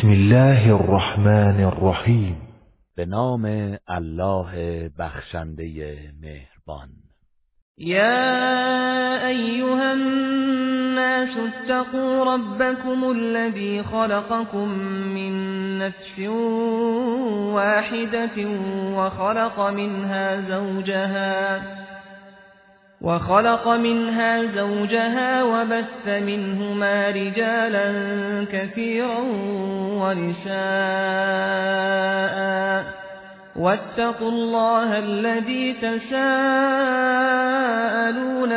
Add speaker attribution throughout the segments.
Speaker 1: بسم الله الرحمن الرحیم
Speaker 2: به نام الله بخشنده مهربان.
Speaker 3: يا أيها الناس اتقوا ربكم الذي خلقكم من نفس واحدة وخلق منها زوجها وخلق منها زوجها وبث منهما رجالا كثيرا ونساء. واتقوا الله الذي تساءلون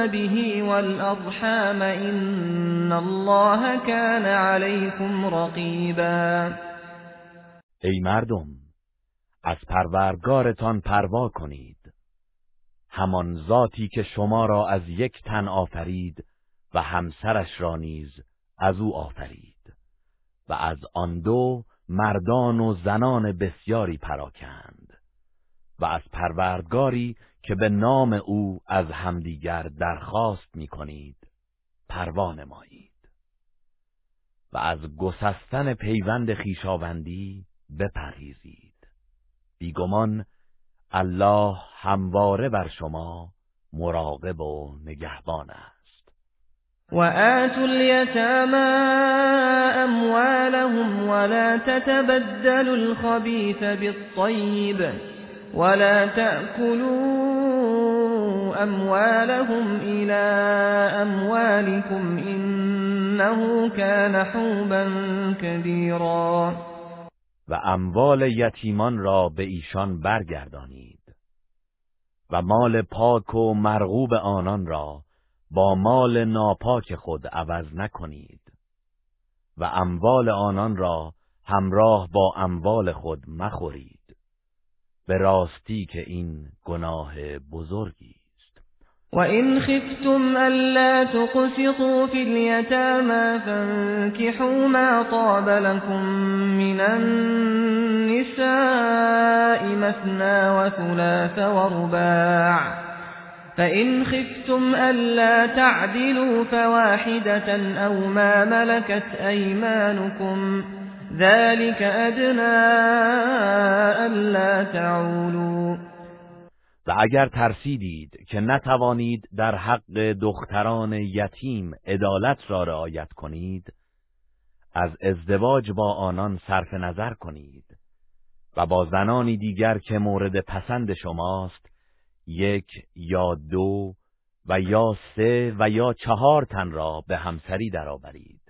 Speaker 3: به والأرحام إن الله كان عليكم رقيبا.
Speaker 2: ای مردم از پروردگارتان پروا کنید. همان ذاتی که شما را از یک تن آفرید و همسرش را نیز از او آفرید. و از آن دو مردان و زنان بسیاری پراکند. و از پروردگاری که به نام او از همدیگر درخواست می کنید پروا نمایید. و از گسستن پیوند خیشاوندی بپرهیزید. بیگمان الله همواره بر شما مراقب و نگهبان است.
Speaker 3: وآتوا اليتامى أموالهم ولا تتبدلوا الخبيث بالطيب ولا تأكلوا أموالهم إلى أموالكم إنه كان حوبا كبيرا.
Speaker 2: و اموال یتیمان را به ایشان برگردانید. و مال پاک و مرغوب آنان را با مال ناپاک خود عوض نکنید. و اموال آنان را همراه با اموال خود مخورید. به راستی که این گناه بزرگی.
Speaker 3: وإن خفتم ألا تقسطوا في اليتامى فانكحوا ما طاب لكم من النساء مثنى وثلاث ورباع فإن خفتم ألا تعدلوا فواحدة أو ما ملكت أيمانكم ذلك أدنى ألا تعولوا
Speaker 2: و اگر ترسیدید که نتوانید در حق دختران یتیم عدالت را رعایت کنید از ازدواج با آنان صرف نظر کنید و با زنانی دیگر که مورد پسند شماست یک یا دو و یا سه و یا چهار تن را به همسری درآورید.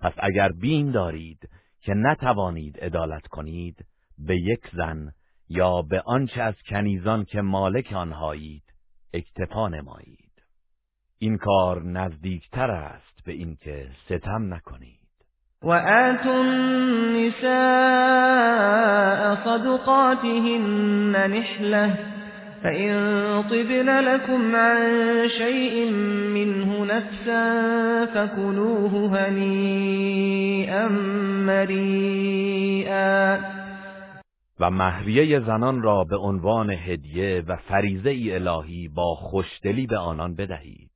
Speaker 2: پس اگر بین دارید که نتوانید عدالت کنید به یک زن یا به آنچه از کنیزان که مالک آنهایید اکتفا نمایید. این کار نزدیکتر است به اینکه ستم نکنید.
Speaker 3: و آتوا النساء صدقاتهن نحله فإن طبن لكم عن شيء منه نفسا فكلوه هنيئا مريئا.
Speaker 2: و مهریه زنان را به عنوان هدیه و فریزه ای الهی با خوشدلی به آنان بدهید.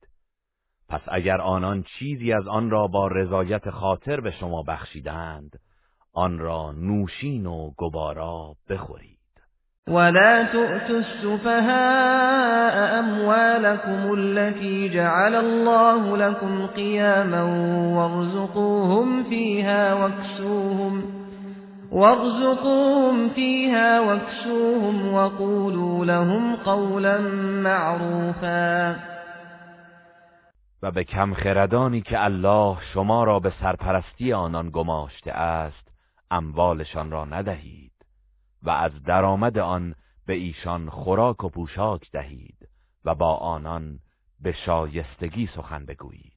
Speaker 2: پس اگر آنان چیزی از آن را با رضایت خاطر به شما بخشیدند آن را نوشین و گوارا بخورید.
Speaker 3: ولا تؤتوا السفهاء أموالكم التي جعل الله لكم قياما وارزقوهم فيها واكسوهم وارزقوهم فيها واكسوهم وقولوا لهم قولا معروفا.
Speaker 2: و به کم خردانی که الله شما را به سرپرستی آنان گماشته است اموالشان را ندهید و از درآمد آن به ایشان خوراک و پوشاک دهید و با آنان به شایستگی سخن بگویید.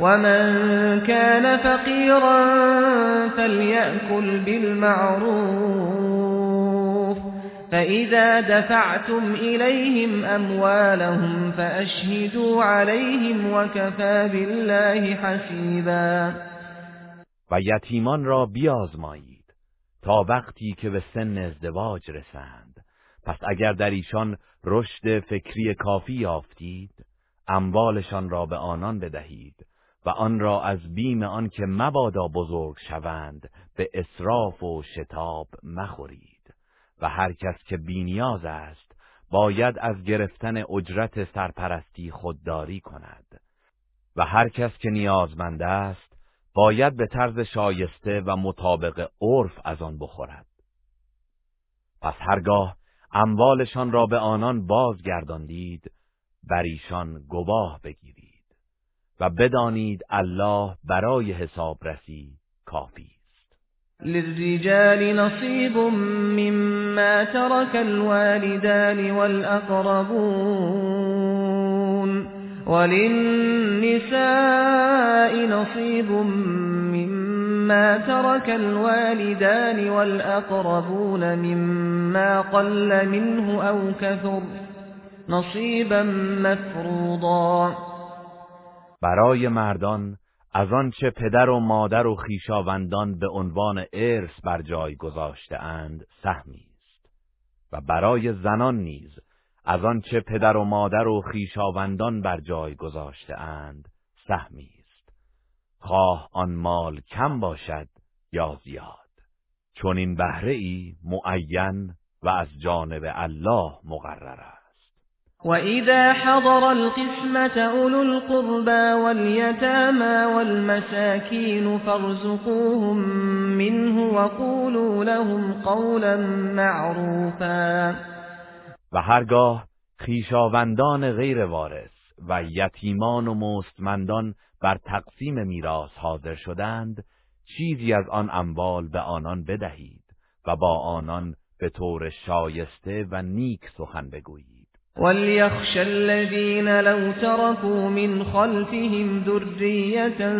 Speaker 3: ومن كان فقيرا فليأكل بالمعروف فإذا دفعتم إليهم أموالهم فأشهدوا عليهم وكفى بالله حسیبا
Speaker 2: و یتیمان را بیازمایید تا وقتی که به سن ازدواج رسند. پس اگر در ایشان رشد فکری کافی یافتید اموالشان را به آنان بدهید. و آن را از بیم آن که مبادا بزرگ شوند به اسراف و شتاب مخورید. و هر کس که بینیاز است باید از گرفتن اجرت سرپرستی خودداری کند. و هر کس که نیازمند است باید به طرز شایسته و مطابق عرف از آن بخورد. پس هرگاه اموالشان را به آنان بازگرداندید بر ایشان گواه بگیرید. و بدانید الله برای حسابرسی کافی است.
Speaker 3: للرجال نصیب مما ترك الوالدان والأقربون وللنساء نصيب مما ترك الوالدان والأقربون مما قل منه أو كثر نصيبا مفروضا.
Speaker 2: برای مردان از آنچه پدر و مادر و خیشاوندان به عنوان ارث بر جای گذاشته اند سهمی است. و برای زنان نیز از آنچه پدر و مادر و خیشاوندان بر جای گذاشته اند سهمی است. خواه آن مال کم باشد یا زیاد؟ چون این بهره ای معین و از جانب الله مقرر است.
Speaker 3: وَإِذَا حَضَرَ الْقِسْمَةَ أُولُو الْقُرْبَى وَالْيَتَامَى وَالْمَسَاكِينُ فَارْزُقُوهُم مِّنْهُ وَقُولُوا لَهُمْ قَوْلًا مَّعْرُوفًا
Speaker 2: و هرگاه خیشاوندان غیر وارث و یتیمان و مستمندان بر تقسیم میراث حاضر شدند چیزی از آن اموال به آنان بدهید و با آنان به طور شایسته و نیک سخن بگویید.
Speaker 3: وليخشى الذين لو تركوا من خلفهم ذرية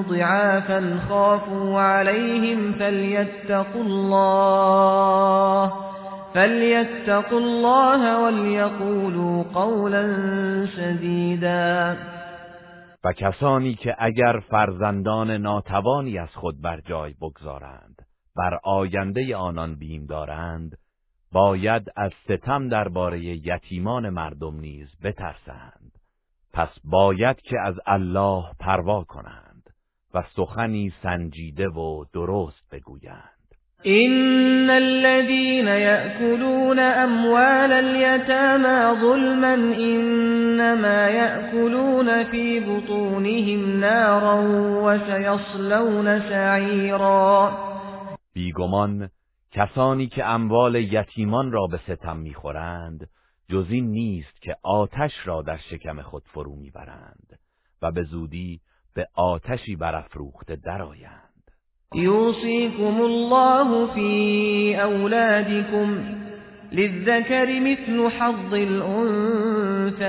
Speaker 3: ضعافا خافوا عليهم فليتقوا الله فليتقوا الله وليقولوا قولا سديدا
Speaker 2: و کسانی که اگر فرزندان ناتوانی از خود بر جای بگذارند بر آینده آنان بیم دارند باید از ستم درباره یتیمان مردم نیز بترسند. پس باید که از الله پروا کنند و سخنی سنجیده و درست بگویند.
Speaker 3: ان الذين ياكلون اموال اليتامى ظلما انما ياكلون في بطونهم نارا وسيصلون سعيرا.
Speaker 2: بیگمان کسانی که اموال یتیمان را به ستم می‌خورند جز این نیست که آتش را در شکم خود فرو می‌برند و به زودی به آتشی برافروخته درآیند.
Speaker 3: یوصیکم الله فی اولادکم للذکر مثل حظ الانثیین.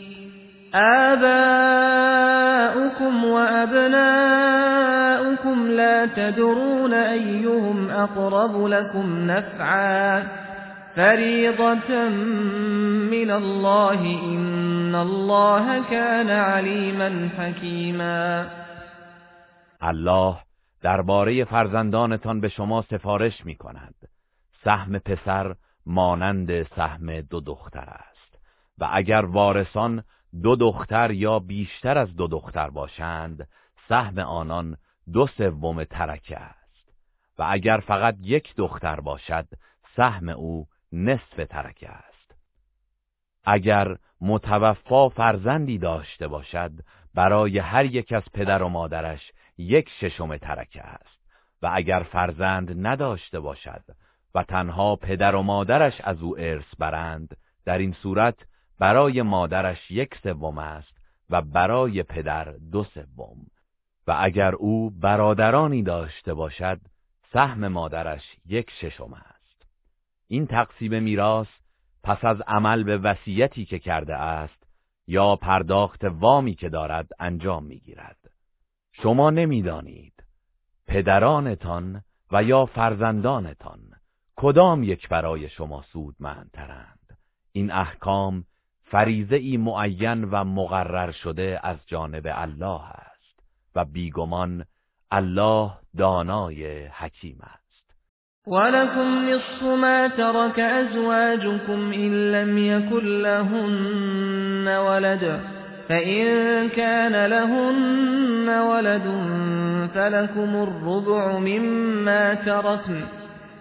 Speaker 3: آباؤكم وأبناؤكم لا تدرون أيهم أقرب لكم نفعا فريضة من الله إن الله كان عليما حكيما.
Speaker 2: الله درباره فرزندانتان به شما سفارش می کند سهم پسر مانند سهم دو دختر است. و اگر وارثان دو دختر یا بیشتر از دو دختر باشند سهم آنان دو سوم ترکه است. و اگر فقط یک دختر باشد سهم او نصف ترکه است. اگر متوفا فرزندی داشته باشد برای هر یک از پدر و مادرش یک ششم ترکه است. و اگر فرزند نداشته باشد و تنها پدر و مادرش از او ارث برند در این صورت برای مادرش یک سوم است و برای پدر دو سوم. و اگر او برادرانی داشته باشد سهم مادرش یک ششم است. این تقسیم میراث پس از عمل به وصیتی که کرده است یا پرداخت وامی که دارد انجام می‌گیرد. شما نمی‌دانید پدرانتان و یا فرزندانتان کدام یک برای شما سودمندترند. این احکام فریزه ای معین و مقرر شده از جانب الله است و بیگمان الله دانای حکیم است.
Speaker 3: ولكم نصف ما ترك ازواجكم ان لم يكن لهن ولد فإن كان لهن ولد فلكم الربع مما تركن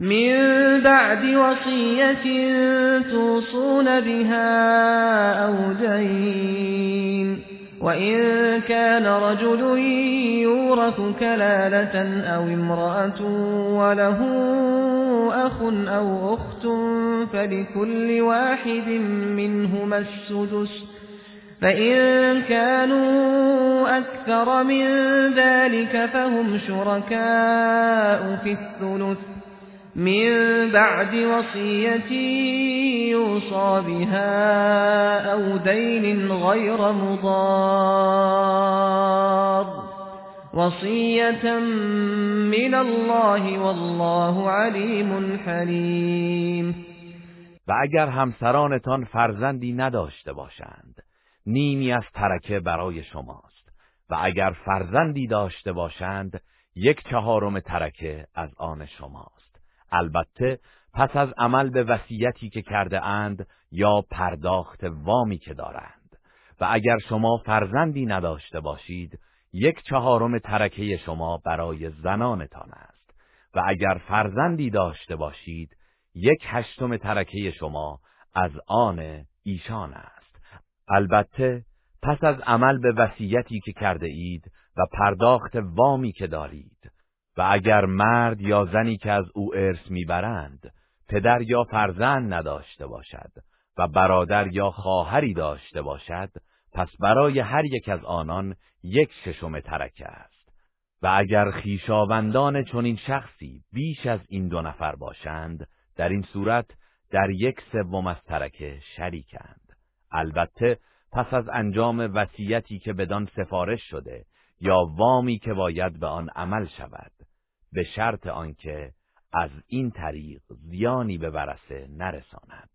Speaker 3: من بعد وصية توصون بها أو دين. وإن كان رجل يورث كلالة أو امرأة وله أخ أو أخت فلكل واحد منهما السدس. فإن كانوا أكثر من ذلك فهم شركاء في الثلث. من بعد وصية يوصى بها أو دين غير مضار. وصية من الله والله عليم حليم.
Speaker 2: و اگر همسرانتان فرزندی نداشته باشند نیمی از ترکه برای شماست. و اگر فرزندی داشته باشند یک چهارم ترکه از آن شماست. البته پس از عمل به وصیتی که کرده اند یا پرداخت وامی که دارند. و اگر شما فرزندی نداشته باشید یک چهارم ترکه شما برای زنانتان است. و اگر فرزندی داشته باشید یک هشتم ترکه شما از آن ایشان است. البته پس از عمل به وصیتی که کرده اید و پرداخت وامی که دارید و اگر مرد یا زنی که از او ارث می‌برند پدر یا فرزند نداشته باشد و برادر یا خواهری داشته باشد پس برای هر یک از آنان یک ششم ترکه است. و اگر خیشاوندان چنین شخصی بیش از این دو نفر باشند در این صورت در یک سوم از ترکه شریکند. البته پس از انجام وصیتی که بدان سفارش شده یا وامی که باید به آن عمل شود به شرط آنکه از این طریق زیانی به ورسه نرساند.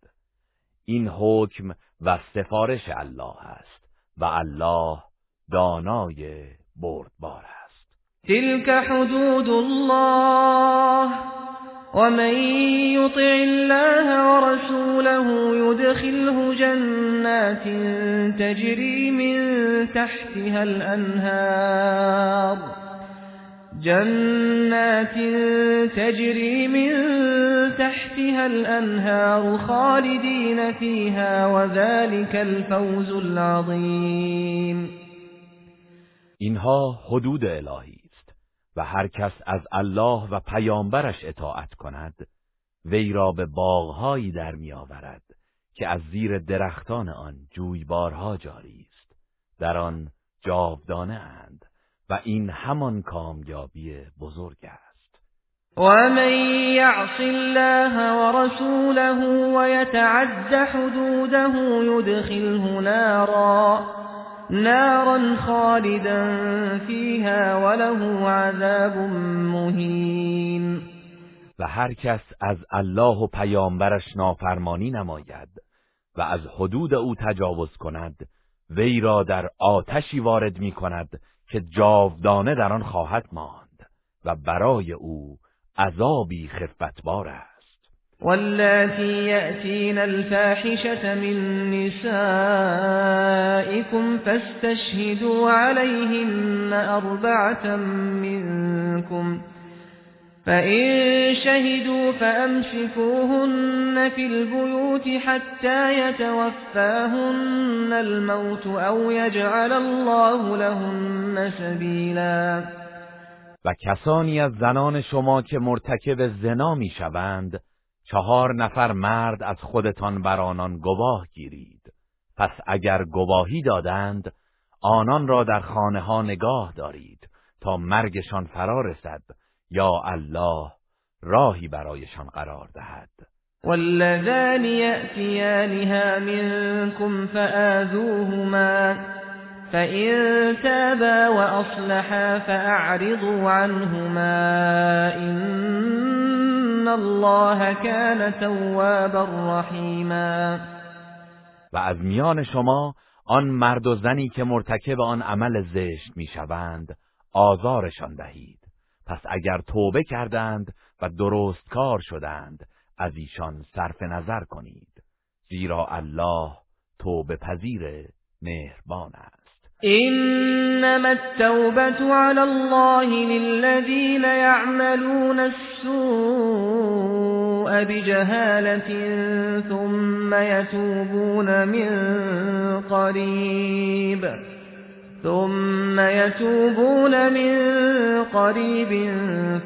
Speaker 2: این حکم و سفارش الله است و الله دانای بردبار است.
Speaker 3: تلك حدود الله. ومن يطع الله ورسوله يدخله جنات تجري من تحتها الأنهار. جنات تجري من تحتها الأنهار خالدين فيها وذلك الفوز العظيم.
Speaker 2: اینها حدود الهی. و هر کس از الله و پیامبرش اطاعت کند وی را به باغهایی در میآورد که از زیر درختان آن جویبارها جاری است. در آن جاودانه اند و این همان کامیابی بزرگ است.
Speaker 3: ومن یعص الله ورسوله ويتعد حدوده يدخله نارا نارا خالدا فيها وله عذاب مهین
Speaker 2: و هر کس از الله و پیامبرش نافرمانی نماید و از حدود او تجاوز کند وی را در آتشی وارد می کند که جاودانه در آن خواهد ماند و برای او عذابی خفتبار است.
Speaker 3: واللاتی یأتین الفاحشة من نسائكم فاستشهدوا عليهن أربعة منكم فإن شهدوا فأمسكوهن في البيوت حتى يتوفاهن الموت أو يجعل الله لهن سبیلا
Speaker 2: و کسانی از زنان شما که مرتکب زنا می‌شوند چهار نفر مرد از خودتان بر آنان گواه گیرید. پس اگر گواهی دادند آنان را در خانه ها نگاه دارید تا مرگشان فرا رسد یا الله راهی برایشان قرار دهد.
Speaker 3: والذان يأتيانها منكم فآذوهما فإن تابا وأصلحا فأعرضوا عنهما الله كان توابا رحیما
Speaker 2: و از میان شما آن مرد و زنی که مرتکب آن عمل زشت می‌شوند آزارشان دهید. پس اگر توبه کردند و درست کار شدند از ایشان صرف نظر کنید. زیرا الله توبه پذیر مهربان است.
Speaker 3: إنما التوبة على الله للذين يعملون السوء بجهالة ثم يتوبون من قريب ثم يتوبون من قريب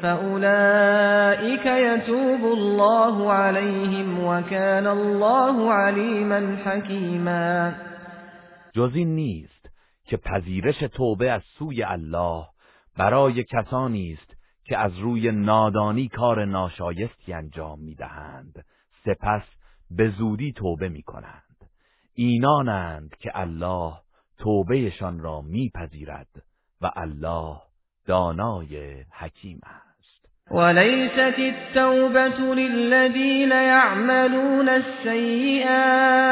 Speaker 3: فأولئك يتوب الله عليهم وكان الله عليما حكيما.
Speaker 2: جز این نیست که پذیرش توبه از سوی الله برای کسانی است که از روی نادانی کار ناشایستی انجام می‌دهند. سپس به زودی توبه می کنند اینانند که الله توبهشان را میپذیرد و الله دانای حکیم است.
Speaker 3: وليست التوبة للذين يعملون السيئات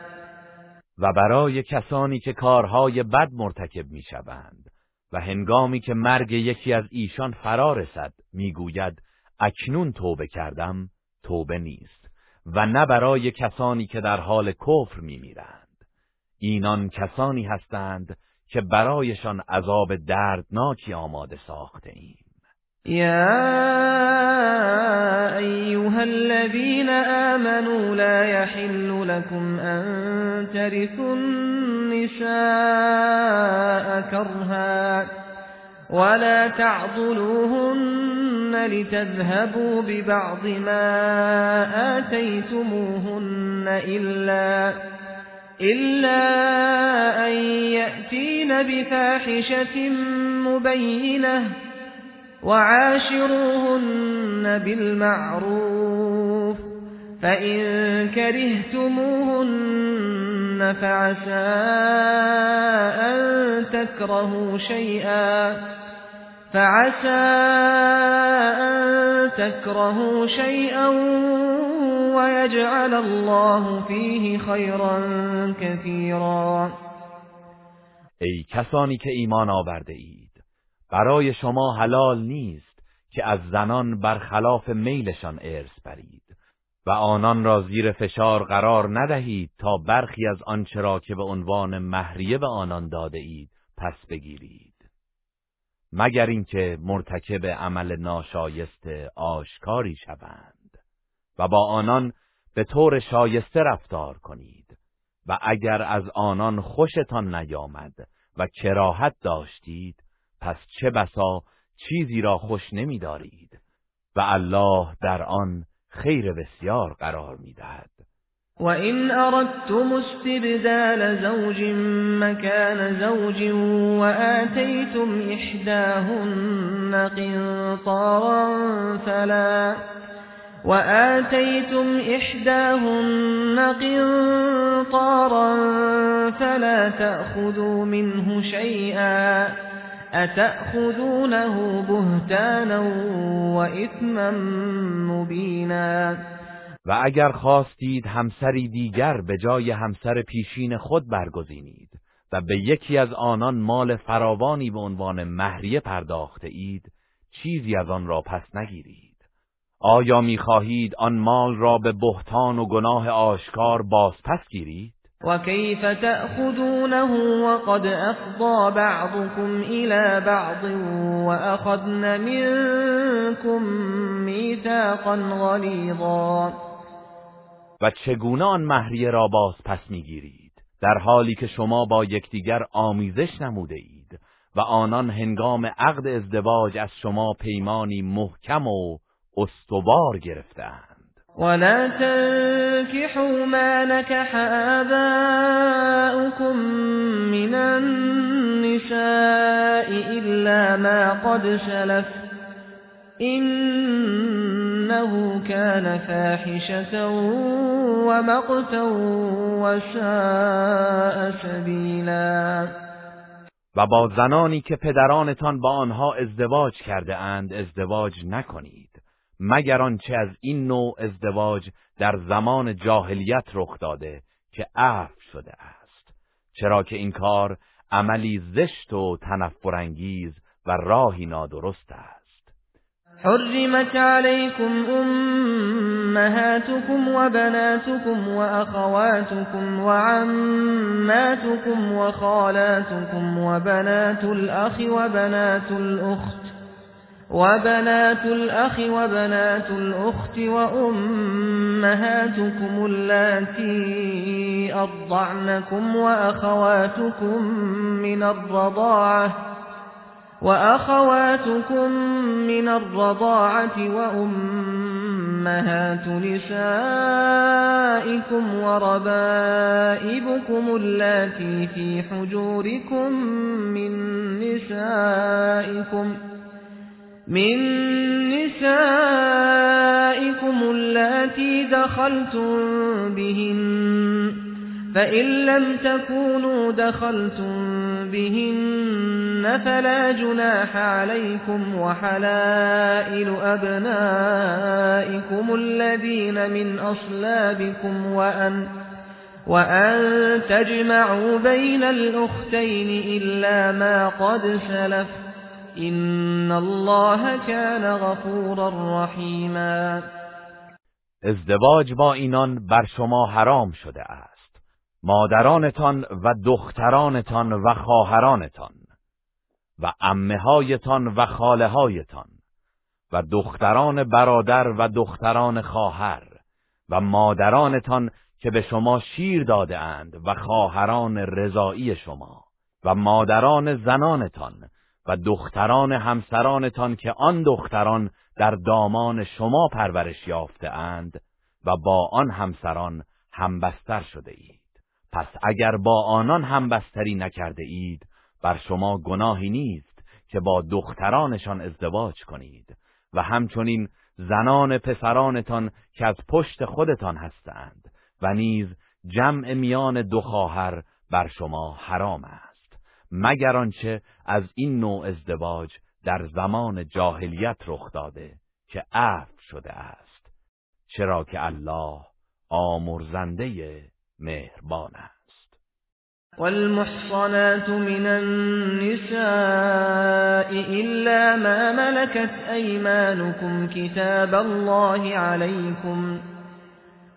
Speaker 2: و برای کسانی که کارهای بد مرتکب می‌شوند و هنگامی که مرگ یکی از ایشان فرا رسد می‌گوید اکنون توبه کردم توبه نیست. و نه برای کسانی که در حال کفر میمیرند. اینان کسانی هستند که برایشان عذاب دردناکی آماده ساخته ایم.
Speaker 3: يا أيها الذين آمنوا لا يحل لكم أن ترثوا النساء كرها ولا تعضلوهن لتذهبوا ببعض ما آتيتموهن إلا إلا أن يأتين بفاحشة مبينة وعاشروهن بالمعروف فإن كرهتموهن فعسى أن تكرهوا شيئا فعسى أن تكرهوا شيئا ويجعل الله فيه خيرا كثيرا.
Speaker 2: کسانی که ایمان آورده اید برای شما حلال نیست که از زنان برخلاف میلشان ارث برید و آنان را زیر فشار قرار ندهید تا برخی از آنچه را که به عنوان مهریه به آنان داده اید پس بگیرید. مگر اینکه مرتکب عمل ناشایست آشکاری شوند و با آنان به طور شایسته رفتار کنید و اگر از آنان خوشتان نیامد و کراهت داشتید پس چه بسا چیزی را خوش نمیدارید و الله در آن خیر بسیار قرار می‌دهد.
Speaker 3: وإن أردتم استبدال زوج مكان زوج وآتيتم إحداهن قنطارا فلا وآتيتم إحداهن قنطارا فلا تأخذوا منه شيئا أتأخذونه بهتانا وإثما مبینا
Speaker 2: و اگر خواستید همسری دیگر به جای همسر پیشین خود برگزینید و به یکی از آنان مال فراوانی به عنوان مهریه پرداخته اید چیزی از آن را پس نگیرید. آیا می‌خواهید آن مال را به بهتان و گناه آشکار باز پس گیرید؟
Speaker 3: وكيف تأخذونه وقد أفضى بعضكم إلى بعض وأخذن منكم ميثاقا غلیظا
Speaker 2: و چگونه آن مهریه را باز پس می‌گیرید؟ در حالی که شما با یکدیگر آمیزش نموده اید و آنان هنگام عقد ازدواج از شما پیمانی محکم و استوار گرفتند
Speaker 3: ولا تنكحوا ما نكح آباؤكم من النساء إلا ما قد سلف إنه كان فاحشة ومقتا وساء سبيلا
Speaker 2: و با زنانی که پدرانتان با آنها ازدواج کرده اند ازدواج نکنید. مگر آنچه از این نوع ازدواج در زمان جاهلیت رخ داده که عفو شده است؟ چرا که این کار عملی زشت و تنفرانگیز و راهی نادرست است.
Speaker 3: حرمت عليكم أمهاتكم وبناتكم وأخواتكم وعماتكم وخالاتكم وبنات الأخ وبنات الأخت وبنات الأخ وبنات الأخت وأمهاتكم اللاتي أرضعنكم وأخواتكم من الرضاعة وأخواتكم من الرضاعة وأمهات نسائكم وربائبكم اللاتي في حجوركم من نسائكم من نسائكم اللاتي دخلتم بهن فإن لم تكونوا دخلتم بهن فلا جناح عليكم وحلائل أبنائكم الذين من أصلابكم وأن وأن تجمعوا بين الأختين إلا ما قد سلف. این الله كان غفورا رحیما
Speaker 2: ازدواج با اینان بر شما حرام شده است. مادرانتان و دخترانتان و خواهرانتان و امهایتان و خاله هایتان و دختران برادر و دختران خواهر و مادرانتان که به شما شیر داده اند و خواهران رضایی شما و مادران زنانتان و دختران همسرانتان که آن دختران در دامان شما پرورش یافته اند و با آن همسران همبستر شده اید. پس اگر با آنان همبستری نکرده اید بر شما گناهی نیست که با دخترانشان ازدواج کنید و همچنین زنان پسرانتان که از پشت خودتان هستند و نیز جمع میان دو خواهر بر شما حرام است مگر آنچه از این نوع ازدواج در زمان جاهلیت رخ داده که عفو شده است چرا که الله آمرزنده مهربان است.
Speaker 3: والمحصنات من النساء إلا ما ملكت أيمانكم كتاب الله عليكم.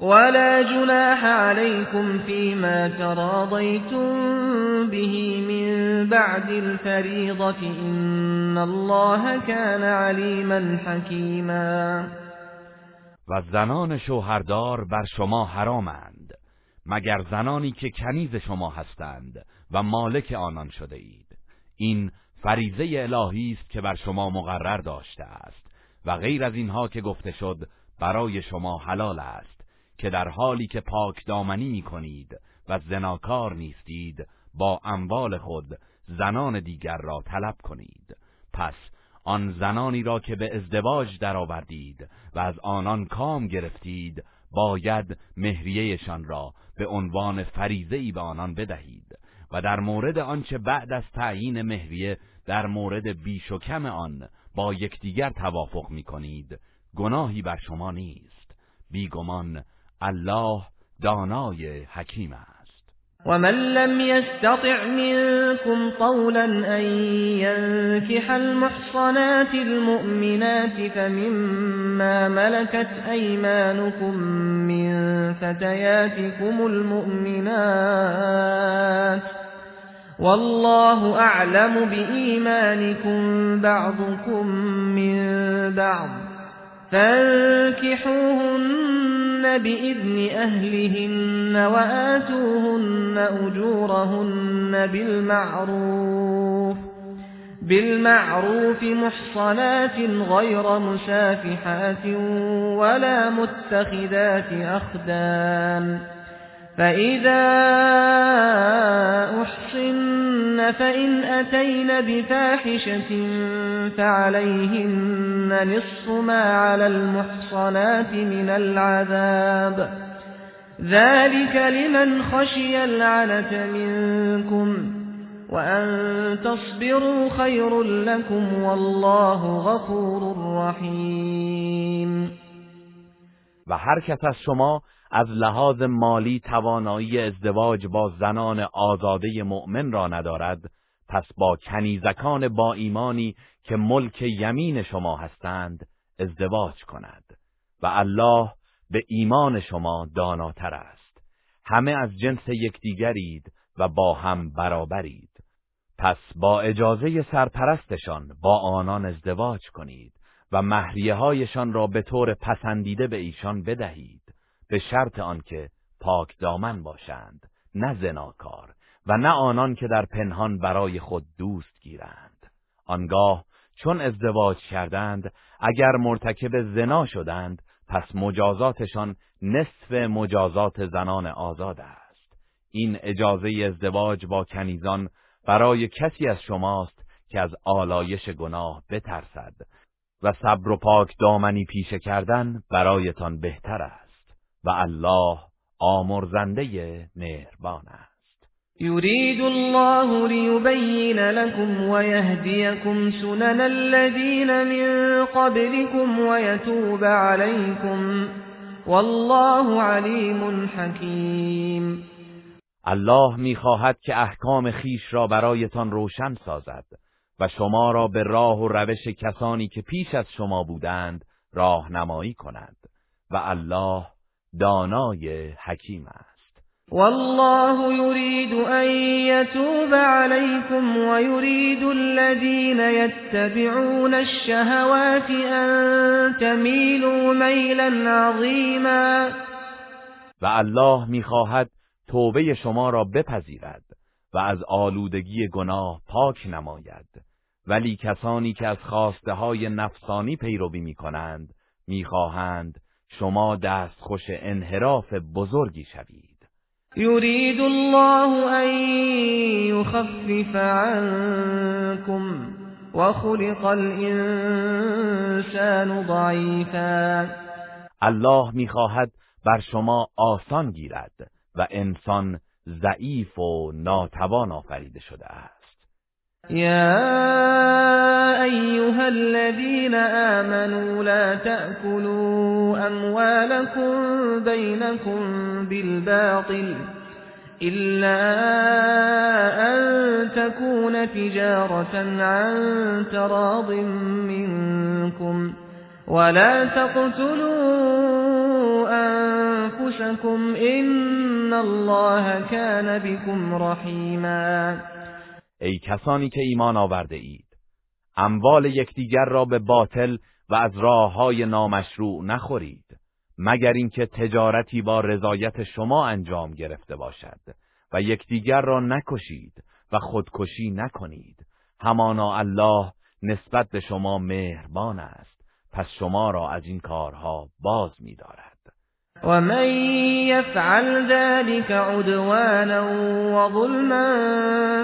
Speaker 3: ولا جناح عليكم فيما تراضيتم به من بعد الفريضة إن الله كان عليما حكيما.
Speaker 2: و زنان شوهردار بر شما حرامند مگر زنانی که کنیز شما هستند و مالک آنان شده اید. این فریزه الهی است که بر شما مقرر داشته است و غیر از اینها که گفته شد برای شما حلال است. که در حالی که پاک دامنی می کنید و زناکار نیستید با اموال خود زنان دیگر را طلب کنید. پس آن زنانی را که به ازدواج درآوردید و از آنان کام گرفتید باید مهریهشان را به عنوان فریزه ای به آنان بدهید و در مورد آنچه بعد از تعیین مهریه در مورد بیش و کم آن با یکدیگر توافق می کنید گناهی بر شما نیست. بیگمان الله دانای حکیم است.
Speaker 3: و من لم يستطع منكم طولا أن ينكح المحصنات المؤمنات فمما ملكت أيمانكم من فتياتكم المؤمنات والله أعلم بإيمانكم بعضكم من بعض. فانكحوهن بإذن أهلهن وآتوهن أجورهن بالمعروف بالمعروف محصنات غير مسافحات ولا متخذات أخدان. فإذا أحصن فإن أتين بفاحشة فعليهن نصف ما على المحصنات من العذاب ذلك لمن خشي العنة منكم وأن تصبروا خير لكم والله غفور رحيم
Speaker 2: و هر کس از شما از لحاظ مالی توانایی ازدواج با زنان آزاده مؤمن را ندارد پس با کنیزکان با ایمانی که ملک یمین شما هستند ازدواج کند. و الله به ایمان شما داناتر است. همه از جنس یکدیگرید و با هم برابرید. پس با اجازه سرپرستشان با آنان ازدواج کنید و مهریه هایشان را به طور پسندیده به ایشان بدهید. به شرط آنکه پاک دامن باشند نه زناکار و نه آنان که در پنهان برای خود دوست گیرند. آنگاه چون ازدواج کردند اگر مرتکب زنا شدند پس مجازاتشان نصف مجازات زنان آزاد است. این اجازه ازدواج با کنیزان برای کسی از شماست که از آلایش گناه بترسد و صبر و پاک دامنی پیشه کردن برایتان بهتر است. و الله آمرزنده مهربان است.
Speaker 3: یرید الله لیبین لكم ويهديكم سنن الذين من قبلكم ويتوب عليكم والله علیم حکیم.
Speaker 2: الله می‌خواهد که احکام خیش را برایتان روشن سازد و شما را به راه و روش کسانی که پیش از شما بودند راهنمایی کند و الله دانای حکیم است.
Speaker 3: والله يريد ان يتوب عليكم ويريد الذين يتبعون الشهوات ان تميلوا ميلا عظيما.
Speaker 2: و الله می‌خواهد توبه شما را بپذیرد و از آلودگی گناه پاک نماید. ولی کسانی که از خواسته های نفسانی پیروی می کنند می‌خواهند شما دست خوش انحراف بزرگی شوید.
Speaker 3: یرید الله ان یخفف عنكم وخلق الانسان ضعیفا.
Speaker 2: الله می‌خواهد بر شما آسان گیرد و انسان ضعیف و ناتوان آفریده شده است.
Speaker 3: يا أيها الذين آمنوا لا تأكلوا أموالكم بينكم بالباطل إلا أن تكون تجارة عن تراض منكم ولا تقتلوا انفسكم ان الله كان بكم رحیما
Speaker 2: ای کسانی که ایمان آورده اید. اموال یکدیگر را به باطل و از راه های نامشروع نخورید مگر اینکه تجارتی با رضایت شما انجام گرفته باشد و یکدیگر را نکشید و خودکشی نکنید. همانا الله نسبت به شما مهربان است پس شما را از این کارها باز می‌دارد.
Speaker 3: و من یفعل ذلك عدوانا وظلما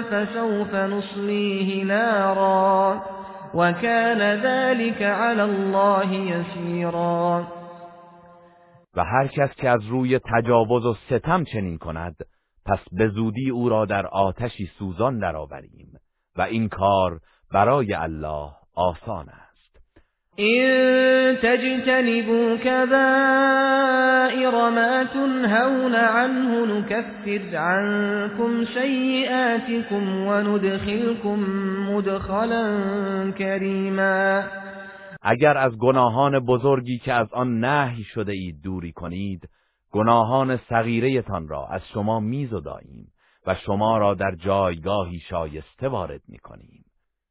Speaker 3: فسوف نصلیه نارا وكان ذلك على الله يسيرا
Speaker 2: و هر کس که از روی تجاوز و ستم چنین کند پس به زودی او را در آتشی سوزان درآوریم و این کار برای الله آسان است.
Speaker 3: إن تجتنبوا كبائر ما تنهون عنه نكفر عنكم سيئاتكم وندخلكم مدخلا كريما.
Speaker 2: اگر از گناهان بزرگی که از آن نهی شده اید دوری کنید گناهان صغیرهتان را از شما میزداییم و شما را در جایگاهی شایسته وارد می‌کنیم.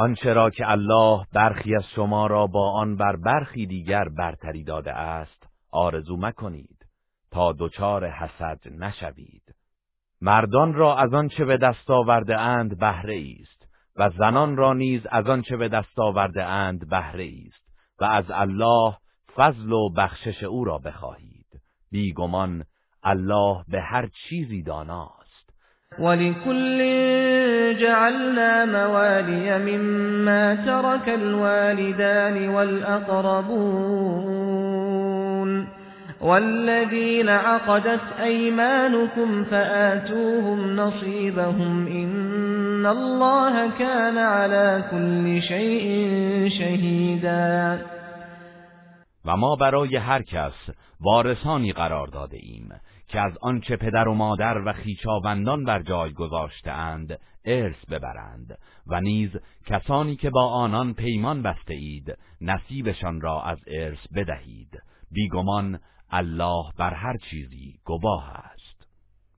Speaker 2: آنچه را که الله برخی از شما را با آن بر برخی دیگر برتری داده است آرزو مکنید تا دچار حسد نشوید. مردان را از آنچه به دست آورده اند بهره است و زنان را نیز از آنچه به دست آورده اند بهره است و از الله فضل و بخشش او را بخواهید. بیگمان الله به هر چیزی داناست
Speaker 3: ولكل جعلنا موالي مما ترك الوالدان والأقربون والذين عقدت أيمانكم فآتوهم نصيبهم إن الله كان على كل شيء شهيدا.
Speaker 2: و ما برای هر کس وارثانی قرار داده ایم. که از آنچه پدر و مادر و خیشاوندان بر جای گذاشته ارث ببرند و نیز کسانی که با آنان پیمان بسته اید نصیبشان را از ارث بدهید. بیگمان الله بر هر چیزی گواه است.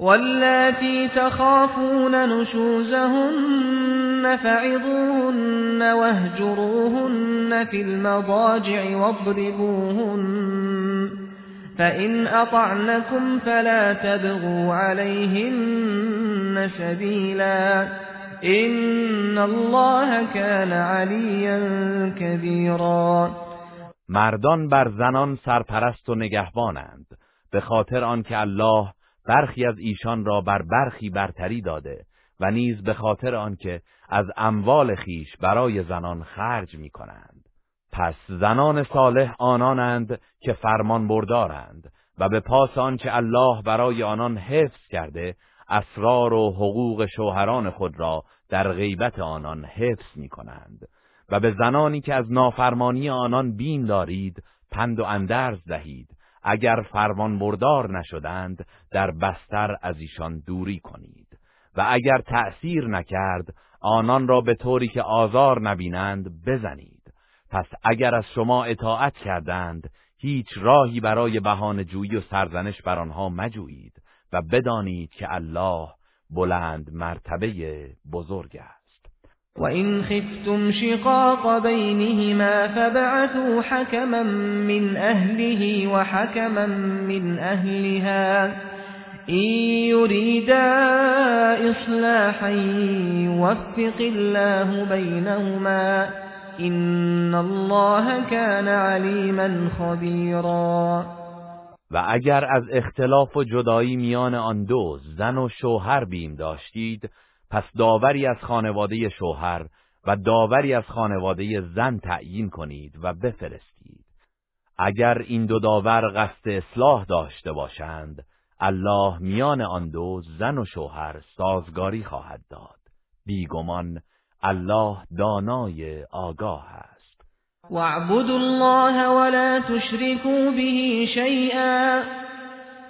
Speaker 3: واللاتي تخافون نشوزهن فعظوهن واهجروهن في المضاجع واضربوهن فإن أطعنكم فلا تبغوا عليهن سبيلا إن الله كان عليا كبيرا.
Speaker 2: مردان بر زنان سرپرست و نگهبانند به خاطر آنکه الله برخی از ایشان را بر برخی برتری داده و نیز به خاطر آنکه از اموال خیش برای زنان خرج می کنند. پس زنان صالح آنانند که فرمان بردارند و به پاس آنچه الله برای آنان حفظ کرده اسرار و حقوق شوهران خود را در غیبت آنان حفظ می کنند و به زنانی که از نافرمانی آنان بین دارید پند و اندرز دهید اگر فرمان بردار نشدند در بستر از ایشان دوری کنید. و اگر تأثیر نکرد آنان را به طوری که آزار نبینند بزنید. پس اگر از شما اطاعت کردند هیچ راهی برای بهانه جویی و سرزنش بر آنها مجویید و بدانید که الله بلند مرتبه بزرگ است.
Speaker 3: وإن خفتم شقاق بينهما فبعثوا حكما من أهله وحكما من أهلها این یریدا اصلاحا یوفق الله بینهما این الله کان علیما خبیرا
Speaker 2: و اگر از اختلاف و جدایی میان آن دو زن و شوهر بیم داشتید پس داوری از خانواده شوهر و داوری از خانواده زن تعیین کنید و بفرستید. اگر این دو داور قصد اصلاح داشته باشند الله میان آن دو زن و شوهر سازگاری خواهد داد. بیگمان الله دانای آگاه است.
Speaker 3: واعبدوا الله ولا تشركوا به شيئا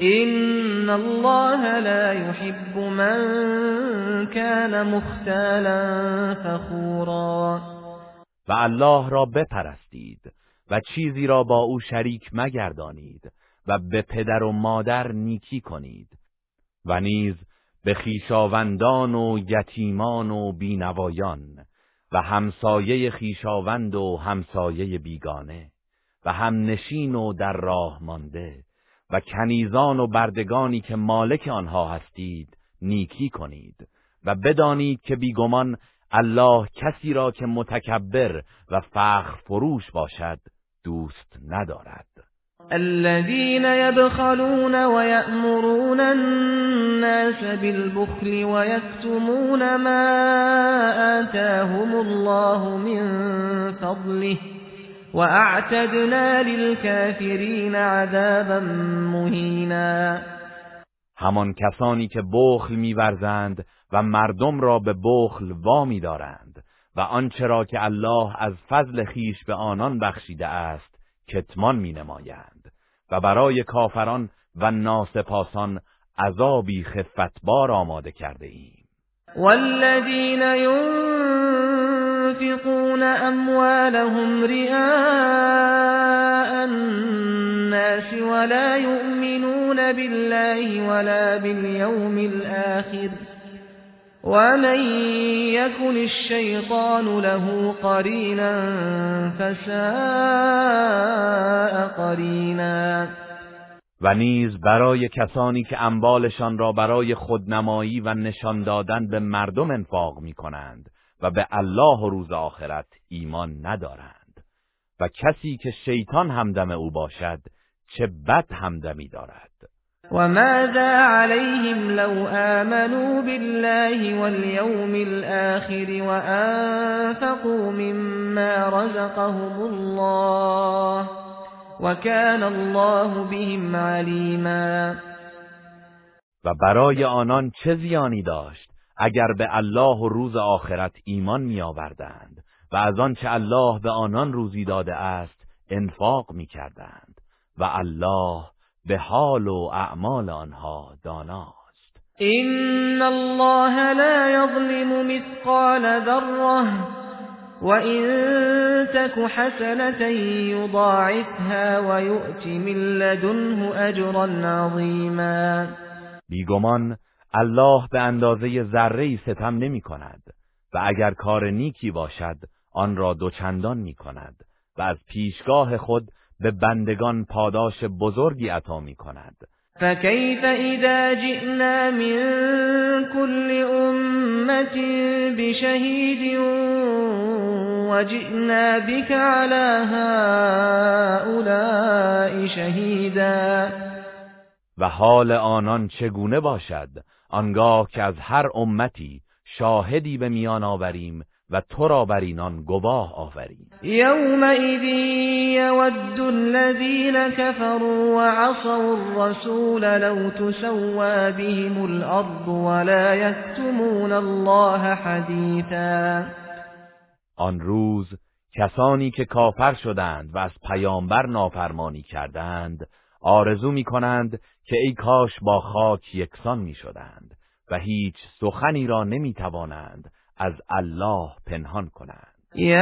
Speaker 3: إن الله لا يحب من كان مختالا فخورا
Speaker 2: و الله را بپرستید و چیزی را با او شریک مگردانید و به پدر و مادر نیکی کنید و نیز به خیشاوندان و یتیمان و بینوایان و همسایه خیشاوند و همسایه بیگانه و همنشین و در راه مانده و کنیزان و بردگانی که مالک آنها هستید نیکی کنید و بدانید که بیگمان الله کسی را که متکبر و فخر فروش باشد دوست ندارد.
Speaker 3: الذين يبخلون ويأمرون الناس بالبخل ويكتمون ما آتاهم الله من فضله واعتدنا للكافرین عذابا مهینا
Speaker 2: همان کسانی که بخل میورزند و مردم را به بخل وامی دارند و آنچه را که الله از فضل خیش به آنان بخشیده است کتمان می نمایند و برای کافران و ناسپاسان عذابی خفتبار آماده کرده ایم
Speaker 3: والذین ينفقون أموالهم رئاء الناس ولا يؤمنون بالله ولا باليوم الآخر ومن يكن الشيطان له قرينا فساء قرینا
Speaker 2: و نیز برای کسانی که اموالشان را برای خودنمایی و نشان دادن به مردم انفاق می کنند و به الله و روز آخرت ایمان ندارند. و کسی که شیطان همدم او باشد چه بد همدمی دارد.
Speaker 3: و ماذا علیهم لو آمنوا بالله واليوم الآخر وأنفقوا مما رزقهم الله وكان الله بهم علیما.
Speaker 2: و برای آنان چه زیانی داشت؟ اگر به الله و روز آخرت ایمان می آوردند و از آنچه الله به آنان روزی داده است انفاق می کردند و الله به حال و اعمال آنها داناست.
Speaker 3: این الله لا یظلم مثقال ذره وإن تك حسنة يضاعفها ويؤت من لدنه أجرا عظيما.
Speaker 2: بیگمان الله به اندازه ذره ستم نمی کند و اگر کار نیکی باشد آن را دوچندان می کند و از پیشگاه خود به بندگان پاداش بزرگی عطا می کند
Speaker 3: فكيف اذا جئنا من كل امت بشهید وجئنا بك على هؤلاء شهیدا.
Speaker 2: و حال آنان چگونه باشد؟ آنگاه که از هر امتی شاهدی به میان آوریم و تو را بر اینان گواه آوریم.
Speaker 3: یومئذ یود الذین كفروا وعصوا الرسول لو تسوا بهم الارض ولا یکتمون الله حدیثا.
Speaker 2: آن روز کسانی که کافر شدند و از پیامبر نافرمانی کردند آرزو می کنند که ای کاش با خاک یکسان می شدند و هیچ سخنی را نمی توانند از الله پنهان کنند.
Speaker 3: يا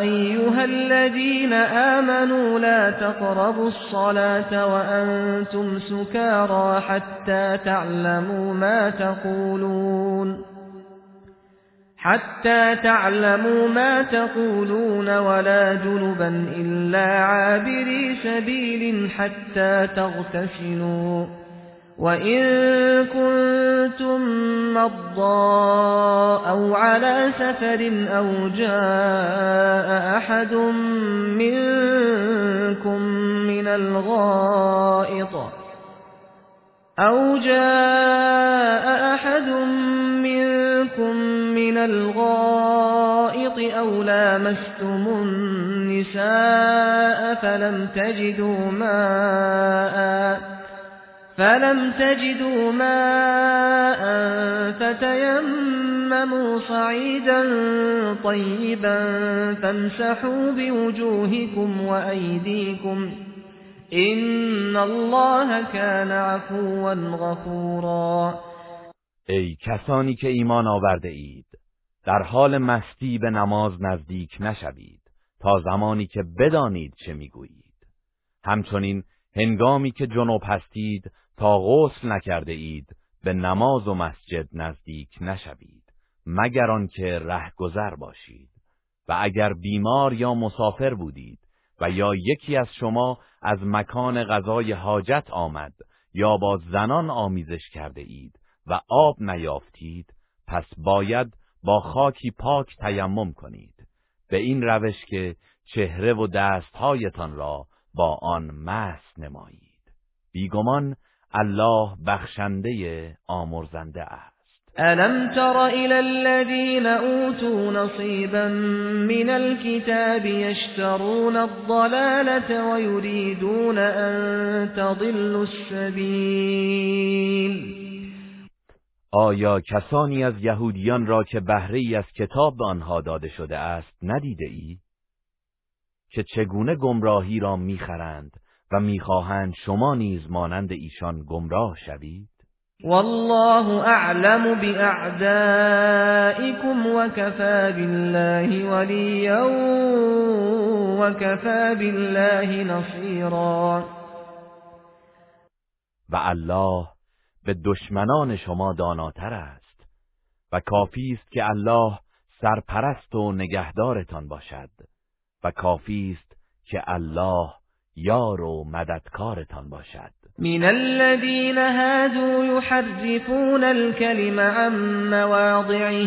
Speaker 3: أيها الذين آمنوا لا تقربوا الصلاة وأنتم سكارى حتى تعلموا ما تقولون. حتى تعلموا ما تقولون ولا جنبا إلا عابري سبيل حتى تغتسلوا. وإن كنتم مضى أو على سفر أو جاء أحد منكم من الغائط أو جاء أحد منكم من الغائط أو لامستم النساء فلم تجدوا ماءً فلم تجدوا ماء فتيمموا صعيدا طيبا فامسحوا بوجوهكم وأيديكم إن الله كان عفوا غفورا
Speaker 2: ای کسانی که ایمان آورده اید در حال مستی به نماز نزدیک نشوید تا زمانی که بدانید چه می‌گویید. همچنین هنگامی که جنوب هستید تا غسل نکرده اید به نماز و مسجد نزدیک نشوید مگر آنکه رهگذر باشید. و اگر بیمار یا مسافر بودید و یا یکی از شما از مکان غذای حاجت آمد یا با زنان آمیزش کرده اید و آب نیافتید پس باید با خاکی پاک تیمم کنید. به این روش که چهره و دستهایتان را با آن مس نمایید. بیگمان الله بخشنده آمرزنده است.
Speaker 3: الم تر الى الذين اوتوا نصيبا من الكتاب يشترون الضلاله ويريدون ان تضلوا السبيل
Speaker 2: آیا کسانی از یهودیان را که بهره ای از کتاب به آنها داده شده است ندیده ای؟ که چگونه گمراهی را می‌خرند و می‌خواهند شما نیز مانند ایشان گمراه شوید
Speaker 3: والله اعلم باعدائكم وكفى بالله وليا وكفى بالله نصيرا
Speaker 2: و الله به دشمنان شما داناتر است و کافی است که الله سرپرست و نگهدارتان باشد و کافی است که الله یار و مددکارتان باشد.
Speaker 3: من الذين هادوا يحرفون الكلم عن مواضعه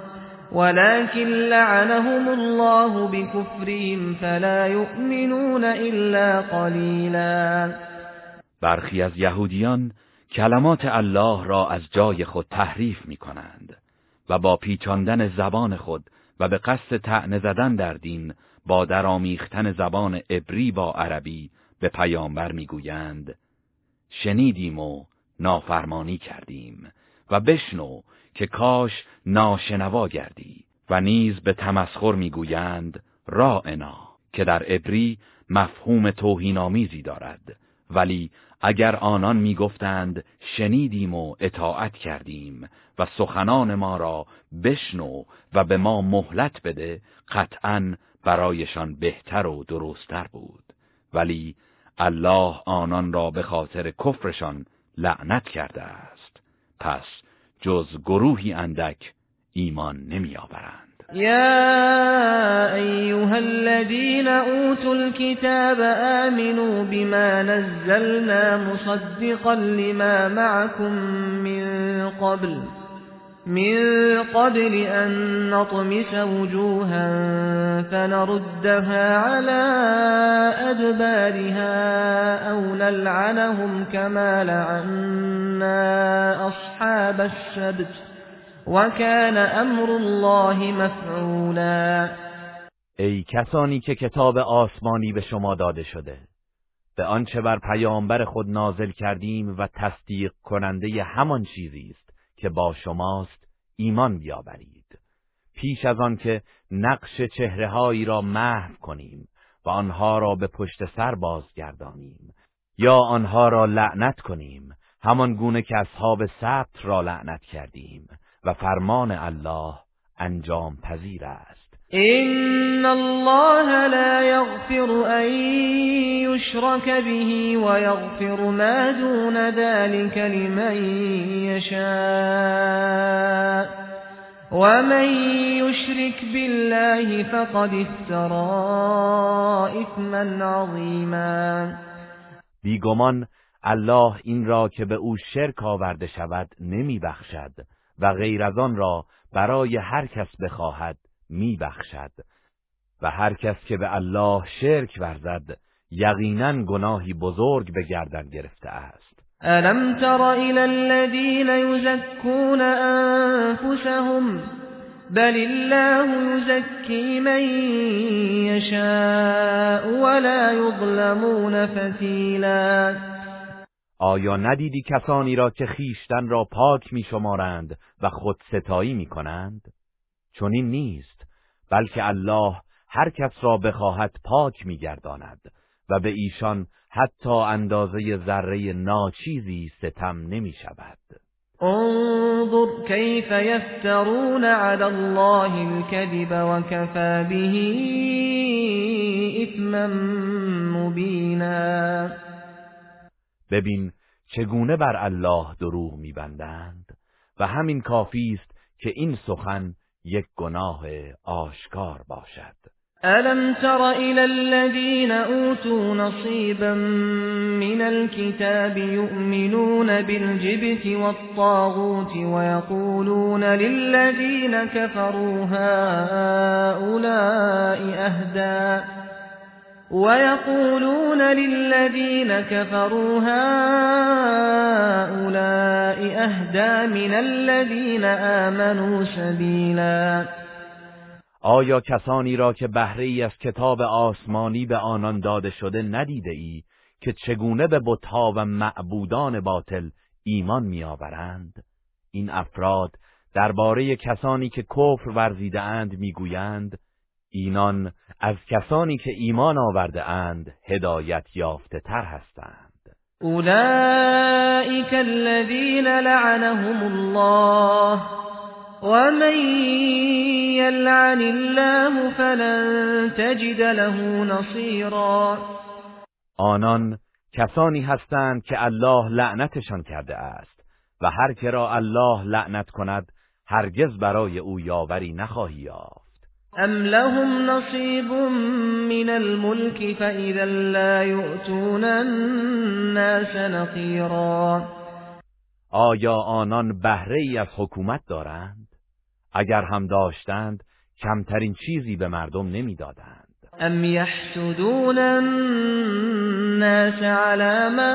Speaker 3: ولكن لعنهم الله بكفرهم فلا يؤمنون إلا قليلا.
Speaker 2: برخی از یهودیان کلمات الله را از جای خود تحریف می کنند و با پیچاندن زبان خود و به قصد تعنه زدن در دین با درآمیختن زبان عبری با عربی به پیامبر می‌گویند شنیدیم و نافرمانی کردیم و بشنو که کاش ناشنوا گردی و نیز به تمسخر می‌گویند رائنا که در عبری مفهوم توهینآمیزی دارد. ولی اگر آنان می‌گفتند شنیدیم و اطاعت کردیم و سخنان ما را بشنو و به ما مهلت بده قطعا برایشان بهتر و درستتر بود. ولی الله آنان را به خاطر کفرشان لعنت کرده است. پس جز گروهی اندک ایمان نمی آورند
Speaker 3: يا أيها الذين أوتوا الكتاب آمنوا بما نزلنا مصدقا لما معكم من قبل. من قبل أن نطمس وجوها فنردها على أدبارها أو نلعنهم كما لعنا أصحاب السبت وكان امر الله مفعولا.
Speaker 2: ای کسانی که کتاب آسمانی به شما داده شده به آنچه بر پیامبر خود نازل کردیم و تصدیق کننده همان چیزی است. که با شماست ایمان بیاورید. پیش از آن که نقش چهرههایی را محو کنیم و آنها را به پشت سر بازگردانیم یا آنها را لعنت کنیم همان گونه که اصحاب سبت را لعنت کردیم و فرمان الله انجام پذیر است.
Speaker 3: إن الله لا يغفر أن يشرك به ويغفر ما دون ذلك لمن يشاء ومن يشرك بالله فقد افترى إثما عظيما
Speaker 2: بیگمان الله این را که به او شرک آورده شود نمی بخشد و غیر از آن را برای هر کس بخواهد. می بخشد و هر کس که به الله شرک ورزد یقینا گناهی بزرگ به گردن گرفته است.
Speaker 3: الم تر الى الذين يزكون انفسهم بل الله يزكي من يشاء ولا يظلمون فتیلا
Speaker 2: آیا ندیدی کسانی را که خیشتن را پاک می شمارند و خود ستایی می کنند؟ چون این نیست. بلکه الله هر کس را بخواهد پاک میگرداند و به ایشان حتی اندازه ذره ناچیزی ستم نمی شود
Speaker 3: انظر كيف يفترون على الله الكذب وكفى به اثما مبینا.
Speaker 2: ببین چگونه بر الله دروغ میبندند و همین کافی است که این سخن یک گناه آشکار باشد.
Speaker 3: ألم تر إلى الذين أوتوا نصيبا من الكتاب يؤمنون بالجبت والطاغوت ويقولون للذين كفروا هؤلاء أهدى؟ ويقولون للذين كفروا هؤلاء اهدى من الذين آمنوا سبيلا.
Speaker 2: آیا کسانی را که بهره ای از کتاب آسمانی به آنان داده شده ندیده ای که چگونه به بتها و معبودان باطل ایمان میآورند؟ این افراد درباره کسانی که کفر ورزیده اند می‌گویند اینان از کسانی که ایمان آورده اند هدایت یافته تر هستند.
Speaker 3: اولئک الذین لعنهم الله ومن یلعن الله فلن تجد له نصیرا.
Speaker 2: آنان کسانی هستند که الله لعنتشان کرده است و هر که را الله لعنت کند هرگز برای او یاوری نخواهی یافت.
Speaker 3: ام لهم نصیب من الملك فإذا لا يؤتون الناس نقیرا
Speaker 2: آیا آنان بهره ای از حکومت دارند؟ اگر هم داشتند کمترین چیزی به مردم نمی‌دادند.
Speaker 3: ام یحسدون الناس على ما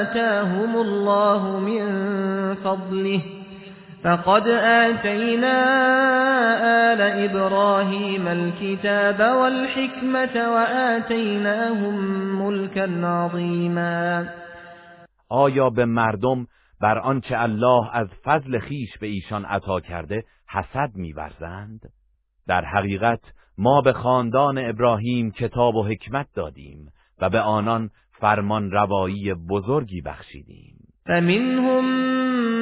Speaker 3: آتاهم الله من فضله فقد آتينا آل إبراهيم الكتاب والحكمة وآتيناهم ملكا عظيما.
Speaker 2: آیا به مردم بر آنچه الله از فضل خیش به ایشان عطا کرده حسد میورزند؟ در حقیقت ما به خاندان ابراهیم کتاب و حکمت دادیم و به آنان فرمان روایی بزرگی بخشیدیم.
Speaker 3: فمنهم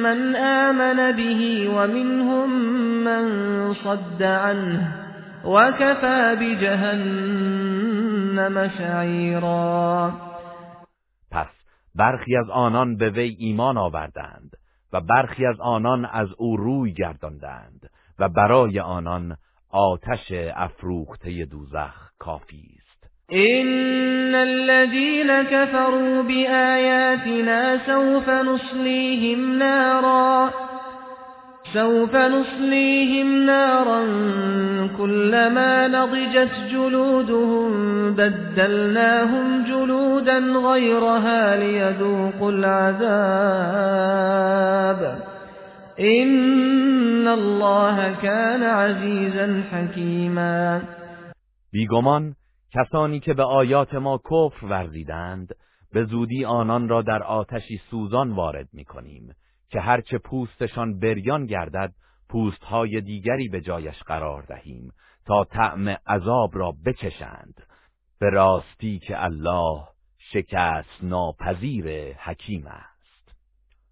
Speaker 3: من آمن به ومنهم من صد عنه وكفى بجهنم سعیرا
Speaker 2: پس برخی از آنان به وی ایمان آوردند و برخی از آنان از او روی گرداندند و برای آنان آتش افروخته دوزخ کافی
Speaker 3: إن الذين كفروا بآياتنا سوف نصليهم نارا سوف نصليهم نارا كلما نضجت جلودهم بدلناهم جلودا غيرها ليذوقوا العذاب إن الله كان عزیزا حکیما
Speaker 2: بیگمان کسانی که به آیات ما کفر ورزیدند به زودی آنان را در آتشی سوزان وارد می کنیم که هرچه پوستشان بریان گردد پوستهای دیگری به جایش قرار دهیم تا طعم عذاب را بچشند به راستی که الله شکست ناپذیر حکیم است.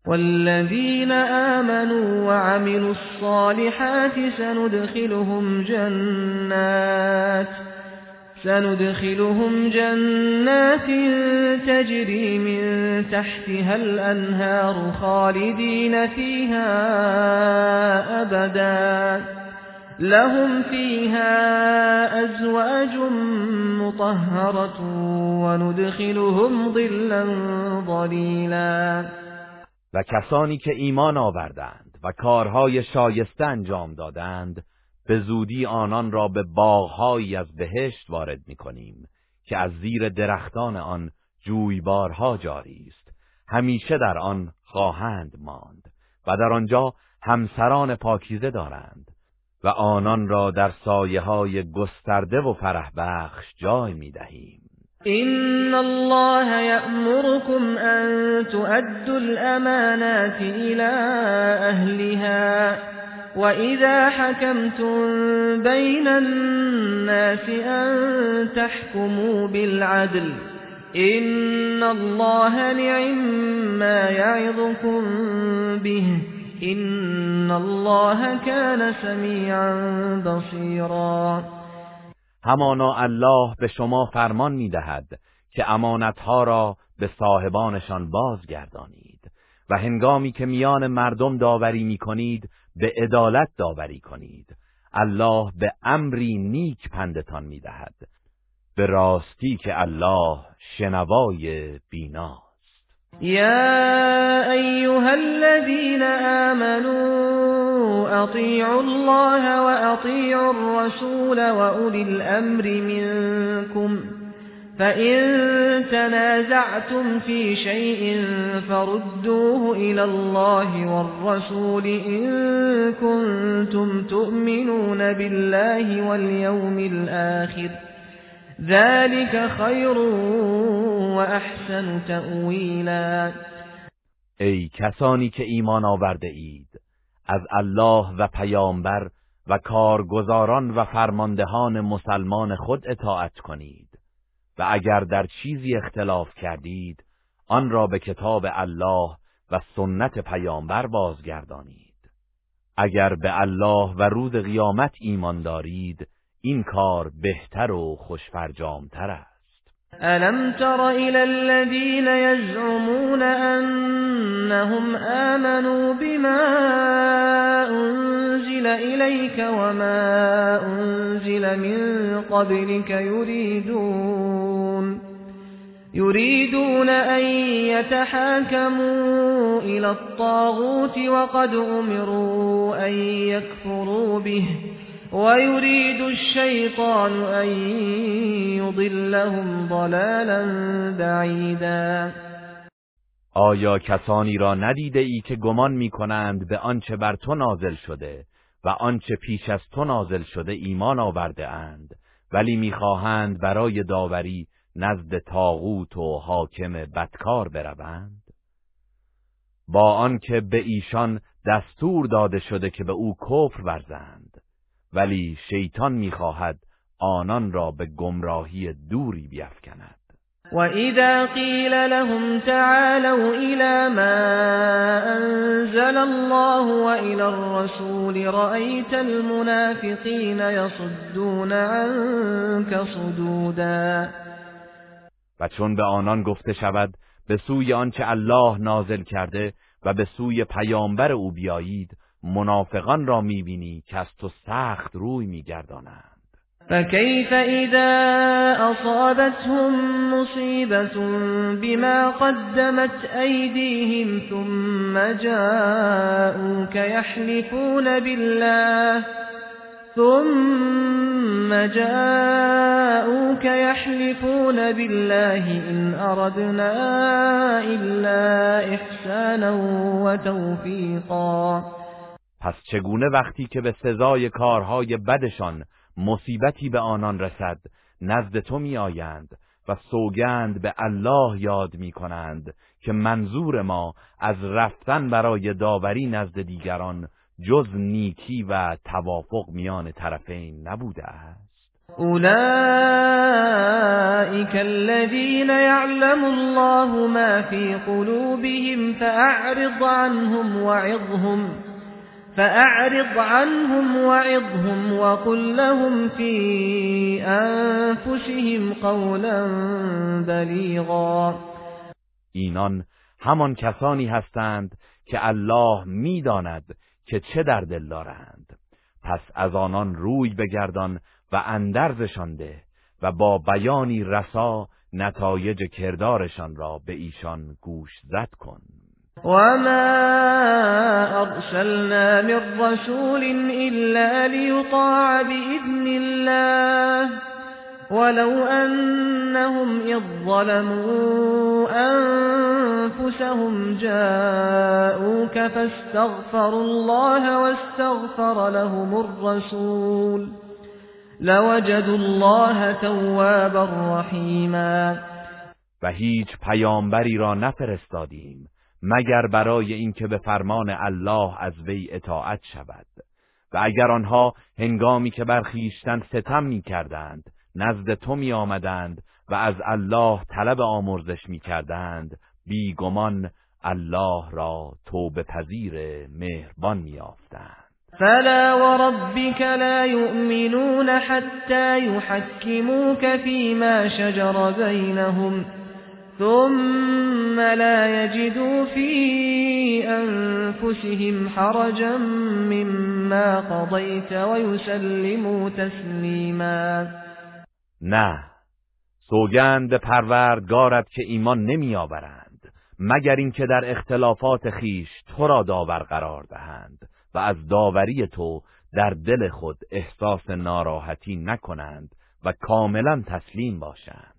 Speaker 3: والذین آمنوا وعملوا الصالحات سندخلهم جنات سندخلهم جنات تجري من تحتها الأنهار خالدين فيها أبدا. لهم فيها أزواج مطهرة وندخلهم ظلا ظليلا.
Speaker 2: و کسانی که ایمان آوردند و کارهای شایسته انجام دادند به زودی آنان را به باغهایی از بهشت وارد می کنیم که از زیر درختان آن جویبارها جاری است. همیشه در آن خواهند ماند و در آنجا همسران پاکیزه دارند و آنان را در سایه های گسترده و فرح بخش جای می دهیم
Speaker 3: إن الله يأمركم أن تؤدوا الأمانات إلى أهلها وإذا حكمتم بين الناس أن تحكموا بالعدل إن الله نعم ما يعظكم به إن الله كان سميعا بصيرا.
Speaker 2: همانا الله به شما فرمان می‌دهد که امانتها را به صاحبانشان بازگردانید و هنگامی که میان مردم داوری می کنید به عدالت داوری کنید. الله به امری نیک پندتان می دهد به راستی که الله شنوای بیناست.
Speaker 3: يا أيها الذين آمنوا أطيعوا الله وأطيعوا الرسول وأولي الأمر منكم فإن تنازعتم في شيء فردوه إلى الله والرسول إن كنتم تؤمنون بالله واليوم الآخر ذلك خير وأحسن تأویلا
Speaker 2: ای کسانی که ایمان آورده اید از الله و پیامبر و کارگزاران و فرماندهان مسلمان خود اطاعت کنید. و اگر در چیزی اختلاف کردید آن را به کتاب الله و سنت پیامبر بازگردانید. اگر به الله و روز قیامت ایمان دارید این کار بهتر و خوشفرجامتر است.
Speaker 3: ألم تر إلى الذين يزعمون أنهم آمنوا بما أنزل إليك وما أنزل من قبلك يريدون يريدون أن يتحاكموا إلى الطاغوت وقد أمروا أن يكفروا به ويريد الشيطان أن يضلهم ضلالا بعیدا
Speaker 2: آیا کسانی را ندیده ای که گمان می کنند به آنچه بر تو نازل شده و آنچه پیش از تو نازل شده ایمان آورده اند ولی می‌خواهند برای داوری نزد تاغوت و حاکم بدکار بروند؟ با آنکه به ایشان دستور داده شده که به او کفر ورزند. ولی شیطان می‌خواهد آنان را به گمراهی دوری بیفکند.
Speaker 3: وَإِذَا قِيلَ لَهُمْ تَعَالَوْا إِلَى مَا أَنزَلَ اللَّهُ وَإِلَى الرَّسُولِ رَأَيْتَ الْمُنَافِقِينَ يَصُدُّونَ عَنكَ صُدُودًا.
Speaker 2: و چون به آنان گفته شود به سوی آنچه الله نازل کرده و به سوی پیامبر او بیایید منافقان را می‌بینی که از تو سخت روی میگردانند.
Speaker 3: فكيف إذا أصابتهم مصيبة بما قدمت أيديهم ثم جاءوك يحلفون بالله ثم جاءوك يحلفون بالله إن أردنا إلا إحسانا وتوفيقا
Speaker 2: پس چگونه وقتی که به سزای کارهای بدشان مصیبتی به آنان رسد نزد تو می آیند و سوگند به الله یاد می کنند که منظور ما از رفتن برای داوری نزد دیگران جز نیکی و توافق میان طرفین نبوده است.
Speaker 3: أولئك الذين يعلم الله ما في قلوبهم فأعرض عنهم وعظهم فأعرض عنهم وعظهم وقل لهم في أنفسهم قولا بلیغا
Speaker 2: اینان همان کسانی هستند که الله می‌داند که چه در دل دارند. پس از آنان روی بگردان و اندرزشان ده و با بیانی رسا نتایج کردارشان را به ایشان گوش زد کن.
Speaker 3: وما أرسلنا من رسول إلا ليطاع بإذن الله ولو أنهم إذ ظلموا أنفسهم جاءوك فاستغفروا الله واستغفر لهم الرسول لوجدوا الله توابا رحیما
Speaker 2: و هیچ پیامبری را نفرستادیم مگر برای اینکه به فرمان الله از وی اطاعت شود. و اگر آنها هنگامی که بر خویشتن ستم می کردند نزد تو می آمدند و از الله طلب آمرزش می کردند بیگمان الله را توبه پذیر مهربان می آفتند
Speaker 3: فلا وربك لا يؤمنون حتى يحكموك فيما شجر بينهم. ثم لا يجدوا في أنفسهم حرجا مما قضيت ويسلموا تسلیما
Speaker 2: نه سوگند پروردگارت که ایمان نمی آورند مگر اینکه در اختلافات خیش تو را داور قرار دهند و از داوری تو در دل خود احساس ناراحتی نکنند و کاملا تسلیم باشند.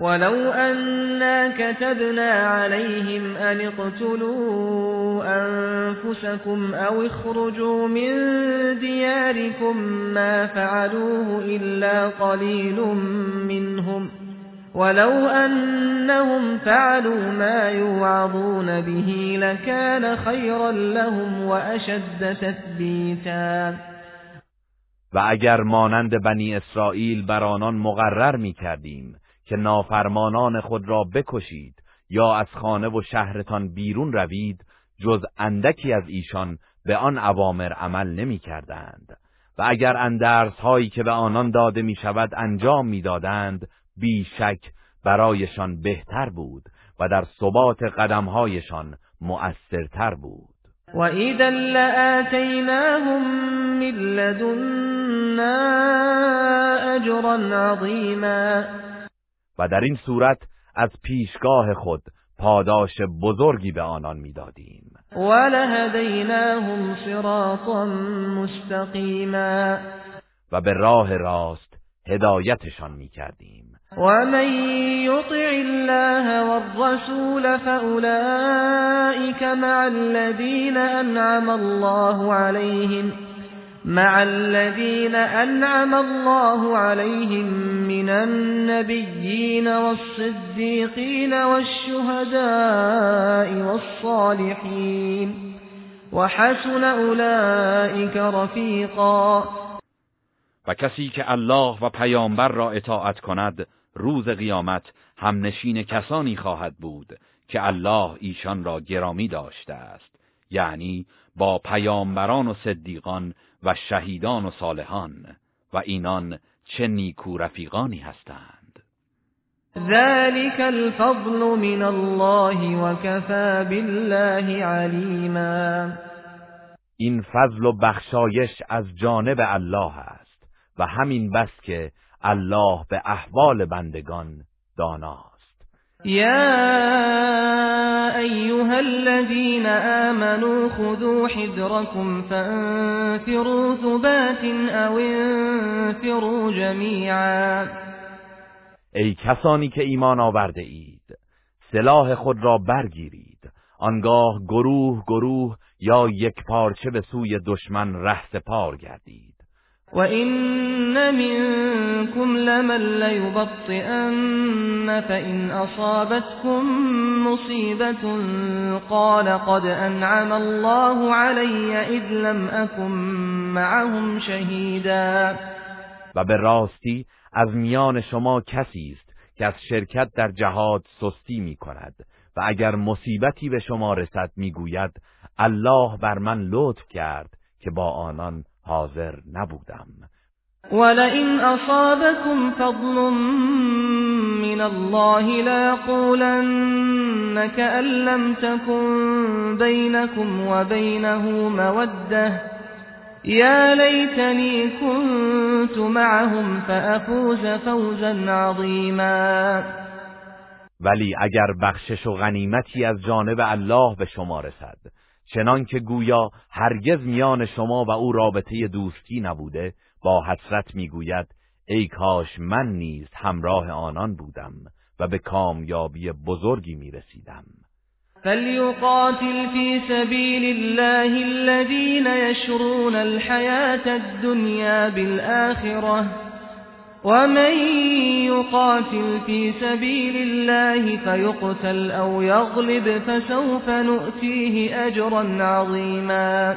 Speaker 3: ولو أنا كتبنا عليهم أن اقتلوا أنفسكم أو اخرجوا من دياركم ما فعلوه إلا قليل منهم ولو أنهم فعلوا ما يوعظون به لكان خيرا لهم وأشد تثبیتا
Speaker 2: و اگر مانند بنی اسرائیل بر آنان مقرر می کردیم که نافرمانان خود را بکشید یا از خانه و شهرتان بیرون روید جز اندکی از ایشان به آن اوامر عمل نمی کردند. و اگر اندرس هایی که به آنان داده می شود انجام می دادند بیشک برایشان بهتر بود و در ثبات قدمهایشان مؤثرتر بود.
Speaker 3: و اذا لآتیناهم من لدنا اجرا عظیما.
Speaker 2: و در این صورت از پیشگاه خود پاداش بزرگی به آنان می‌دادیم.
Speaker 3: ولهدیناهم صراطا مستقیما.
Speaker 2: و به راه راست هدایتشان می‌کردیم.
Speaker 3: ومن يطع الله والرسول فأولئك مع الذين أنعم الله عليهم مع الذين أنعم الله عليهم من النبيين والصديقين والشهداء والصالحين. وحسن أولئك رفيقا.
Speaker 2: و کسی که الله و پیامبر را اطاعت کند روز قیامت همنشین کسانی خواهد بود که الله ایشان را گرامی داشته است. یعنی با پیامبران و صدیقان و شهیدان و صالحان و اینان چه نیکو رفیقانی هستند.
Speaker 3: ذلك الفضل من الله وكفى بالله علیما.
Speaker 2: این فضل و بخشایش از جانب الله است و همین بس که الله به احوال بندگان داناست
Speaker 3: یا ایها الذين آمنوا خذوا حذركم فانفروا ثبات او انفروا جميعا.
Speaker 2: ای کسانی که ایمان آورده اید سلاح خود را برگیرید. آنگاه گروه گروه یا یک پارچه به سوی دشمن ره سپار گردید.
Speaker 3: وَإِنَّ مِنكُمْ لَمَن لَّيُبَطِّئَنَّ فَإِنْ أَصَابَتْكُم مُّصِيبَةٌ قَالَ قَدْ أَنْعَمَ اللَّهُ عَلَيَّ إِذْ لَمْ أَكُن مَّعَهُمْ شَهِيدًا.
Speaker 2: و به راستی از میان شما کسی است که از شرکت در جهاد سستی می کند و اگر مصیبتی به شما رسد می‌گوید الله بر من لطف کرد که با آنان حاضر نبودم.
Speaker 3: ولئن أصابكم فضل من الله ليقولن كأن لم تكن بينكم وبينه موده يا ليتني كنت معهم فأفوز فوزا عظيما.
Speaker 2: ولی اگر بخشش و غنیمتی از جانب الله به شما رسد چنان که گویا هرگز میان شما و او رابطه دوستی نبوده با حسرت می‌گوید ای کاش من نیز همراه آنان بودم و به کامیابی بزرگی می‌رسیدم.
Speaker 3: فلیقاتل فی سبیل الله الذین یشرون الحیاة الدنیا بالآخرة ومن يقاتل في سبيل الله فيقتل أو يغلب فسوف نؤتيه اجرا عظیما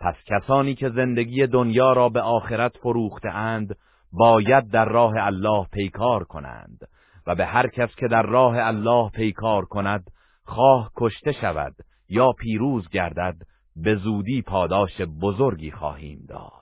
Speaker 2: پس کسانی که زندگی دنیا را به آخرت فروخته اند باید در راه الله پیکار کنند. و به هر کس که در راه الله پیکار کند خواه کشته شود یا پیروز گردد به زودی پاداش بزرگی خواهیم داد.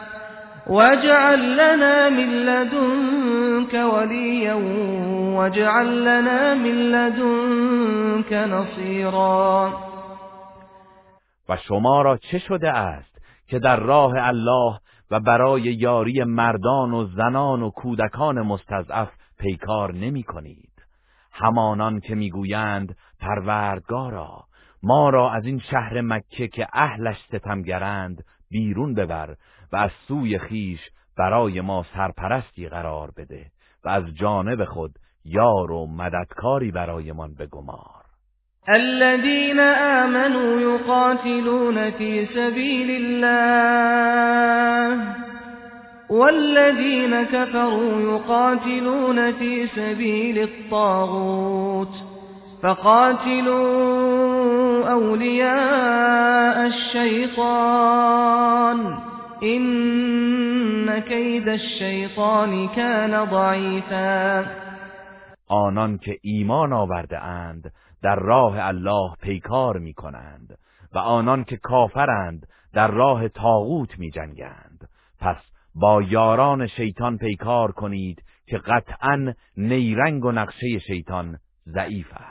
Speaker 3: واجعل لنا من لدنك وليا واجعل لنا من لدنك نصيرا.
Speaker 2: و شما را چه شده است که در راه الله و برای یاری مردان و زنان و کودکان مستضعف پیکار نمی کنید؟ همانان که می‌گویند پروردگارا ما را از این شهر مکه که اهلش ستمگرند بیرون ببر و از سوی خیش برای ما سرپرستی قرار بده و از جانب خود یار و مددکاری برایمان بگمار.
Speaker 3: الذين آمنوا يقاتلون في سبيل الله والذين كفروا يقاتلون في سبيل الطاغوت فقاتلوا أولياء الشيطان این کید الشیطان کان ضعیفا
Speaker 2: آنان که ایمان آورده اند در راه الله پیکار می کنند و آنان که کافرند در راه تاغوت می جنگند پس با یاران شیطان پیکار کنید که قطعا نیرنگ و نقشه شیطان ضعیف است.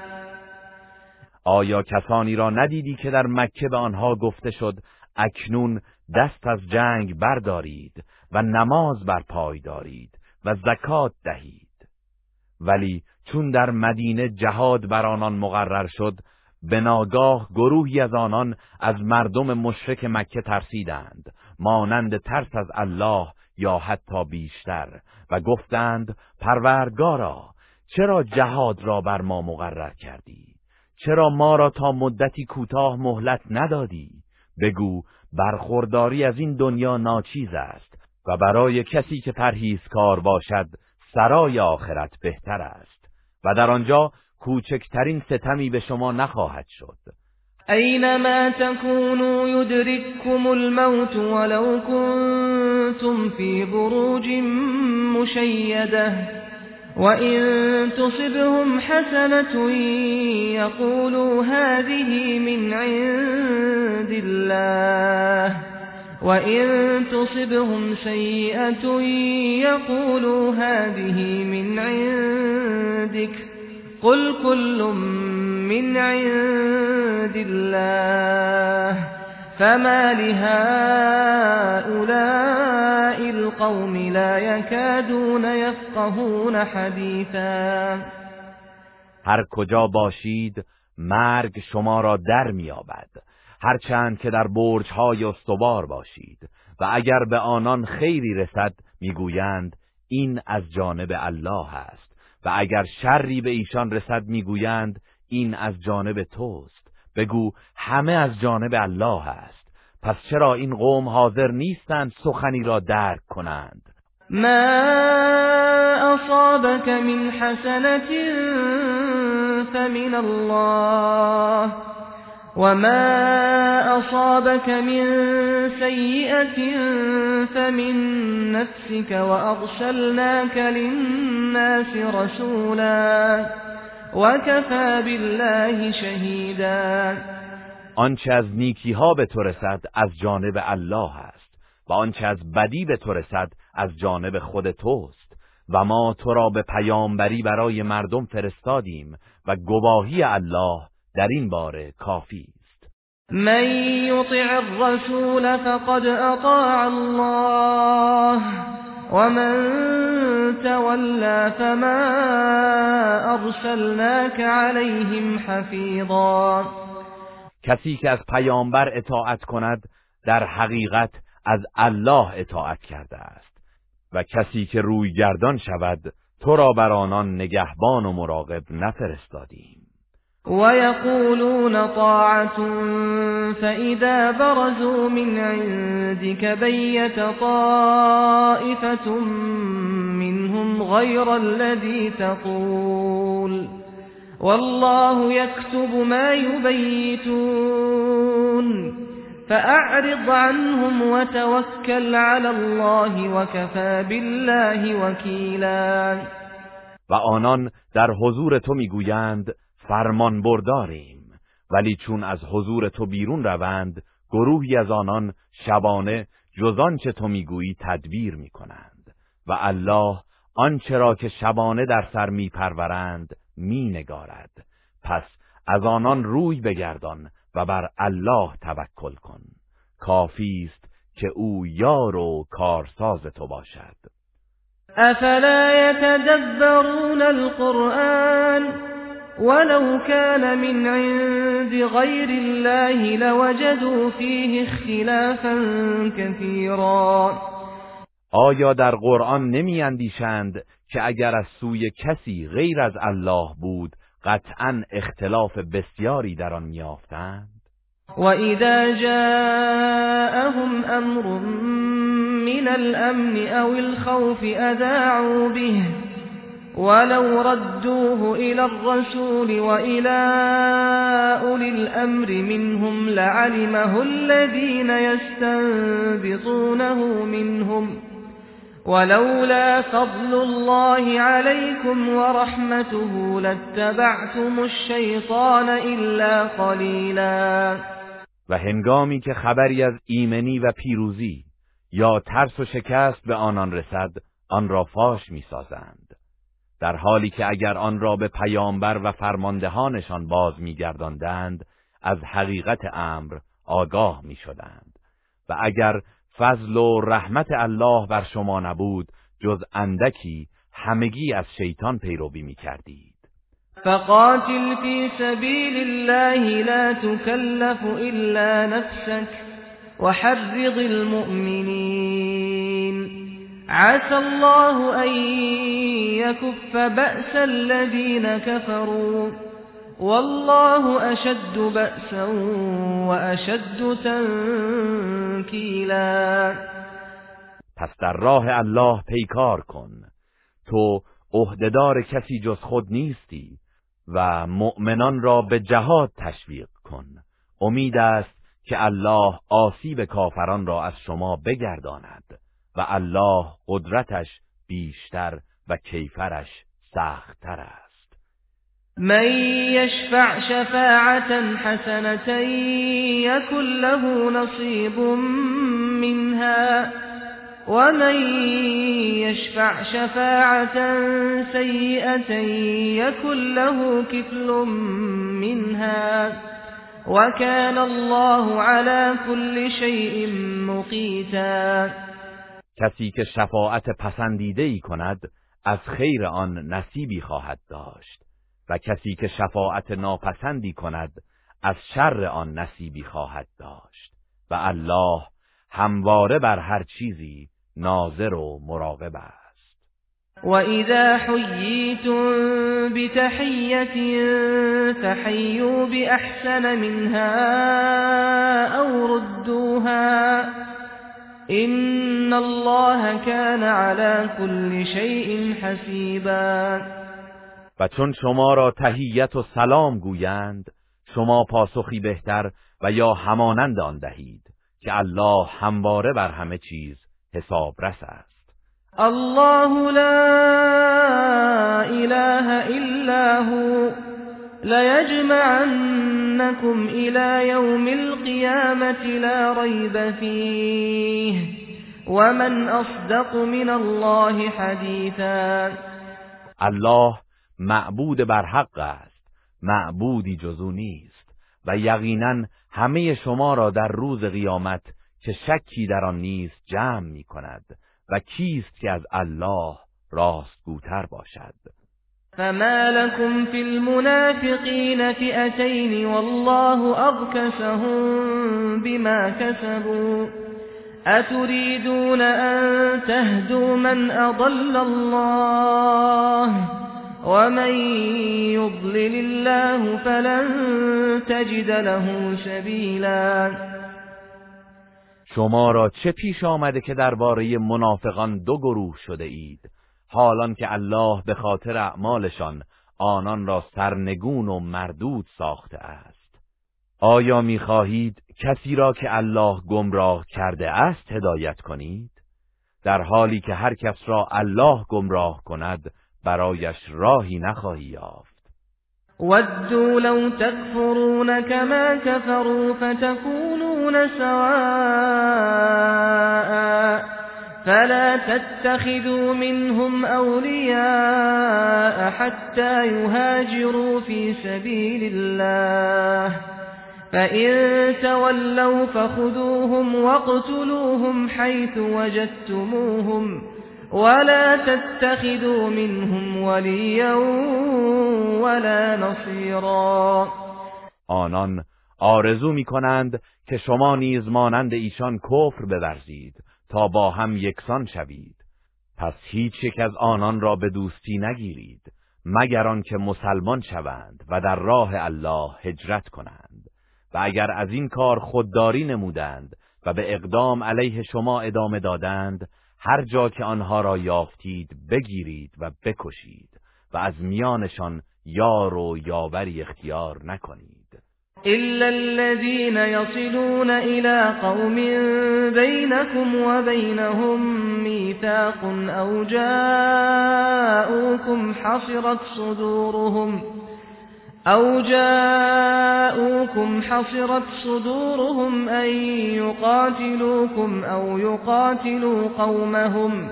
Speaker 2: آیا کسانی را ندیدی که در مکه به آنها گفته شد اکنون دست از جنگ بردارید و نماز بر پای دارید و زکات دهید؟ ولی چون در مدینه جهاد بر آنان مقرر شد به ناگاه گروهی از آنان از مردم مشرک مکه ترسیدند مانند ترس از الله یا حتی بیشتر و گفتند پروردگارا چرا جهاد را بر ما مقرر کردی؟ چرا ما را تا مدتی کوتاه مهلت ندادی؟ بگو برخورداری از این دنیا ناچیز است و برای کسی که پرهیزکار باشد سرای آخرت بهتر است و در آنجا کوچکترین ستمی به شما نخواهد شد.
Speaker 3: اینما تكونوا يدرككم الموت ولو كنتم في بروج مشيده وَإِن تُصِبْهُمْ حَسَنَةٌ يَقُولُوا هَذِهِ مِنْ عِندِ اللَّهِ وَإِن تُصِبْهُمْ سَيِّئَةٌ يَقُولُوا هَذِهِ مِنْ عِندِكَ قُلْ كُلٌّ مِنْ عِندِ اللَّهِ فما لهؤلاء القوم لا يكادون يفقهون حديثا.
Speaker 2: هر کجا باشید مرگ شما را در میابد هرچند که در برجهای استوار باشید و اگر به آنان خیری رسد می‌گویند این از جانب الله است. و اگر شری به ایشان رسد می‌گویند این از جانب توست. بگو همه از جانب الله است. پس چرا این قوم حاضر نیستند سخنی را درک کنند؟
Speaker 3: ما اصابك من حسنت فمن الله وما اصابك من سيئة فمن نفسك وأرسلناك للناس رسولا. وكفى بالله شهیدا.
Speaker 2: آنچه از نیکی ها به تو رسد از جانب الله است و آنچه از بدی به تو رسد از جانب خود توست و ما تو را به پیامبری برای مردم فرستادیم و گواهی الله در این باره کافی است.
Speaker 3: من یطع الرسول فقد اطاع الله. ومن تولى فما ارسلناك عليهم حفيظا.
Speaker 2: کسی که از پیامبر اطاعت کند در حقیقت از الله اطاعت کرده است. و کسی که روی گردان شود تو را بر آنان نگهبان و مراقب نفرستادیم.
Speaker 3: ويقولون طاعة فإذا برزوا من عندك بيت طائفة منهم غير الذي تقول. والله يكتب ما يبيتون. فأعرض عنهم وتوكل على الله وكفى بالله وكيلا.
Speaker 2: و آنان در حضور تو میگویند فرمان برداریم ولی چون از حضور تو بیرون روند گروهی از آنان شبانه جزان چه تو می‌گویی تدبیر می‌کنند. و الله آنچه را که شبانه در سر میپرورند مینگارد. پس از آنان روی بگردان و بر الله توکل کن. کافی است که او یار و کارساز تو باشد.
Speaker 3: افلا یتدبرون القرآن؟ ولو كان من عند غير الله لوجدوا فيه اختلافا كثيرا.
Speaker 2: آیا در قرآن نمی اندیشند که اگر از سوی کسی غیر از الله بود قطعا اختلاف بسیاری در آن میافتند
Speaker 3: و اذا جاءهم امر من الامن او الخوف اذاعوا به ولو ردوه إلى الرسول وإلى أولي الأمر منهم لعلمه الذين يستنبطونه منهم ولولا فضل الله عليكم ورحمته لاتبعتم الشيطان إلا قليلا.
Speaker 2: و هنگامی که خبری از ایمنی و پیروزی یا ترس و شکست به آنان رسد آن را فاش می‌سازند. در حالی که اگر آن را به پیامبر و فرماندهانشان باز میگرداندند از حقیقت امر آگاه می‌شدند. و اگر فضل و رحمت الله بر شما نبود جز اندکی همگی از شیطان پیروی می‌کردید.
Speaker 3: فقاتل فی سبیل الله لا تكلف الا نفسك وحرض المؤمنین. عسى الله أن يكف بأس الذين كفروا. والله اشد بأسا واشد تنکیلا
Speaker 2: پس در راه الله پیکار کن. تو عهدهدار کسی جز خود نیستی و مؤمنان را به جهاد تشویق کن. امید است که الله آسیب کافران را از شما بگرداند. و الله قدرتش بیشتر و کیفرش سختتر است.
Speaker 3: من یشفع شفاعتا حسنة یکن له نصیب منها ومن يشفع شفاعة سيئة يكن له كفل منها وكان الله على كل شيء مقيتا
Speaker 2: کسی که شفاعت پسندیده ای کند از خیر آن نصیبی خواهد داشت و کسی که شفاعت ناپسندی کند از شر آن نصیبی خواهد داشت و الله همواره بر هر چیزی ناظر و مراقب است.
Speaker 3: و اذا حییتم بتحیت فحیوا باحسن منها او ردوها. ان الله كان على كل شيء حسیبا
Speaker 2: و چون شما را تحیت و سلام گویند شما پاسخی بهتر و یا همانند آن دهید که الله همواره بر همه چیز حسابرس است.
Speaker 3: الله لا اله الا هو. ليجمعنكم الى يوم القيامه لا ريب فيه ومن اصدق من الله حديثا
Speaker 2: الله معبود بر حق است معبودی جزو نیست و یقینا همه شما را در روز قیامت که شکی در آن نیست جمع می کند و کیست که از الله راستگوتر باشد.
Speaker 3: فما لكم في المنافقين فئتين والله أركسهم بما كسبوا أتريدون أن تهدوا من أضل الله ومن يضلل الله فلن تجد له سبيلا
Speaker 2: شما را چه پیش آمده که درباره منافقان دو گروه شده اید؟ حالان که الله به خاطر اعمالشان آنان را سرنگون و مردود ساخته است. آیا می‌خواهید کسی را که الله گمراه کرده است هدایت کنید؟ در حالی که هر کس را الله گمراه کند برایش راهی نخواهی یافت.
Speaker 3: ودوا لو تكفرون كما كفروا فتكونون سواء فلا تتخذوا منهم أولياء حتى يهاجروا في سبيل الله. فإن تولوا فخذوهم واقتلوهم حيث وجدتموهم ولا تتخذوا منهم وليا ولا نصيرا.
Speaker 2: آنان آرزو می کنند که شما نیز مانند ایشان کفر بورزید. تا با هم یکسان شوید. پس هیچ یک از آنان را به دوستی نگیرید مگر آنکه مسلمان شوند و در راه الله هجرت کنند. و اگر از این کار خودداری نمودند و به اقدام علیه شما ادامه دادند هر جا که آنها را یافتید بگیرید و بکشید و از میانشان یار و یاوری اختیار نکنید.
Speaker 3: إلا الذين يصلون إلى قوم بينكم وبينهم ميثاق أو جاءوكم حصرت صدورهم أو جاءوكم حصرت صدورهم أن يقاتلوكم أو يقاتلوا قومهم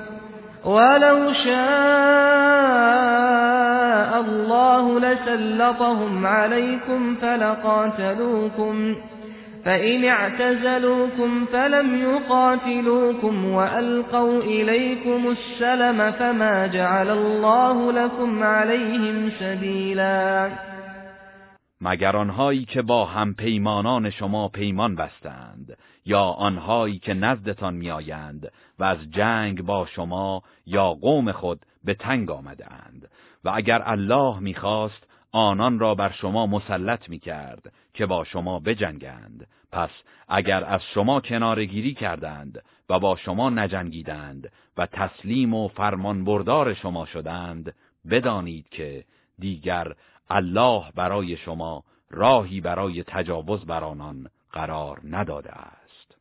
Speaker 3: ولو شاء الله لسلطهم عليكم فلقاتلوكم فإن اعتزلوكم فلم يقاتلوكم وألقوا إليكم السلم فما جعل الله لكم عليهم سبيلا.
Speaker 2: مگر آنهایی که با هم پیمانان شما پیمان بستند یا آنهایی که نزدتان میآیند و از جنگ با شما یا قوم خود به تنگ آمدند و اگر الله می‌خواست آنان را بر شما مسلط می کرد که با شما بجنگند. پس اگر از شما کنارگیری کردند و با شما نجنگیدند و تسلیم و فرمان بردار شما شدند بدانید که دیگر الله برای شما راهی برای تجاوز بر آنان قرار نداده است.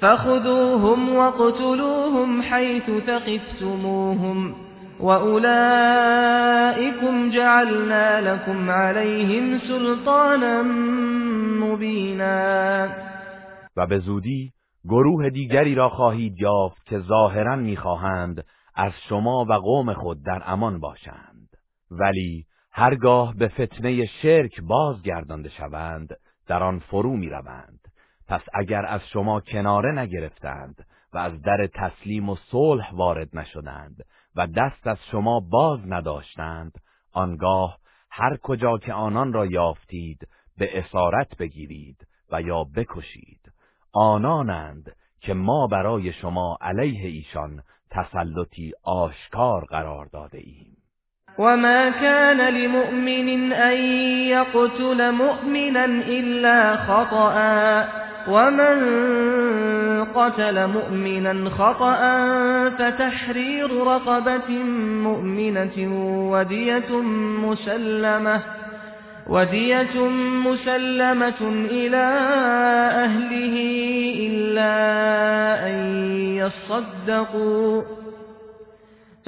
Speaker 3: فخذوهم واقتلوهم حيث ثقفتموهم وأولئكم جعلنا لكم عليهم سلطانا مبینا
Speaker 2: و به زودی گروه دیگری را خواهید یافت که ظاهرا می‌خواهند از شما و قوم خود در امان باشند. ولی هرگاه به فتنه شرک بازگردانده شوند در آن فرو می‌روند. پس اگر از شما کناره نگرفتند و از در تسلیم و صلح وارد نشدند و دست از شما باز نداشتند آنگاه هر کجا که آنان را یافتید به اسارت بگیرید و یا بکشید. آنانند که ما برای شما علیه ایشان تسلطی آشکار قرار داده ایم.
Speaker 3: وما كان لمؤمن ان يقتل مؤمنا الا خطأ. ومن قتل مؤمنا خطأ فتحرير رقبة مؤمنة ودية مسلمة ودية مسلمة إلى أهله إلا أن يصدقوا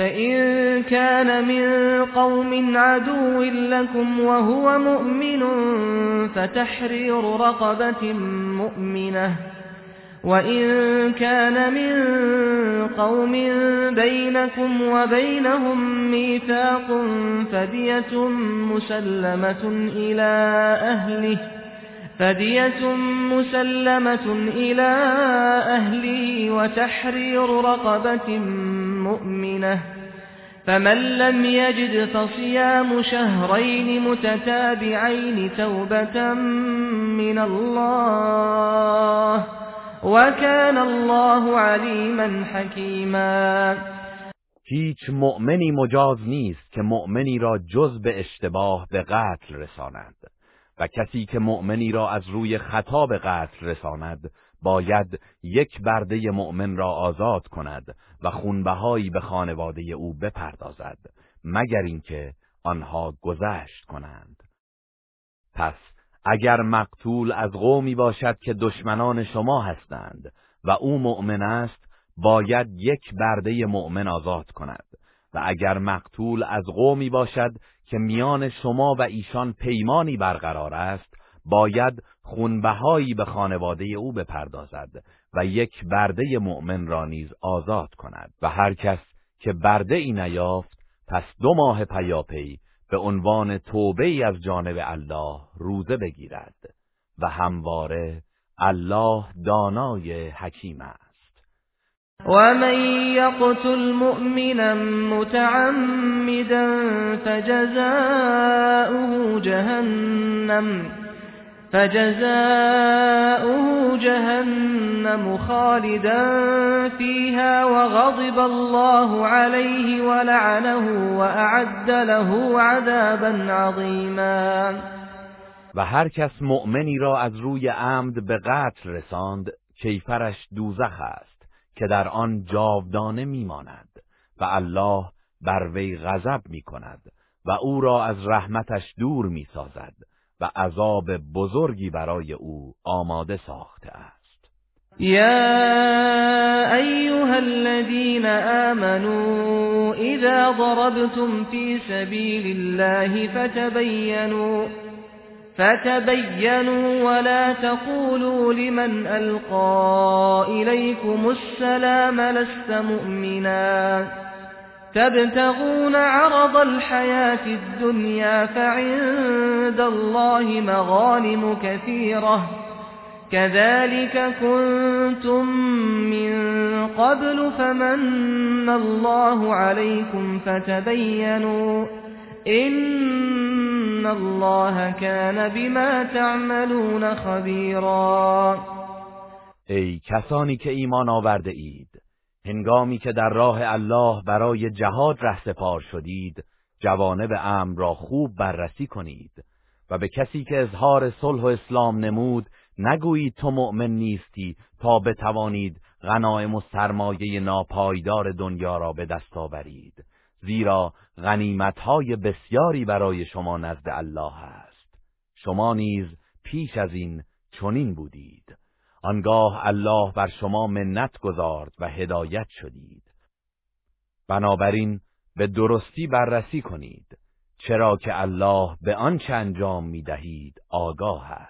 Speaker 3: فإن كان من قوم عدو لكم وهو مؤمن فتحرير رقبة مؤمنة وَإِن كَانَ مِن قَوْمٍ بَيْنَكُمْ وَبَيْنَهُم مِّيثَاقٌ فَدِيَةٌ مُسَلَّمَةٌ إِلَى أَهْلِهِ فَدِيَةٌ مُسَلَّمَةٌ إِلَى أَهْلِهِ وَتَحْرِيرُ رَقَبَةٍ مُؤْمِنَةٍ فَمَن لَّمْ يَجِدْ فَصِيَامُ شَهْرَيْنِ مُتَتَابِعَيْنِ تَوْبَةً مِّنَ اللَّهِ وكان الله علیما حکیما
Speaker 2: هیچ مؤمنی مجاز نیست که مؤمنی را جز به اشتباه به قتل رساند. و کسی که مؤمنی را از روی خطا به قتل رساند باید یک برده مؤمن را آزاد کند و خونبهایی به خانواده او بپردازد مگر اینکه آنها گذشت کنند. پس اگر مقتول از قومی باشد که دشمنان شما هستند و او مؤمن است باید یک برده مؤمن آزاد کند. و اگر مقتول از قومی باشد که میان شما و ایشان پیمانی برقرار است باید خونبهایی به خانواده او بپردازد و یک برده مؤمن را نیز آزاد کند و هر کس که برده ای نیافت پس دو ماه پیاپی به عنوان توبه ای از جانب الله روزه بگیرد و همواره الله دانای حکیم است.
Speaker 3: و من یقتل مؤمنا متعمدا فجزاؤه جهنم فجزاؤه جهنم خالدا فيها وغضب الله عليه ولعنه وأعد له عذابا عظيما
Speaker 2: و هر کس مؤمنی را از روی عمد به قتل رساند کیفرش دوزخ است. که در آن جاودانه میماند و الله بر وی غضب می کند و او را از رحمتش دور می سازد و عذاب بزرگی برای او آماده ساخته است.
Speaker 3: یا ایها الذين آمنوا اذا ضربتم في سبيل الله فتبينوا فتبينوا ولا تقولوا لمن ألقى إليكم السلام لست مؤمنا. تبتغون عرض الحياة الدنيا فعند الله مغانم كثيرة. كذلك كنتم من قبل فمن الله عليكم فتبينوا. إن الله كان بما تعملون خبيرا.
Speaker 2: ای کسانی که ایمان آورده اید هنگامی که در راه الله برای جهاد رهسپار شدید جوانب امر را خوب بررسی کنید و به کسی که اظهار صلح و اسلام نمود نگویید تو مؤمن نیستی تا بتوانید غنایم و سرمایه ناپایدار دنیا را به دست آورید. زیرا غنیمتهای بسیاری برای شما نزد الله است. شما نیز پیش از این چنین بودید. آنگاه الله بر شما منت گذارد و هدایت شدید. بنابراین به درستی بررسی کنید. چرا که الله به آنچه انجام می‌دهید آگاه است.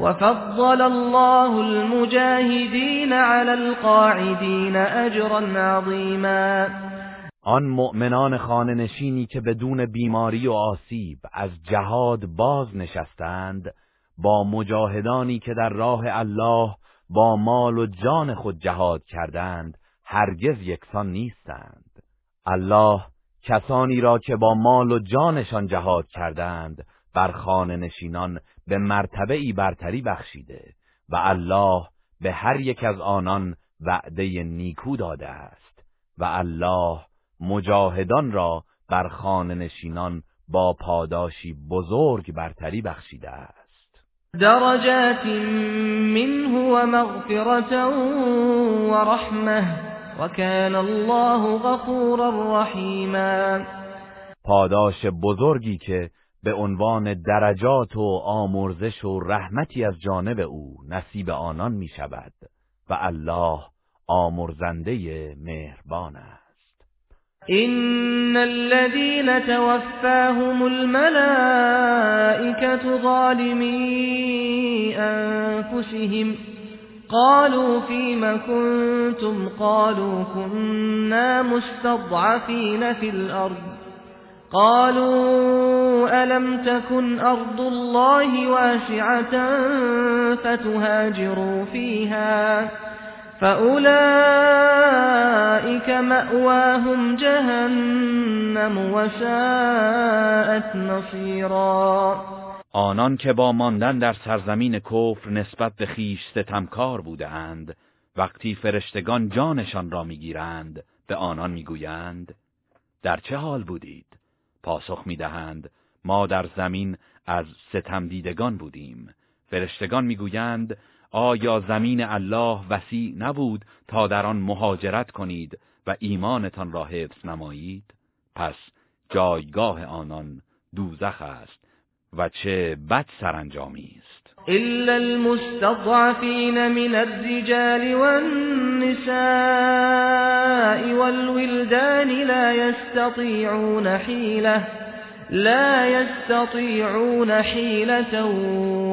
Speaker 3: وفضل الله المجاهدين على القاعدين اجرا عظیما
Speaker 2: آن مؤمنان خانه نشینی که بدون بیماری و آسیب از جهاد باز نشستند با مجاهدانی که در راه الله با مال و جان خود جهاد کردند هرگز یکسان نیستند. الله کسانی را که با مال و جانشان جهاد کردند بر خانه نشینان به مرتبه ای برتری بخشیده و الله به هر یک از آنان وعده نیکو داده است و الله مجاهدان را بر خانه نشینان با پاداشی بزرگ برتری بخشیده است.
Speaker 3: درجات منه و مغفرة و رحمه و کان الله غفورا رحیما.
Speaker 2: پاداش بزرگی که به عنوان درجات و آمرزش و رحمتی از جانب او نصیب آنان می شود و الله آمرزنده مهربان است.
Speaker 3: این الذين توفاهم الملائكة ظالمي انفسهم قالوا فيما كنتم؟ قالوا كنا مستضعفين في الأرض. قالوا ألم تكن أرض الله واسعة فتهاجروا فيها فأولئك مأواهم جهنم وساءت نصيرا
Speaker 2: آنان که با ماندن در سرزمین کفر نسبت به خیش ستمکار بودند وقتی فرشتگان جانشان را می‌گیرند به آنان می‌گویند در چه حال بودید؟ پاسخ می‌دهند ما در زمین از ستم دیدگان بودیم. فرشتگان می‌گویند آیا زمین الله وسیع نبود تا در آن مهاجرت کنید و ایمانتان را حفظ نمایید؟ پس جایگاه آنان دوزخ است و چه بد سرانجامی است.
Speaker 3: إلا المستضعفين من الرجال والنساء والولدان لا يستطيعون حيلة لا يستطيعون حيلة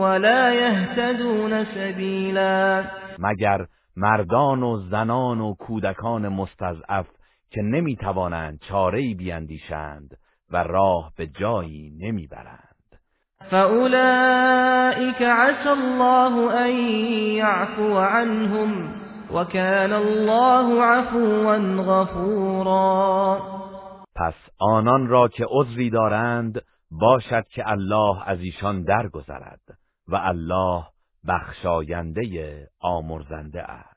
Speaker 3: ولا يهتدون سبيلا.
Speaker 2: مگر مردان و زنان و کودکان مستضعف که نمی‌توانند چاره‌ای بیاندیشند و راه به جایی نمی‌برند.
Speaker 3: فأولئك عسى الله أن يعفو عنهم وكان الله عفوا غفورا.
Speaker 2: پس آنان را که عذری دارند باشد که الله از ایشان درگذرد و الله بخشاینده آمرزنده است.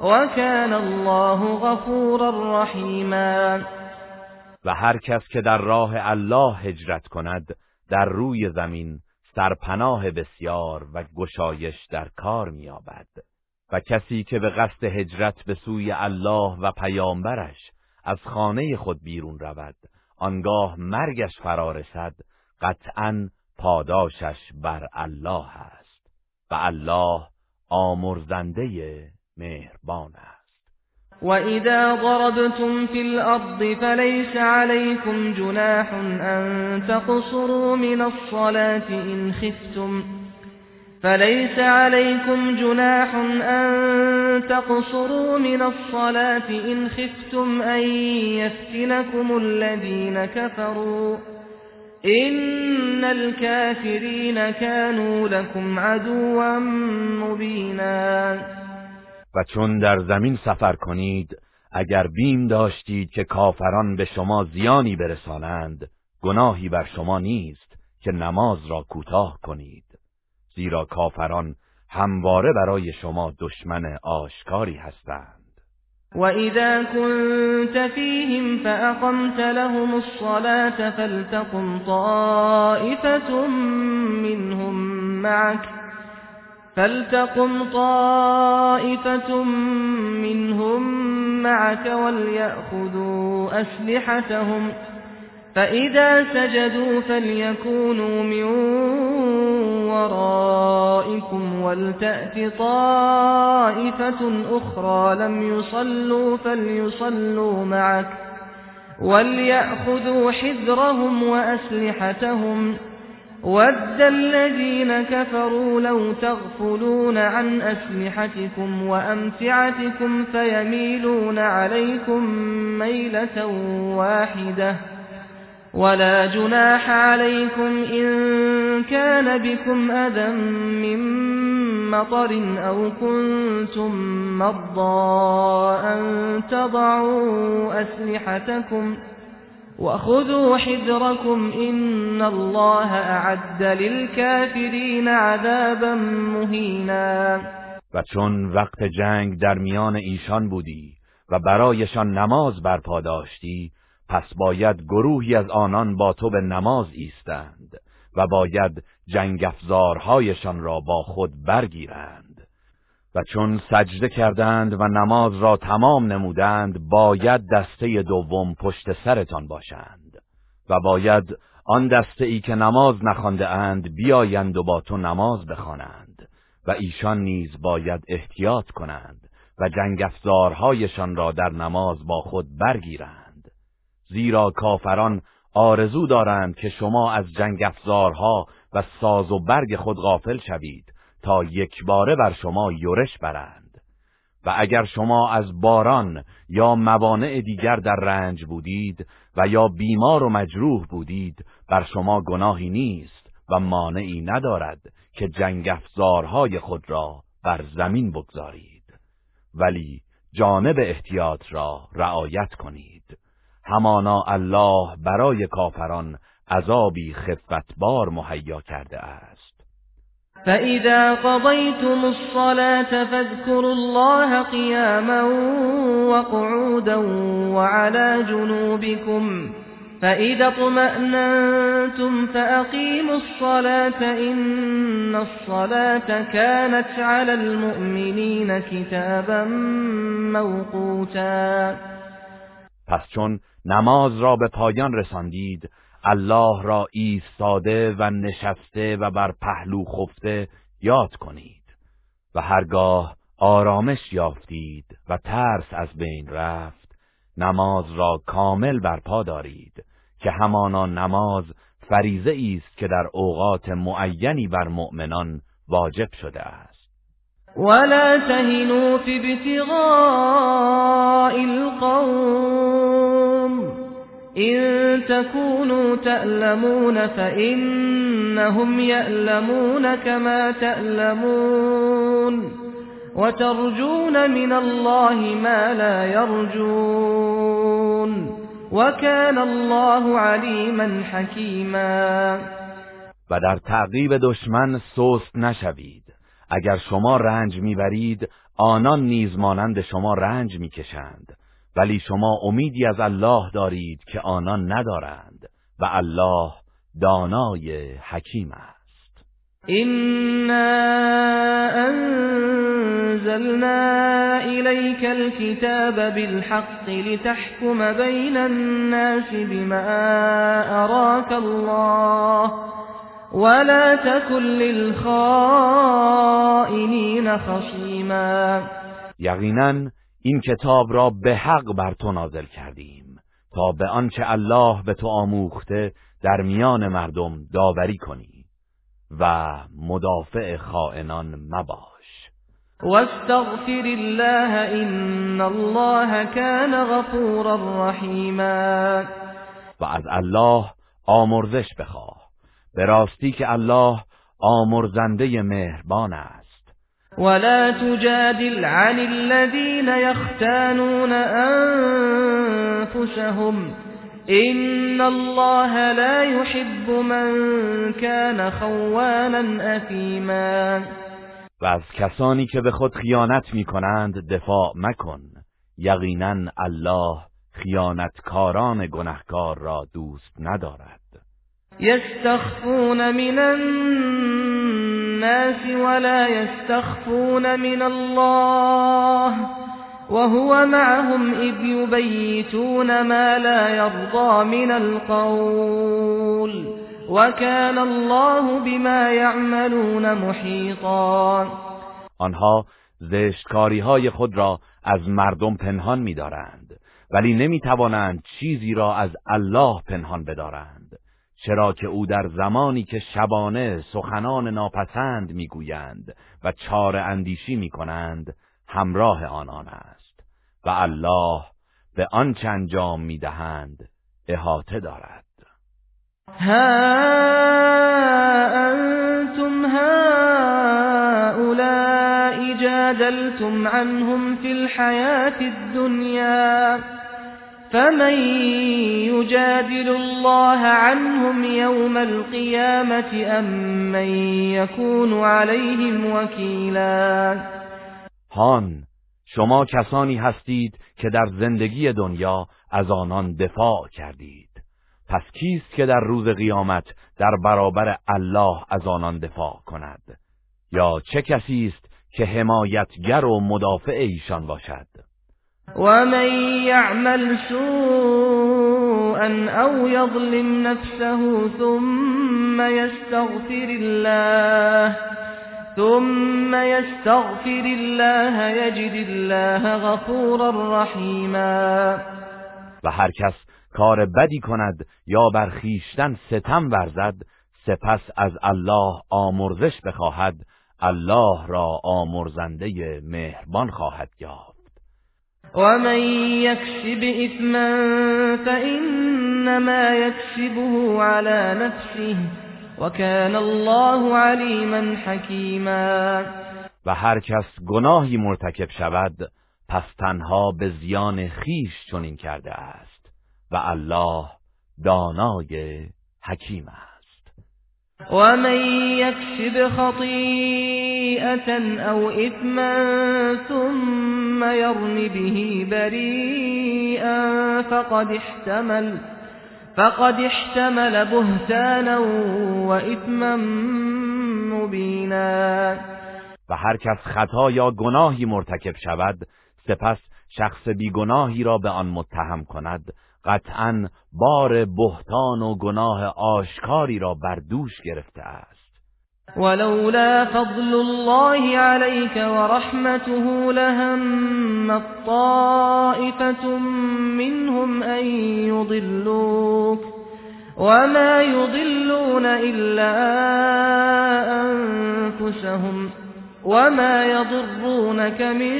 Speaker 3: وكان الله غفورا رحیما
Speaker 2: و هر کس که در راه الله هجرت کند در روی زمین سرپناه بسیار و گشایش در کار می‌یابد. و کسی که به قصد هجرت به سوی الله و پیامبرش از خانه خود بیرون رود آنگاه مرگش فرا رسد قطعا پاداشش بر الله است. و الله آمرزنده مهربان است.
Speaker 3: وَإِذَا ضَرَبْتُمْ فِي الْأَرْضِ فَلَيْسَ عَلَيْكُمْ جُنَاحٌ أَن تَقْصُرُوا مِنَ الصَّلَاةِ إِنْ خِفْتُمْ فليس عليكم جناح أن تقصروا من الصلاة إن خفتم أن يفتنكم الذين كفروا إن الكافرين كانوا لكم عدوا مبينا
Speaker 2: و چون در زمین سفر کنید اگر بیم داشتید که کافران به شما زیانی برسانند گناهی بر شما نیست که نماز را کوتاه کنید. زیرا کافران همواره برای شما دشمن آشکاری هستند.
Speaker 3: وَإِذَا كُنتَ فِيهِمْ فَأَقَمْتَ لَهُمُ الصَّلَاةَ فَلْتَقُمْ طَائِفَةٌ مِّنْهُمْ مَعَكَ فلتقم طائفة منهم معك وليأخذوا أسلحتهم فإذا سجدوا فليكونوا من ورائكم ولتأت طائفة أخرى لم يصلوا فليصلوا معك وليأخذوا حذرهم وأسلحتهم. ود الذين كفروا لو تغفلون عن أسلحتكم وأمتعتكم فيميلون عليكم ميلة واحدة ولا جناح عليكم إن كان بكم أذى من مطر أو كنتم مرضى أن تضعوا أسلحتكم ۖ وخذوا حذركم إن الله اعد للكافرین عذابا مهینا
Speaker 2: و چون وقت جنگ در میان ایشان بودی و برایشان نماز برپا داشتی پس باید گروهی از آنان با تو به نماز ایستند و باید جنگ افزارهایشان را با خود برگیرند. و چون سجده کردند و نماز را تمام نمودند باید دسته دوم پشت سرتان باشند و باید آن دسته ای که نماز نخوانده اند بیایند و با تو نماز بخوانند و ایشان نیز باید احتیاط کنند و جنگ افزارهایشان را در نماز با خود برگیرند. زیرا کافران آرزو دارند که شما از جنگ افزارها و ساز و برگ خود غافل شوید تا یک باره بر شما یورش برند. و اگر شما از باران یا موانع دیگر در رنج بودید و یا بیمار و مجروح بودید بر شما گناهی نیست و مانعی ندارد که جنگ افزارهای خود را بر زمین بگذارید. ولی جانب احتیاط را رعایت کنید. همانا الله برای کافران عذابی خفتبار مهیا کرده است.
Speaker 3: فإذا قضيتم الصلاة فاذكروا الله قياما وقعودا وعلى جنوبكم فإذا اطمأننتم فأقيموا الصلاة إن الصلاة كانت على المؤمنين كتابا موقوتا
Speaker 2: پس چون نماز را به پایان رساندید الله را ایستاده و نشسته و بر پهلو خفته یاد کنید و هرگاه آرامش یافتید و ترس از بین رفت نماز را کامل برپا دارید که همانا نماز فریزه است که در اوقات معینی بر مؤمنان واجب شده است.
Speaker 3: ولا تهنوا في ابتغاء القوم إن تكونوا تألمون فإنهم يألمون كما تألمون وترجون من الله ما لا يرجون وكان الله عليما حكيما.
Speaker 2: و در تعقیب دشمن سست نشوید. اگر شما رنج می‌برید آنان نیز مانند شما رنج می‌کشند. ولی شما امیدی از الله دارید که آنان ندارند و الله دانای حکیم است.
Speaker 3: إنا أنزلنا إليك الكتاب بالحق لتحكم بين الناس بما أراك الله ولا تكن للخائنين خصيما
Speaker 2: یقینا این کتاب را به حق بر تو نازل کردیم تا به آنچه الله به تو آموخته در میان مردم داوری کنی و مدافع خائنان مباش.
Speaker 3: واستغفر الله ان الله كان غفورا رحیما.
Speaker 2: و از الله آمرزش بخواه. به راستی که الله آمرزنده مهربان است.
Speaker 3: ولا تجادل عن الذين يختانون انفسهم ان الله لا يحب من كان خوانا اثیما
Speaker 2: و از کسانی که به خود خیانت می کنند دفاع مکن. یقینا الله خیانتکاران گنهکار را دوست ندارد.
Speaker 3: یستخفون من الناس ولا یستخفون من الله وهو معهم إذ يبيتون ما لا يرضى من القول وكان الله بما يعملون محيطا.
Speaker 2: آنها زشتکاری های خود را از مردم پنهان می‌دارند ولی نمی‌توانند چیزی را از الله پنهان بدارند. چرا که او در زمانی که شبانه سخنان ناپسند می‌گویند و چار اندیشی می‌کنند همراه آنان است. و الله به آنچه انجام می‌دهند احاطه دارد.
Speaker 3: ها انتم هؤلاء جادلتم عنهم في الحياة الدنيا فمن يجادل الله عنهم يوم القيامة أم من يكون عليهم وكيلا
Speaker 2: هان شما کسانی هستید که در زندگی دنیا از آنان دفاع کردید. پس کیست که در روز قیامت در برابر الله از آنان دفاع کند؟ یا چه کسی است که حمایتگر و مدافع ایشان باشد؟
Speaker 3: و من یعمل سوءا او یظلم نفسه ثم یستغفر الله ثم يستغفر الله يجد الله غفورا رحیما
Speaker 2: و هر کس کار بدی کند یا بر خیشتن ستم ورزد سپس از الله آمرزش بخواهد الله را آمرزنده مهربان خواهد یافت.
Speaker 3: ومن يكسب اثما فانما يكسبه على نفسه وكان الله علیما حکیما
Speaker 2: و هر کس گناهی مرتکب شود پس تنها به زیان خیش چنین کرده است و الله دانای حکیم است.
Speaker 3: و من یکسب خطیئتا او اثما ثم یرمی به بریئا فقد احتمل فقد احتمل بهتانا و اثما مبینا
Speaker 2: و هر کس خطا یا گناهی مرتکب شود سپس شخص بیگناهی را به آن متهم کند. قطعا بار بهتان و گناه آشکاری را بر دوش گرفته است.
Speaker 3: ولولا فضل الله عليك ورحمته لهم الطائفة منهم أن يضلوك وما يضلون إلا أنفسهم وما يضرونك من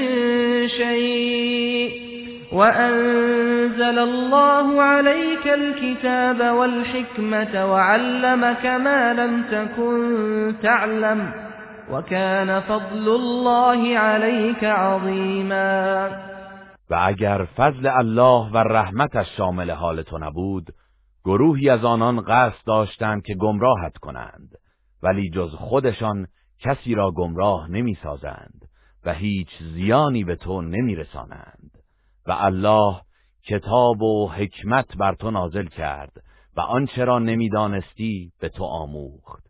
Speaker 3: شيء. وأنزل الله عليك الكتاب والحكمة وعلمك ما لم تكن تعلم وكان فضل الله عليك عظيما.
Speaker 2: و اگر فضل الله و رحمتش شامل حال تو نبود گروهی از آنان قصد داشتند که گمراهت کنند ولی جز خودشان کسی را گمراه نمی سازند و هیچ زیانی به تو نمیرسانند. و الله کتاب و حکمت بر تو نازل کرد و آنچه را نمی‌دانستی به تو آموخت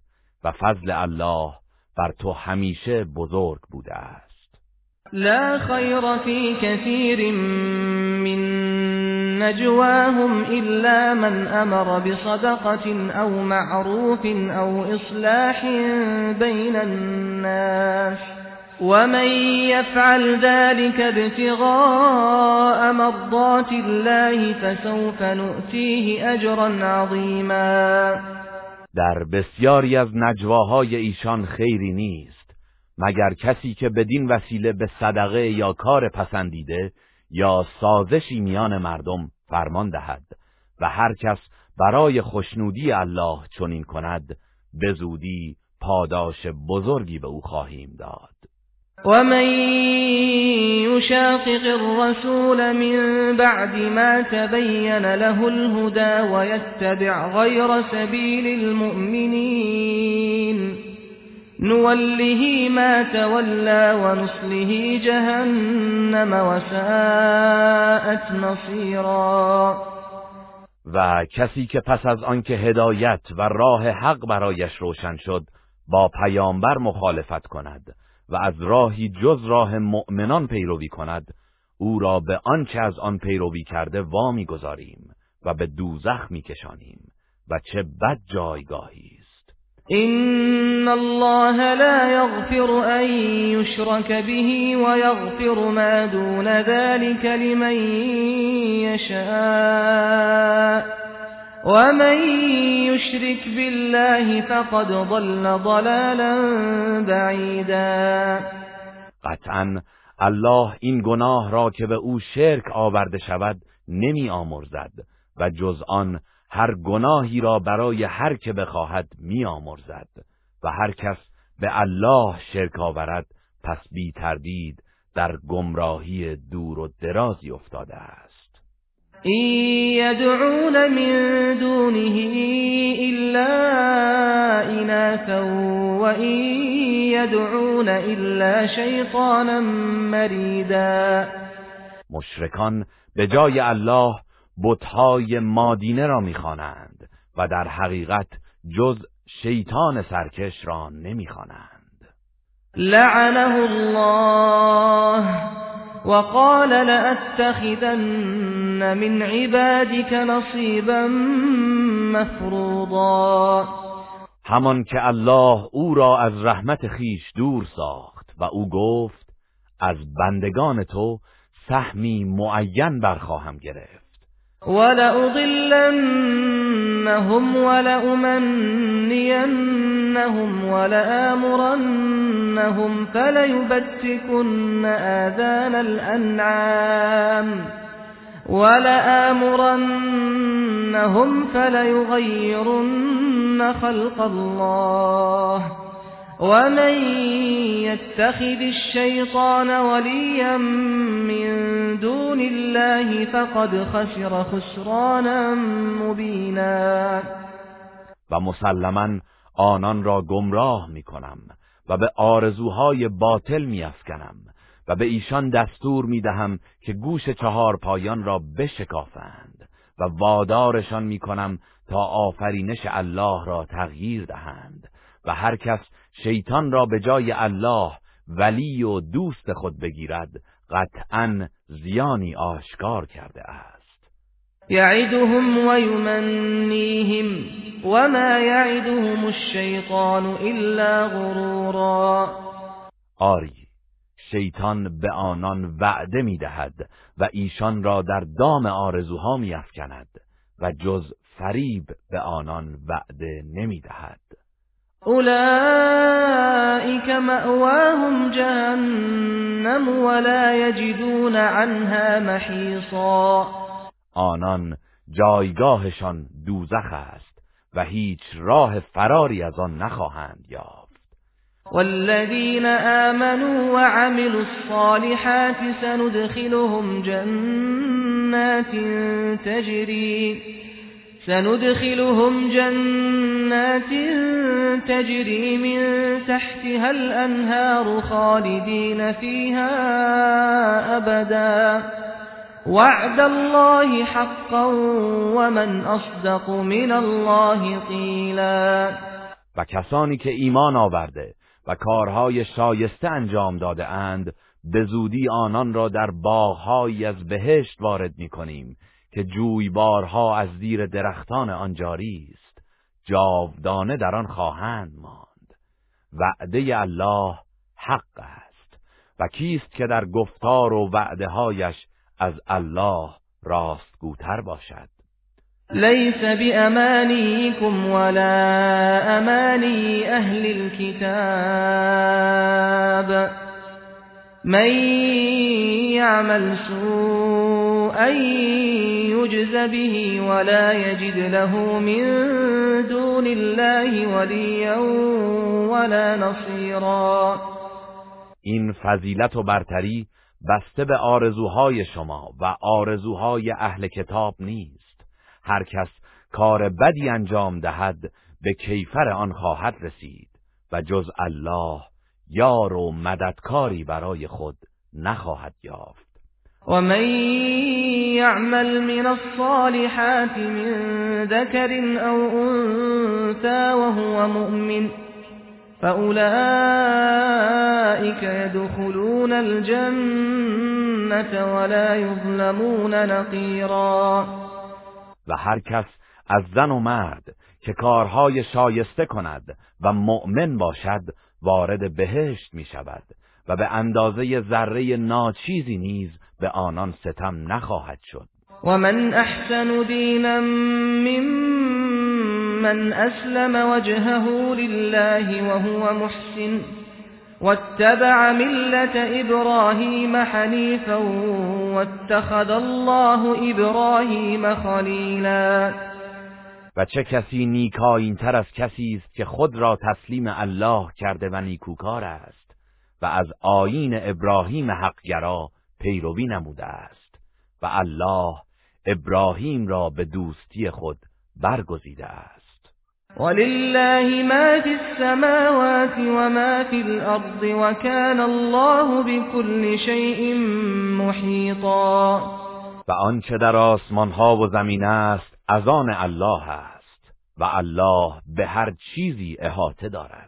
Speaker 2: و فضل الله بر تو همیشه بزرگ بوده است.
Speaker 3: لا خیر فی کثیر من نجواهم إلا من أمر بصدقة أو معروف أو إصلاح بين الناس. ومن يفعل ذلك ابتغاء مرضات الله فسوف نؤتيه أجرا عظيما.
Speaker 2: در بسیاری از نجواهای ایشان خیری نیست. مگر کسی که بدین وسیله به صدقه یا کار پسندیده یا سازشی میان مردم فرمان دهد و هر کس برای خوشنودی الله چنین کند به زودی پاداش بزرگی به او خواهیم داد.
Speaker 3: و من یشاقق الرسول من بعد ما تبین له الهدى ويتبع غیر سبیل المؤمنین نوله ما تولى ونصله جهنم وساءت نصیرا
Speaker 2: و کسی که پس از آنکه هدایت و راه حق برایش روشن شد با پیامبر مخالفت کند. و از راهی جز راه مؤمنان پیروی کند او را به آنچه از آن پیروی کرده وامی گذاریم و به دوزخ میکشانیم و چه بد جایگاهی
Speaker 3: إن الله لا يغفر أن يشرك به ويغفر ما دون ذلك لمن يشاء ومن يشرك بالله فقد ضل ضلالا بعيدا.
Speaker 2: قطعا الله این گناه را که به او شرک آورده شود نمی آمرزد و جز آن هر گناهی را برای هر که بخواهد میآمرزد و هر کس به الله شرک آورد پس بی تردید در گمراهی دور و درازی افتاده است.
Speaker 3: این یدعون من دونه الا اناثا و این یدعون الا شیطانا مریدا
Speaker 2: مشرکان به جای الله بتهای مادینه را می‌خوانند و در حقیقت جز شیطان سرکش را نمی‌خوانند.
Speaker 3: لعنه الله. وقال لأتخذن من عبادك نصیبا مفروضا.
Speaker 2: همان که الله او را از رحمت خیش دور ساخت و او گفت از بندگان تو سهمی معین برخواهم گرفت.
Speaker 3: ولأضلنهم ولأمنينهم ولآمرنهم فليبتكن آذان الأنعام ولآمرنهم فليغيرن خلق الله ومن يتخذ الشيطان وليا من دون الله فقد خسر خسرانا مبینا
Speaker 2: و مسلما آنان را گمراه می کنم و به آرزوهای باطل می افکنم و به ایشان دستور می دهم که گوش چهار پایان را بشکافند و وادارشان می کنم تا آفرینش الله را تغییر دهند و هر کس شیطان را به جای الله ولی و دوست خود بگیرد. قطعا زیانی آشکار کرده است.
Speaker 3: یعدهم و یمنیهم وما یعدهم الشیطان الا غرورا.
Speaker 2: آری شیطان به آنان وعده می‌دهد و ایشان را در دام آرزوها میافکند و جز فریب به آنان وعده نمی‌دهد.
Speaker 3: أولئك مأواهم جهنم ولا يجدون عنها محیصا
Speaker 2: آنان جایگاهشان دوزخ است و هیچ راه فراری از آن نخواهند یافت.
Speaker 3: والذین آمنوا وعملوا الصالحات سندخلهم جنات تجری. سندخلهم جنات تجري من تحتها الأنهار خالدين فيها أبدا. وعد الله حقا ومن أصدق من الله قیلا
Speaker 2: و کسانی که ایمان آورده و کارهای شایسته انجام داده اند به زودی آنان را در باغهایی از بهشت وارد می کنیم. که جویبارها از زیر درختان آن جاری است. جاودانه در آن خواهند ماند. وعده الله حق است. و کیست که در گفتار و وعده هایش از الله راستگوتر باشد؟
Speaker 3: ليس بأمانيكم ولا أماني أهل الكتاب. من يعمل سوءا يجز به ولا يجد له من دون الله وليا ولا نصيرا.
Speaker 2: این فضیلت و برتری بسته به آرزوهای شما و آرزوهای اهل کتاب نیست. هر کس کار بدی انجام دهد به کیفر آن خواهد رسید و جز الله یار و مددکاری برای خود نخواهد یافت.
Speaker 3: و من یعمل من الصالحات من ذکر او انثى وهو مؤمن فأولئك يدخلون الجنة ولا يظلمون نقیرا
Speaker 2: و هر کس از زن و مرد که کارهای شایسته کند و مؤمن باشد وارد بهشت می شود و به اندازه ذره ناچیزی نیز به آنان ستم نخواهد شد.
Speaker 3: و من احسن دینا ممن اسلم وجهه لله وهو محسن واتبع ملة ابراهیم حنیفا واتخذ الله ابراهیم خلیلا
Speaker 2: و چه کسی نیکاین تر از کسی است که خود را تسلیم الله کرده و نیکوکار است و از آیین ابراهیم حقگرا پیروی نموده است و الله ابراهیم را به دوستی خود برگزیده است.
Speaker 3: ولله ما فی السماوات و ما فی الارض و کان الله بكل شیء محیطا.
Speaker 2: و آنچه در آسمان ها و زمین است از آن الله است و الله به هر چیزی احاطه دارد.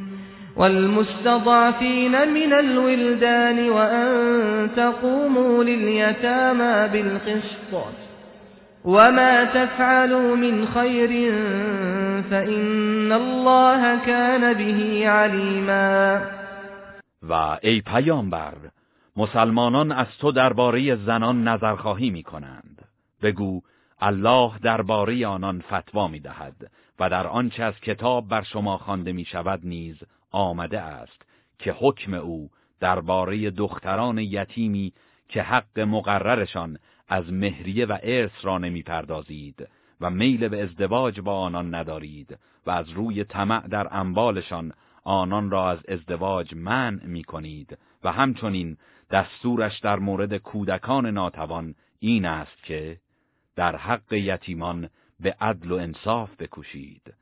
Speaker 3: والمستضعفين من الولدان وأن تقوموا لليتامى بالقسط. وما تفعلوا من خير فإن الله كان به عليما.
Speaker 2: و ای پیامبر مسلمانان از تو درباره زنان نظرخواهی می کنند بگو الله درباره آنان فتوا می دهد و در آنچه از کتاب بر شما خوانده می شود نیز آمده است که حکم او درباره دختران یتیمی که حق مقررشان از مهریه و ارث را نمی پردازید و میل به ازدواج با آنان ندارید و از روی طمع در اموالشان آنان را از ازدواج منع می کنید و همچنین دستورش در مورد کودکان ناتوان این است که در حق یتیمان به عدل و انصاف بکوشید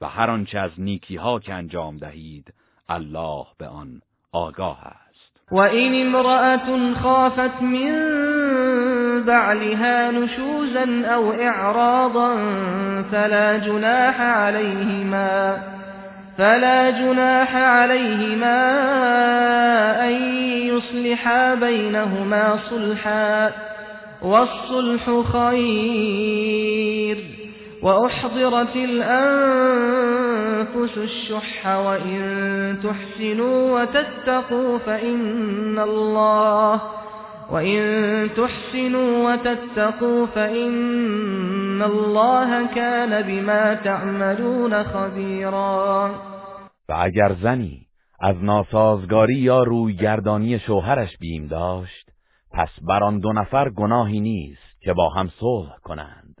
Speaker 2: و هر آنچه از نیکی ها که انجام دهید الله به آن آگاه است.
Speaker 3: و این امرأة خافت من بعلها نشوزا أو اعراضا فلا جناح عليهما فلا جناح عليهما أن يصلحا بينهما صلحا والصلح خير وأحضرت الأنفس الشح وإن تحسنوا وتتقوا فإن الله وإن تحسنوا وتتقوا فإن ان الله كان بما تعملون خبیرا
Speaker 2: و اگر زنی از ناسازگاری یا رویگردانی شوهرش بیم داشت پس بر آن دو نفر گناهی نیست که با هم صلح کنند.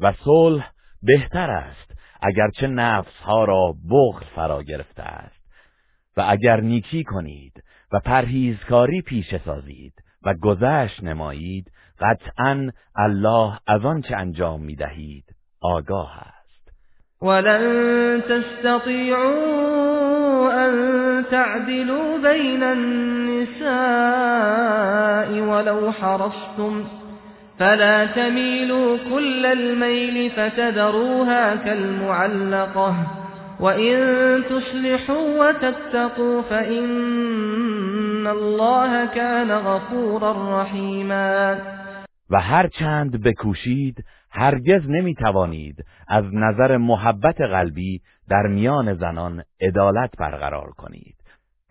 Speaker 2: و صلح بهتر است اگرچه نفسها را بغض فرا گرفته است. و اگر نیکی کنید و پرهیزکاری پیش سازید و گذشت نمایید قطعا الله از آنچه انجام می دهید آگاه است.
Speaker 3: ولن تستطيعوا ان تعدلوا بین النساء ولو حرصتم فلا تميلوا كل الميل فتذروها كالمعلقة. وإن تصلحوا وتتقوا فإن الله كان غفورا رحيما.
Speaker 2: و هر چند بکوشید هرگز نمی توانید از نظر محبت قلبی در میان زنان عدالت برقرار کنید.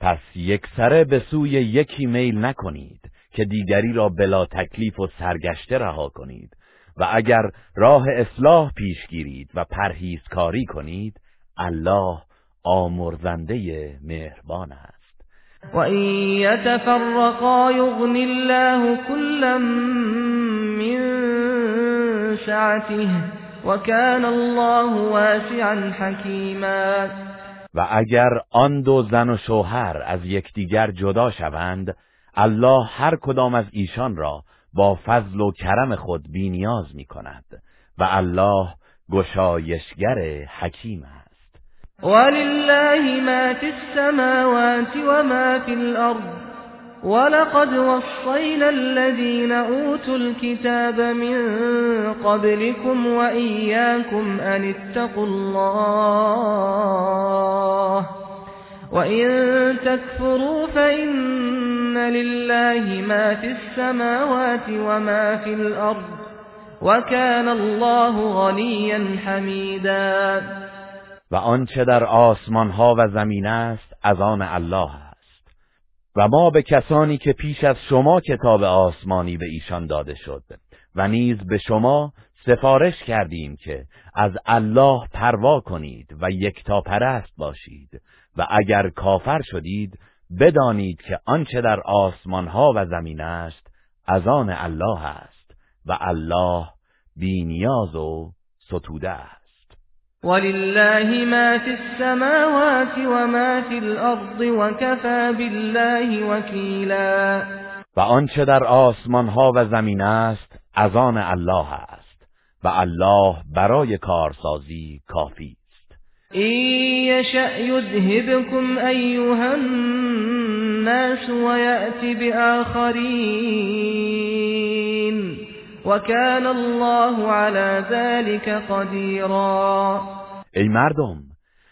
Speaker 2: پس یک سره به سوی یکی میل نکنید. که دیگری را بلا تکلیف و سرگشته رها کنید و اگر راه اصلاح پیش گیرید و پرهیزکاری کنید الله آمرزنده مهربان است.
Speaker 3: و این یتفرقا یغن الله کلا من سعته و کان الله واسعا حکیما
Speaker 2: و اگر آن دو زن و شوهر از یکدیگر جدا شوند الله هر کدام از ایشان را با فضل و کرم خود بینیاز می کند و الله گشایشگر حکیم است.
Speaker 3: ولله ما فی السماوات و ما فی الارض ولقد وصينا الذين أوتوا الكتاب من قبلكم وإياكم أن اتقوا الله. وإن تكفروا فإن لله ما في السماوات وما في الأرض وكان الله غنيا حمیدا
Speaker 2: و آنچه در آسمان ها و زمین است از آن الله است. و ما به کسانی که پیش از شما کتاب آسمانی به ایشان داده شد و نیز به شما سفارش کردیم که از الله پروا کنید و یکتا پرست باشید. و اگر کافر شدید بدانید که آنچه در آسمان ها و زمین است از آن الله است و الله بینیاز و ستوده است.
Speaker 3: ولله ما فی السماوات و ما فی الارض و کفا بالله وکیلا.
Speaker 2: و آنچه در آسمان ها و زمین است از آن الله است و الله برای کارسازی کافی.
Speaker 3: إن يشأ يذهبكم أيها الناس ويأتي بآخرين وكان الله على ذلك قديرا.
Speaker 2: ای مردم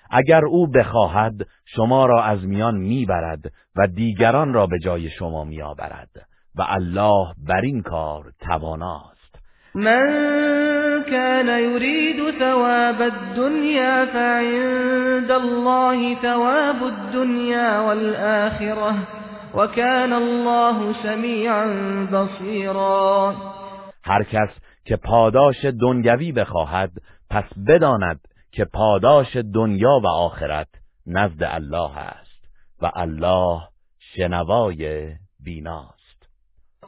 Speaker 2: اگر او بخواهد شما را از میان می‌برد و دیگران را به جای شما میآورد و الله بر این کار تواناست
Speaker 3: من كان يريد ثواب الدنيا فعند الله ثواب الدنيا والآخرة وكان الله سميعا بصيرا.
Speaker 2: هر کس که پاداش دنیوی بخواهد پس بداند که پاداش دنیا و آخرت نزد الله است و الله شنوای بیناست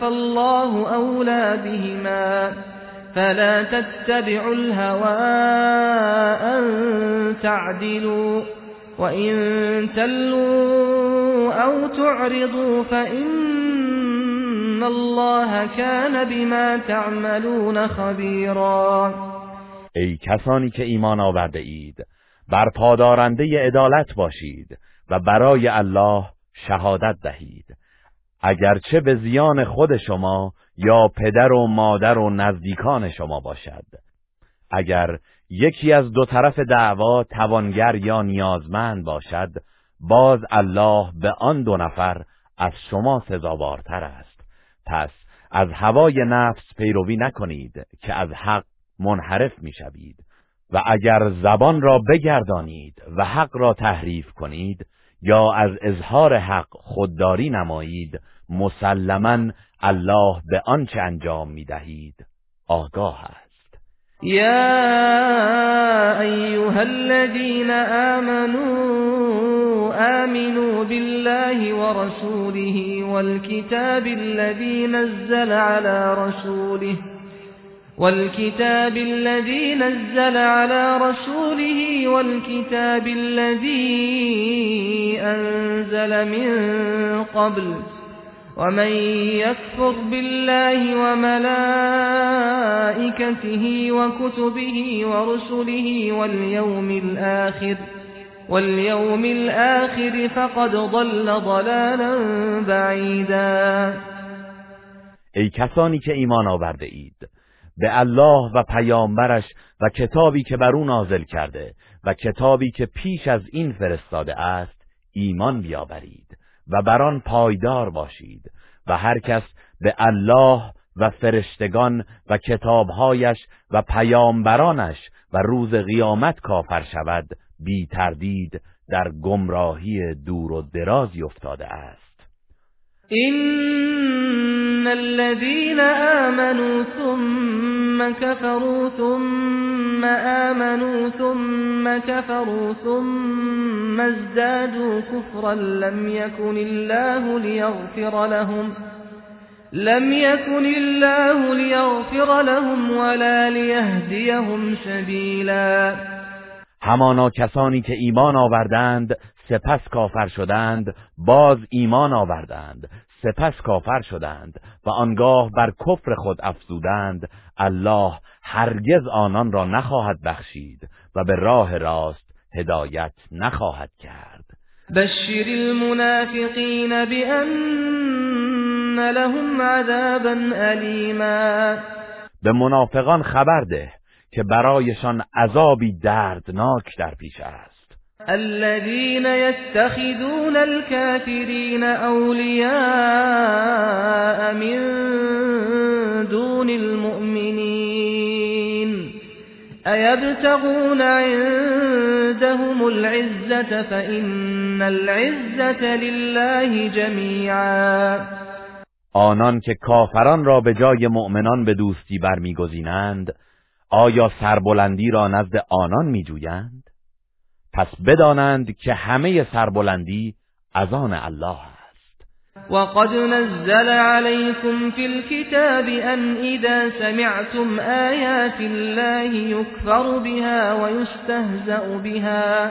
Speaker 3: فالله أولى بهما فلا تتبعوا الهوى أن تعدلوا وإن تلوا أو تعرضوا فإن الله كان بما تعملون خبيرا.
Speaker 2: ای کسانی که ایمان آورده اید بر پادارنده عدالت باشید و برای الله شهادت دهید. اگرچه به زیان خود شما یا پدر و مادر و نزدیکان شما باشد. اگر یکی از دو طرف دعوا توانگر یا نیازمند باشد باز الله به آن دو نفر از شما سزاوارتر است. پس از هوای نفس پیروی نکنید که از حق منحرف می‌شوید. و اگر زبان را بگردانید و حق را تحریف کنید یا از اظهار حق خودداری نمایید مسلما الله به آنچه انجام می‌دهید. آگاه است.
Speaker 3: یا ایها الذین آمنوا آمنوا بالله ورسوله والكتاب الذي نزل على رسوله والكتاب الذي نزل على رسوله والكتاب الذي أنزل من قبل ومن يكفر بالله وملائكته وكتبه ورسله واليوم الآخر واليوم الآخر فقد ضل ضلالا بعيدا.
Speaker 2: کسانی که ایمان آورده اید به الله و پیامبرش و کتابی که بر او نازل کرده و کتابی که پیش از این فرستاده است ایمان بیاورید و بر آن پایدار باشید و هر کس به الله و فرشتگان و کتابهایش و پیامبرانش و روز قیامت کافر شود بی تردید در گمراهی دور و درازی افتاده است.
Speaker 3: إن الذين آمنوا ثم كفروا ثم آمنوا ثم كفروا ثم ازدادوا كفرا لم يكن الله ليغفر لهم لم يكن الله ليغفر لهم ولا ليهديهم سبيلا
Speaker 2: همانا کسانی که ایمان آوردند سپس کافر شدند باز ایمان آوردند سپس کافر شدند و آنگاه بر کفر خود افزودند الله هرگز آنان را نخواهد بخشید و به راه راست هدایت نخواهد کرد.
Speaker 3: بشر المنافقین بأن لهم عذابا علیما
Speaker 2: به منافقان خبر ده که برایشان عذابی دردناک در پیش است.
Speaker 3: الذين يتخذون الكافرين أولياء من دون المؤمنين أيبتغون عندهم العزة فإن العزة لله جميعا
Speaker 2: آنان که کافران را به جای مؤمنان به دوستی برمیگزینند آیا سربلندی را نزد آنان میجویند؟ پس بدانند که همه سربلندی از آن الله است.
Speaker 3: وقد نزل عليكم في الكتاب أن إذا سمعتم آيات الله يكفر بها ويستهزأ بها.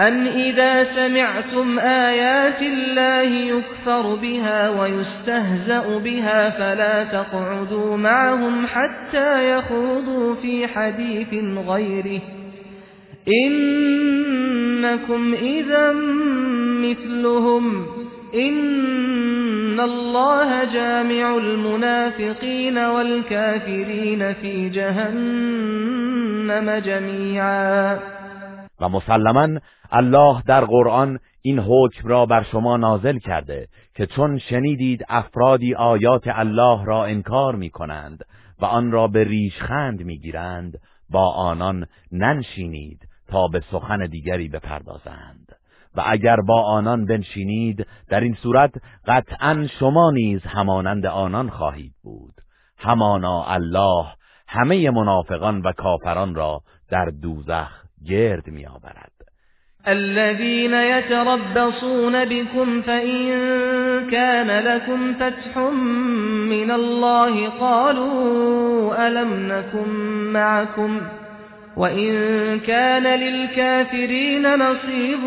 Speaker 3: أن إذا سمعتم آيات الله يكفر بها ويستهزأ بها فلا تقعدوا معهم حتى يخوضوا في حديث غيره. إنكم إذا مثلهم إن الله جامع المنافقين والكافرين في جهنم جميعا.
Speaker 2: و مسلما الله در قرآن این حکم را بر شما نازل کرده که چون شنیدید افرادی آیات الله را انکار می کنند و آن را به ریشخند می گیرند با آنان ننشینید تا به سخن دیگری بپردازند. و اگر با آنان بنشینید در این صورت قطعا شما نیز همانند آنان خواهید بود. همانا الله همه منافقان و کافران را در دوزخ گرد میآورد.
Speaker 3: الذين يتربصون بكم فإن كان لكم فتح من الله قالوا ألم نكن معكم؟ وإن كان للكافرين نصيب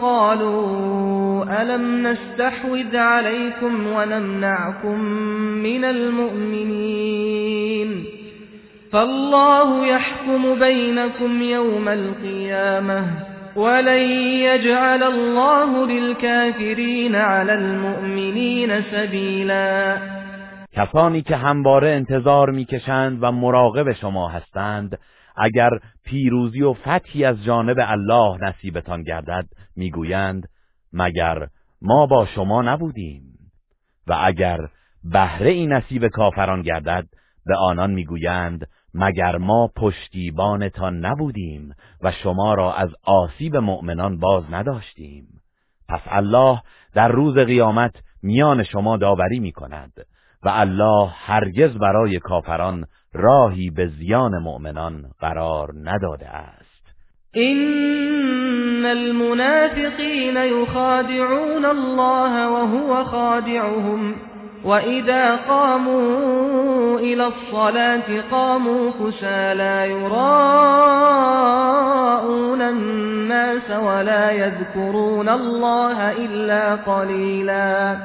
Speaker 3: قالوا ألم نستحوذ عليكم ونمنعكم من المؤمنين فالله يحكم بينكم يوم القيامة ولن يجعل الله للكافرين على المؤمنين سبيلا
Speaker 2: کسانی که همواره انتظار میکشند و مراقب شما هستند اگر پیروزی و فتحی از جانب الله نصیبتان گردد می‌گویند مگر ما با شما نبودیم؟ و اگر بهره این نصیب کافران گردد به آنان می‌گویند مگر ما پشتیبانتان نبودیم و شما را از آسیب مؤمنان باز نداشتیم؟ پس الله در روز قیامت میان شما داوری می کند و الله هرگز برای کافران راهی به زیان مؤمنان قرار نداده است.
Speaker 3: این المنافقین یخادعون الله وهو خادعهم وإذا قاموا إلى الصلاة قاموا كسالى يراءون الناس ولا يذكرون الله إلا قليلا.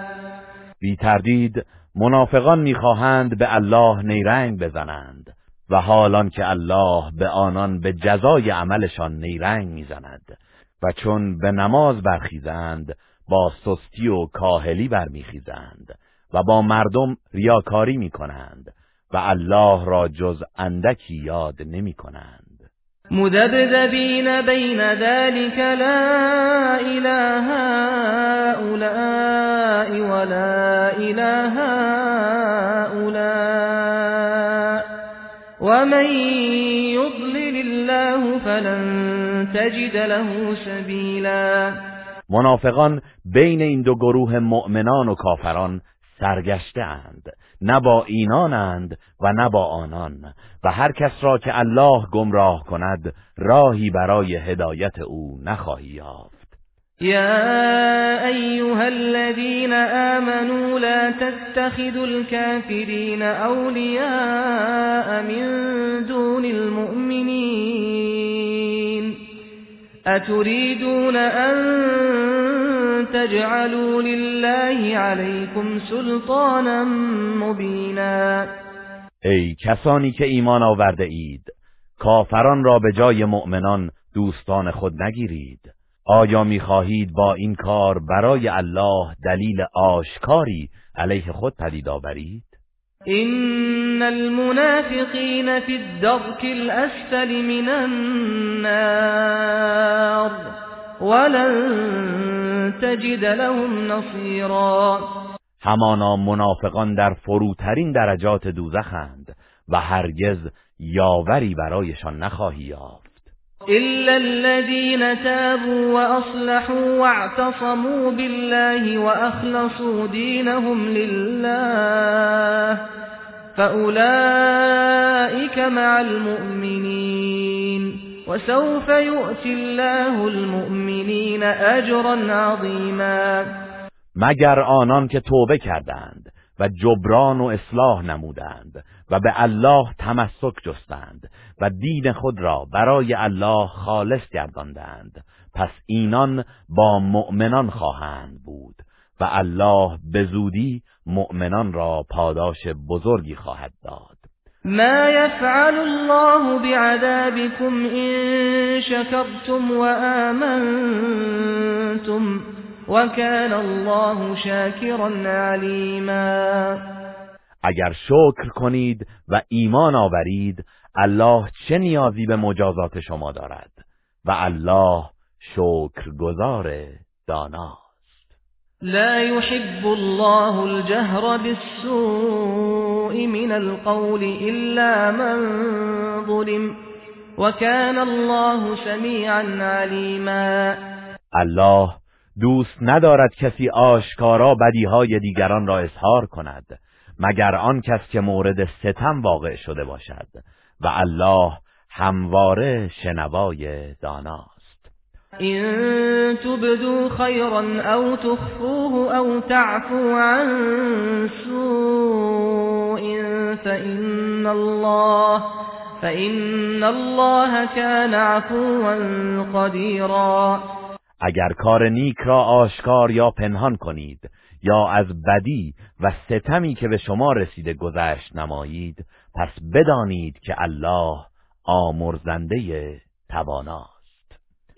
Speaker 2: بی تردید منافقان می‌خواهند به الله نیرنگ بزنند و حالان که الله به آنان به جزای عملشان نیرنگ می‌زند و چون به نماز برخیزند با سستی و کاهلی برمیخیزند و با مردم ریاکاری می کنند و الله را جز اندکی یاد نمی کنند
Speaker 3: مذبذبین بین ذلك لا إله هؤلاء ولا إله هؤلاء. ومن يضلل الله فلن تجد له سبیلا
Speaker 2: منافقان بین این دو گروه مؤمنان و کافران سرگشته اند نه با اینانند و نه با آنان و هر کس را که الله گمراه کند راهی برای هدایت او نخواهی یافت.
Speaker 3: يا أيها الذين آمنوا لا تتخذوا الكافرين أولياء من دون المؤمنين أتريدون أن تجعلوا لله عليكم سلطانا مبینا
Speaker 2: ای کسانی که ایمان آورده اید کافران را به جای مؤمنان دوستان خود نگیرید. آیا می‌خواهید با این کار برای الله دلیل آشکاری علیه خود پدید آورید؟
Speaker 3: این المنافقین فی الدرک الاسفل من النار ولن تجد لهم نصیرا
Speaker 2: همانا منافقان در فروترین درجات دوزخند و هرگز یاوری برایشان نخواهی یافت.
Speaker 3: إلا الذين تابوا وأصلحوا واعتصموا بالله وأخلصوا دينهم لله فأولئك مع المؤمنين وسوف يؤتي الله المؤمنین اجرا عظیما
Speaker 2: مگر آنان که توبه کردند و جبران و اصلاح نمودند و به الله تمسک جستند و دین خود را برای الله خالص گرداندند. پس اینان با مؤمنان خواهند بود و الله به زودی مؤمنان را پاداش بزرگی خواهد داد.
Speaker 3: ما يفعل الله بعذابكم إن شكرتم وآمنتم وكان الله شاكرا عليما
Speaker 2: اگر شکر کنید و ایمان آورید الله چه نیازی به مجازات شما دارد؟ و الله شکر گذار دانا
Speaker 3: لا يحب الله الجهر بالسوء من القول إلا من ظلم وكان الله سميعا عليما.
Speaker 2: الله دوست ندارد کسی آشکارا بدیهای دیگران را اظهار کند مگر آن کس که مورد ستم واقع شده باشد. و الله همواره شنوای دانا
Speaker 3: إن تبدوا خيرا أو تخفوه أو تعفو عن سوء فإن الله فإن الله كان عفوا قديرا.
Speaker 2: اگر کار نیک را آشکار یا پنهان کنید یا از بدی و ستمی که به شما رسیده گذشت نمایید پس بدانید که الله آمرزنده توانا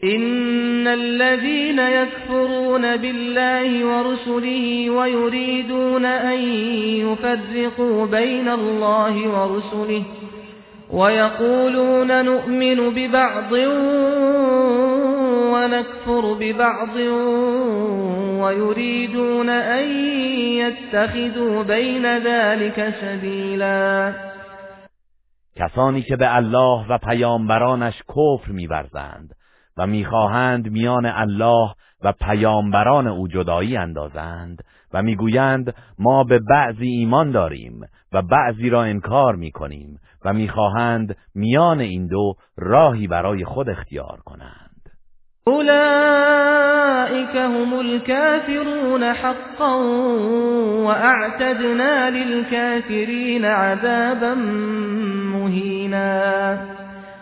Speaker 3: إن الذين يكفرون بالله ورسله ويريدون أن يفرقوا بين الله ورسله ويقولون نؤمن ببعض ونكفر ببعض ويريدون أن يتخذوا بين ذلك سبیلا
Speaker 2: کسانی که به الله و پیامبرانش کفر میورزند و می‌خواهند میان الله و پیامبران او جدایی اندازند و می‌گویند ما به بعضی ایمان داریم و بعضی را انکار می‌کنیم و می‌خواهند میان این دو راهی برای خود اختیار کنند.
Speaker 3: اولئك هم الكافرون حقا واعتدنا للكافرین عذابا مهینا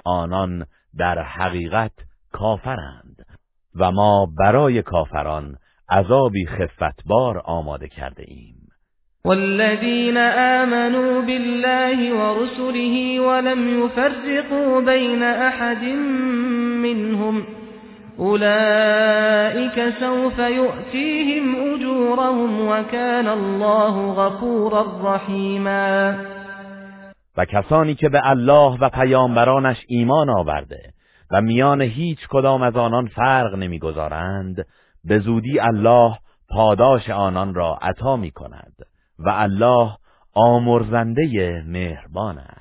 Speaker 2: آنان در حقیقت کافرند و ما برای کافران عذابی خفتبار آماده کرده ایم.
Speaker 3: والذين آمنوا بالله ورسله ولم يفرقوا بين أحد منهم أولئك سوف يؤتيهم أجورهم وكان الله غفورا رحیما
Speaker 2: و کسانی که به الله و پیامبرانش ایمان آورده و میان هیچ کدام از آنان فرق نمی‌گذارند به زودی الله پاداش آنان را عطا می کند و الله آمرزنده مهربان است.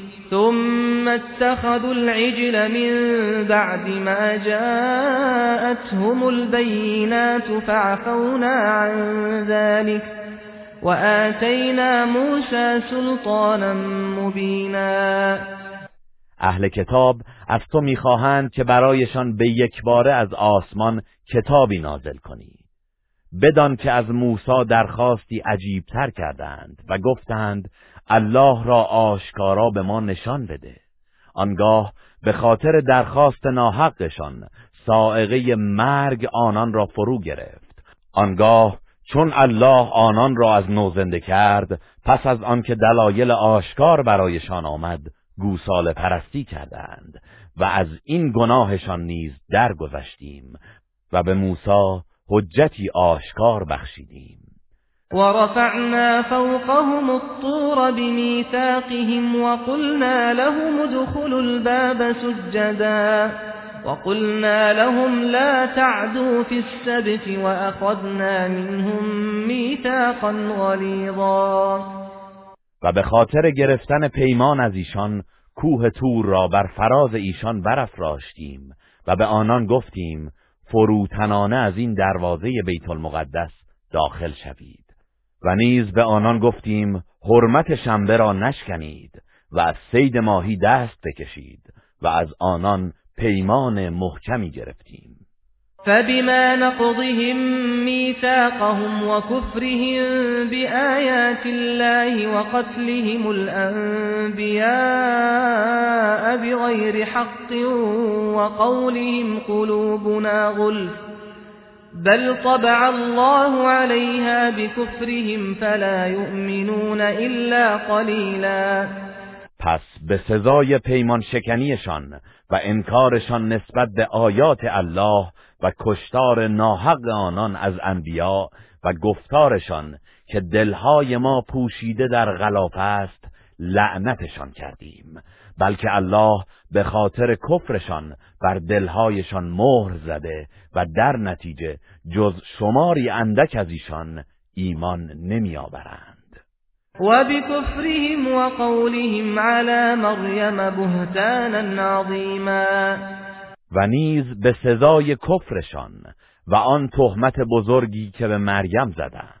Speaker 3: ثم اتخذوا العجل من بعد ما جاءتهم البينات فعفونا عن ذلك وآتينا موسى سلطانا مبینا
Speaker 2: اهل کتاب از تو می‌خواهند که برایشان به یک باره از آسمان کتابی نازل کنی. بدان که از موسی درخواستی عجیبتر کردند و گفتند الله را آشکارا به ما نشان بده. آنگاه به خاطر درخواست ناحقشان سائقه مرگ آنان را فرو گرفت. آنگاه چون الله آنان را از نو زنده کرد پس از آنکه دلایل آشکار برایشان آمد گوساله پرستی کردند و از این گناهشان نیز درگذشتیم و به موسی حجتی آشکار بخشیدیم.
Speaker 3: ورفعنا فوقهم الطور بميثاقهم وقلنا لهم ادخلوا الباب سجدا وقلنا لهم لا تعدوا في السبت وأخذنا منهم ميثاقا غلیظا
Speaker 2: و به خاطر گرفتن پیمان از ایشان کوه تور را بر فراز ایشان برافراشتیم و به آنان گفتیم فروتنانه از این دروازه بیت المقدس داخل شوید. و نیز به آنان گفتیم حرمت شنبه را نشکنید و از سید ماهی دست بکشید و از آنان پیمان محکمی گرفتیم.
Speaker 3: فبما نقضهم ميثاقهم وكفرهم بآيات الله وقتلهم الأنبياء بغير حق وقولهم قلوبنا غلف. بل طبع الله عليها بكفرهم فلا يؤمنون إلا قليلا.
Speaker 2: پس به سزای پیمان شکنیشان و انکارشان نسبت به آیات الله و کشتار ناحق آنان از انبیا و گفتارشان که دلهای ما پوشیده در غلاف است لعنتشان کردیم. بلکه الله به خاطر کفرشان بر دلهایشان مهر زده و در نتیجه جز شماری اندک از ایشان ایمان نمیآورند.
Speaker 3: و بکفرهم و قولهم على مریم بهتانا عظیما.
Speaker 2: و نیز به سزای کفرشان و آن تهمت بزرگی که به مریم زدند.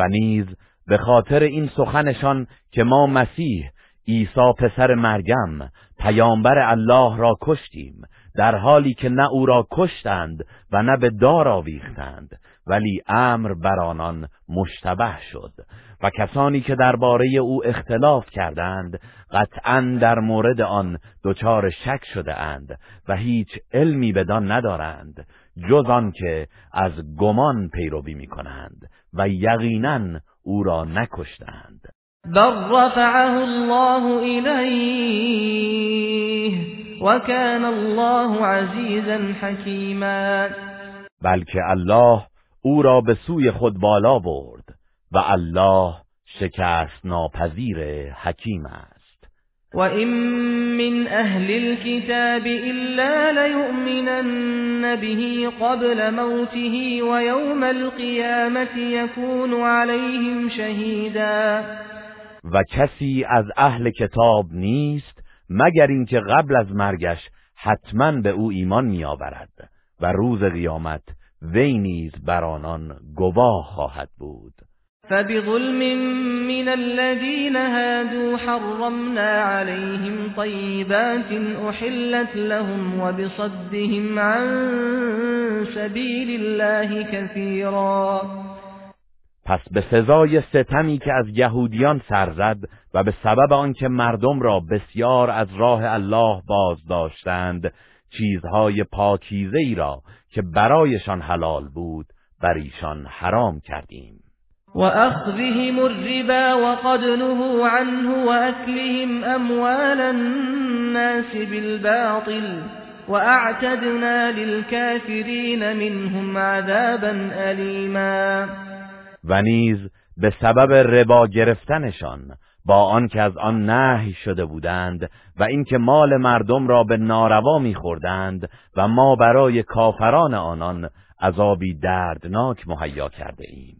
Speaker 2: و نیز به خاطر این سخنشان که ما مسیح عیسی پسر مریم پیامبر الله را کشتیم در حالی که نه او را کشتند و نه به دار آویختند ولی امر بر آنان مشتبه شد و کسانی که درباره او اختلاف کردند قطعا در مورد آن دچار شک شده اند و هیچ علمی بدان ندارند جز آن که از گمان پیروی می کنند و یقینا او را نکشتند.
Speaker 3: بل رفعه الله الیه و کان الله عزیزا حکیما
Speaker 2: بلکه الله او را به سوی خود بالا برد و الله شکست ناپذیر حکیم است.
Speaker 3: و این من اهل الكتاب الا لیؤمنن به قبل موته و یوم القیامت یکون علیهم شهیدا
Speaker 2: و کسی از اهل کتاب نیست مگر اینکه قبل از مرگش حتما به او ایمان میآورد و روز قیامت وی نیز بر آنان گواه خواهد بود.
Speaker 3: فبظلم من الذين هادوا حرمنا عليهم طيبات أحلت لهم وبصدهم عن سبيل الله كثيرا.
Speaker 2: پس به سزای ستمی که از یهودیان سرزد و به سبب آنکه مردم را بسیار از راه الله باز داشتند چیزهای پاکیزه ای را که برایشان حلال بود بر ایشان حرام کردیم.
Speaker 3: و اخذهم الربا وقد نهوا عنه واكلهم اموال الناس بالباطل واعتدنا للكافرين منهم عذابا الیما
Speaker 2: و نیز به سبب ربا گرفتنشان با آنکه از آن نهی شده بودند و اینکه مال مردم را به ناروا میخوردند و ما برای کافران آنان عذابی دردناک مهیا کرده ایم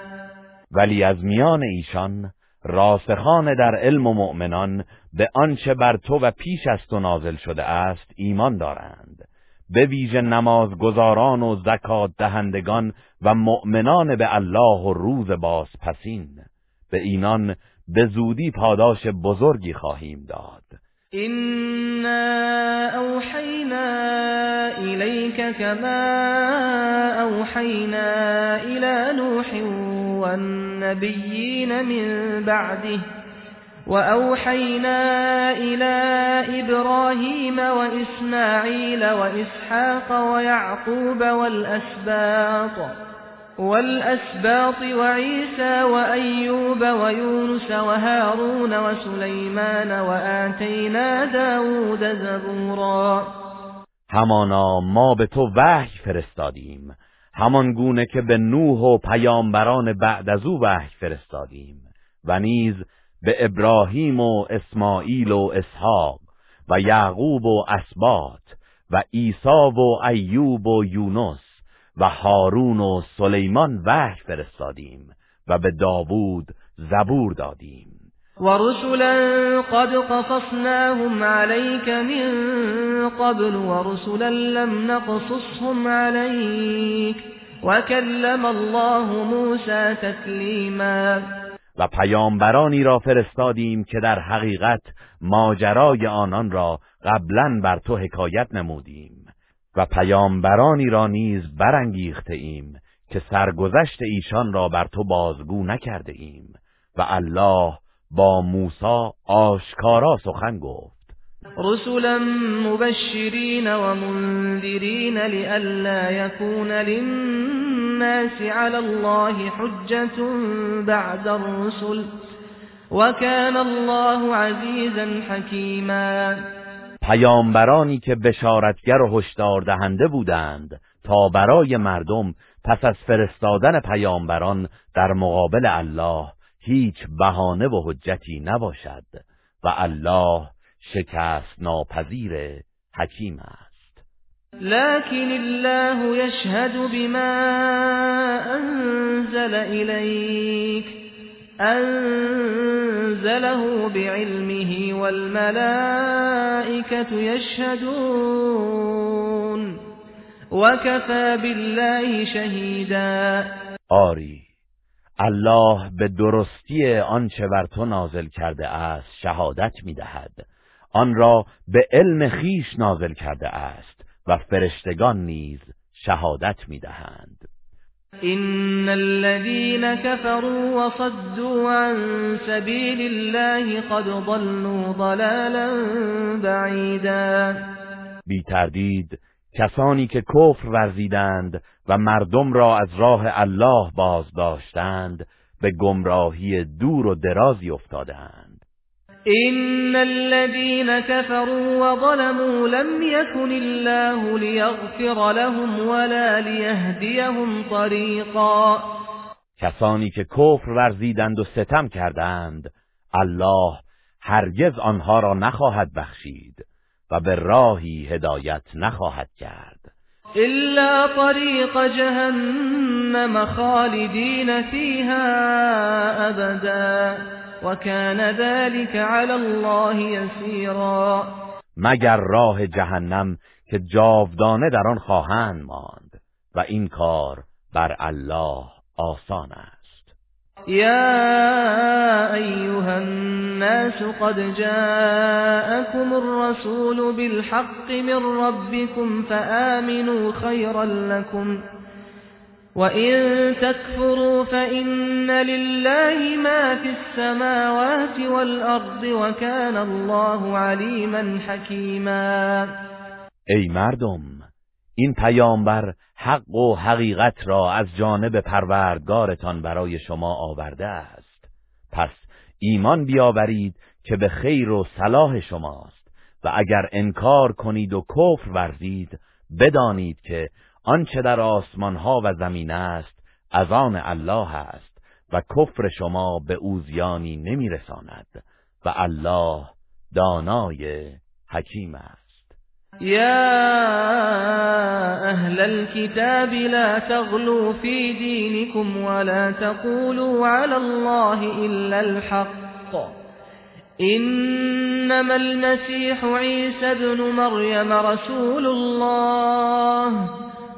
Speaker 2: ولی از میان ایشان راسخان در علم و مؤمنان به آنچه بر تو و پیش از تو نازل شده است ایمان دارند. به ویژه نمازگزاران و زکات دهندگان و مؤمنان به الله و روز باز پسین به اینان به زودی پاداش بزرگی خواهیم داد.
Speaker 3: إنا أوحينا إليك كما أوحينا إلى نوح والنبيين من بعده وأوحينا إلى إبراهيم وإسماعيل وإسحاق ويعقوب والأسباط والأسباط وعيسى وأيوب ويونس وهارون وسليمان وآتينا داود زبورا.
Speaker 2: همانا ما به تو وحی فرستادیم. همان گونه که به نوح و پیامبران بعد از او وحی فرستادیم. و نیز به ابراهیم و اسماعیل و اسحاق و یعقوب و اسبات و عیسی و ایوب و یونس و هارون و سلیمان وحی فرستادیم و به داوود زبور دادیم.
Speaker 3: و رسولا قد قصصناهم عليك من قبل و رسولا لم نقصصهم عليك وكلم الله موسى تكلیما
Speaker 2: و پیامبرانی را فرستادیم که در حقیقت ماجرای آنان را قبلا بر تو حکایت نمودیم. و پیامبرانی را نیز برانگیخته ایم که سرگذشت ایشان را بر تو بازگو نکرده ایم. و الله با موسی آشکارا سخن گفت.
Speaker 3: رسلا مبشرین و منذرین لئلا یکون للناس علی الله حجة بعد الرسل. وكان الله عزیزا حکیما.
Speaker 2: پیامبرانی که بشارتگر و هشدار دهنده بودند تا برای مردم پس از فرستادن پیامبران در مقابل الله هیچ بهانه و حجتی نباشد و الله شکست ناپذیر حکیم است.
Speaker 3: لكن الله يشهد بما انزل إليك انزله بعلمه والملائكة يشهدون وكفى بالله شهيدا.
Speaker 2: آری الله به درستی آنچه بر تو نازل کرده است شهادت می‌دهد. آن را به علم خیش نازل کرده است و فرشتگان نیز شهادت می‌دهند.
Speaker 3: إن الذين كفروا وصدوا عن سبيل الله قد ضلوا ضلالا بعيدا.
Speaker 2: بی تردید کسانی که کفر ورزیدند و مردم را از راه الله باز داشتند به گمراهی دور و درازی افتادند
Speaker 3: إن الذين كفروا وظلموا لم يكن الله ليغفر لهم ولا ليهديهم طريقا.
Speaker 2: کسانی که کفر ورزیدند و ستم کردند الله هرگز آنها را نخواهد بخشید و به راهی هدایت نخواهد کرد.
Speaker 3: إلا طريق جهنم خالدين فيها أبدا. وكان ذلك على الله يسيرا.
Speaker 2: مگر راه جهنم که جاودانه در آن خواهند ماند و این کار بر الله آسان است.
Speaker 3: يا أيها الناس قد جاءكم الرسول بالحق من ربكم فآمنوا خيرا لكم وإن تكفروا فإن لله ما في السماوات والأرض وكان الله عليما حكيما.
Speaker 2: ای مردم این پیامبر حق و حقیقت را از جانب پروردگارتان برای شما آورده است. پس ایمان بیاورید که به خیر و صلاح شماست و اگر انکار کنید و کفر ورزید بدانید که آنچه در آسمان ها و زمین است از آن الله است و کفر شما به او زیانی نمیرساند و الله دانای حکیم است.
Speaker 3: يا أهل الكتاب لا تغلوا في دينكم ولا تقولوا على الله إلا الحق. إنما المسيح عيسى بن مريم رسول الله.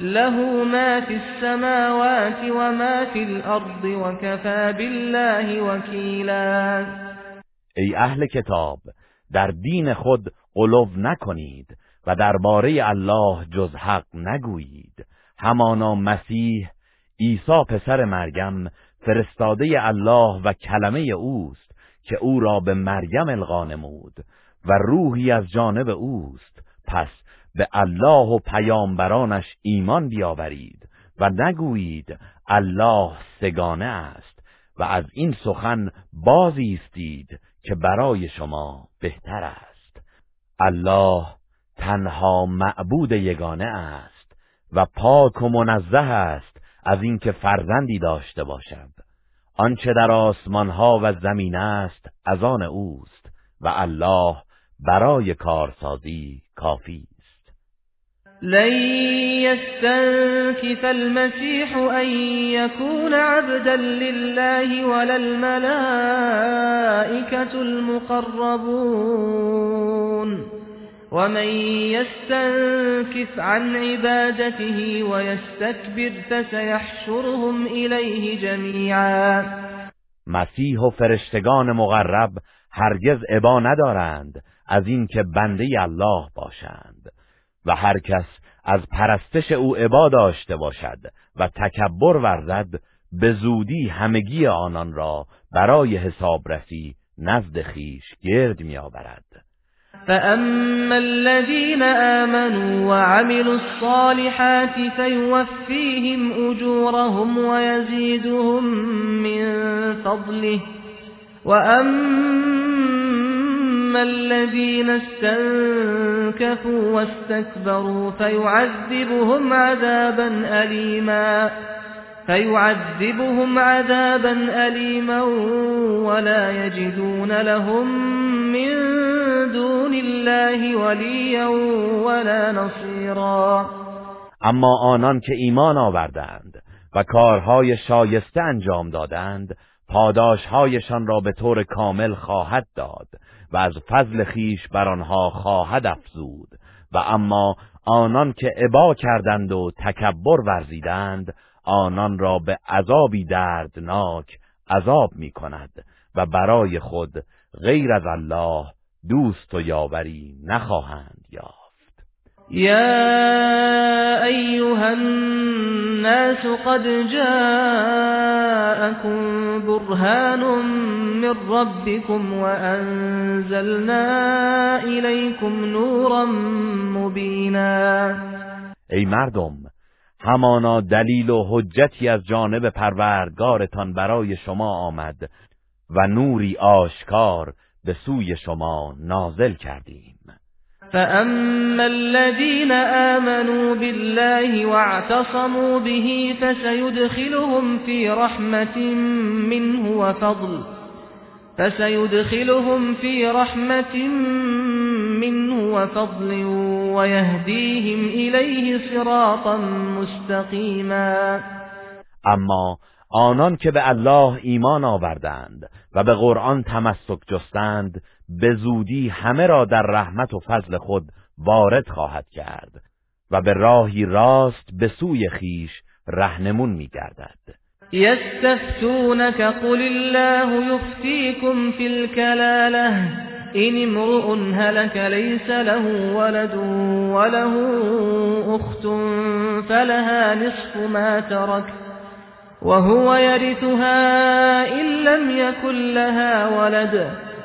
Speaker 3: له ما في السماوات وما في الأرض وكفى بالله وكيلا.
Speaker 2: ای اهل کتاب در دین خود قلوب نکنید و درباره الله جز حق نگویید. همانا مسیح عیسی پسر مریم فرستاده الله و کلمه اوست که او را به مریم القا نمود و روحی از جانب اوست. پس به الله و پیامبرانش ایمان بیاورید و نگویید الله سگانه است و از این سخن بازی استید که برای شما بهتر است. الله تنها معبود یگانه است و پاک و منزه است از اینکه فرزندی داشته باشد. آنچه در آسمان ها و زمین است از آن اوست و الله برای کارسازی کافی
Speaker 3: لن يستنكف المسيح أن يكون عبدا لله ولا الملائكة المقربون. ومن يستنكف عن عبادته ويستكبر فسيحشرهم إليه جميعا.
Speaker 2: مسیح و فرشتگان مقرب هرگز عبا ندارند از اینکه بنده الله باشند. و هر کس از پرستش او عبا داشته باشد و تکبر ورزد به زودی همگی آنان را برای حسابرسی نزد خیش گرد میآورد.
Speaker 3: فأما الذين آمنوا وعملوا الصالحات فيوفيهم أجورهم ويزيدهم من فضله. وأما الذين استنكفوا واستكبروا فيعذبهم عذابا أليما فيعذبهم عذابا أليما ولا يجدون لهم من دون الله وليا ولا نصيرا
Speaker 2: اما آنان که ایمان آوردند و کارهای شایسته انجام دادند پاداشهایشان را به طور کامل خواهد داد و از فضل خیش بر آنها خواهد افزود. و اما آنان که عبا کردند و تکبر ورزیدند آنان را به عذابی دردناک عذاب می کند و برای خود غیر از الله دوست و یاوری نخواهند یافت.
Speaker 3: یا ایها الناس قد جاءكم برهان من ربكم وانزلنا الیکم نورا مبینا
Speaker 2: ای مردم همانا دلیل و حجتی از جانب پروردگارتان برای شما آمد و نوری آشکار به سوی شما نازل کردیم.
Speaker 3: فأما الذين آمنوا بالله واعتصموا به فسيدخلهم في رحمة منه وفضل فسيدخلهم في رحمة منه وفضل ويهديهم إليه صراطا مستقيما
Speaker 2: اما آنان که به الله ایمان آوردند و به قرآن تمسک جستند به زودی همه را در رحمت و فضل خود وارد خواهد کرد و به راهی راست به سوی خیش رهنمون میگردد.
Speaker 3: یستفتونک قل الله یفتیکم فی الکلاله این امرؤ هلك لیس له ولد وله اخت فلها نصف ما ترك وهو يرثها إن لم يكن لها ولد.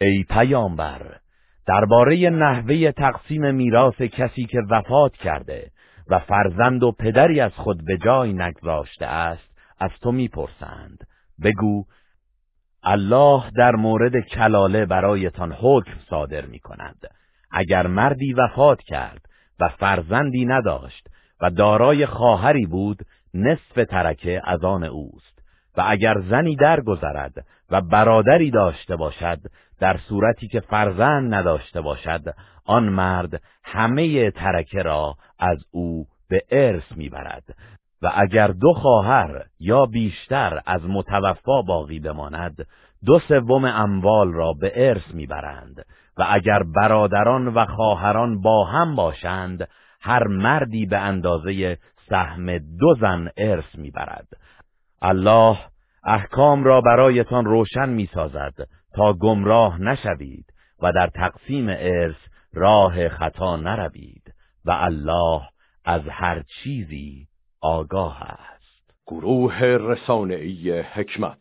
Speaker 2: ای پیامبر درباره نحوه تقسیم میراث کسی که وفات کرده و فرزند و پدری از خود به جای نگذاشته است از تو می‌پرسند. بگو الله در مورد کلاله برایتان حکم صادر می کند اگر مردی وفات کرد و فرزندی نداشت و دارای خواهری بود نصف ترکه از آن اوست. و اگر زنی درگذرد و برادری داشته باشد در صورتی که فرزند نداشته باشد آن مرد همه ترکه را از او به ارث می‌برد و اگر دو خواهر یا بیشتر از متوفا باقی بماند دو سوم اموال را به ارث می‌برند و اگر برادران و خواهران با هم باشند هر مردی به اندازه سهم دو زن ارث می‌برد. الله احکام را برایتان روشن می‌سازد. تا گمراه نشوید و در تقسیم ارث راه خطا نروید و الله از هر چیزی آگاه است.
Speaker 4: گروه رسانه‌ای حکمت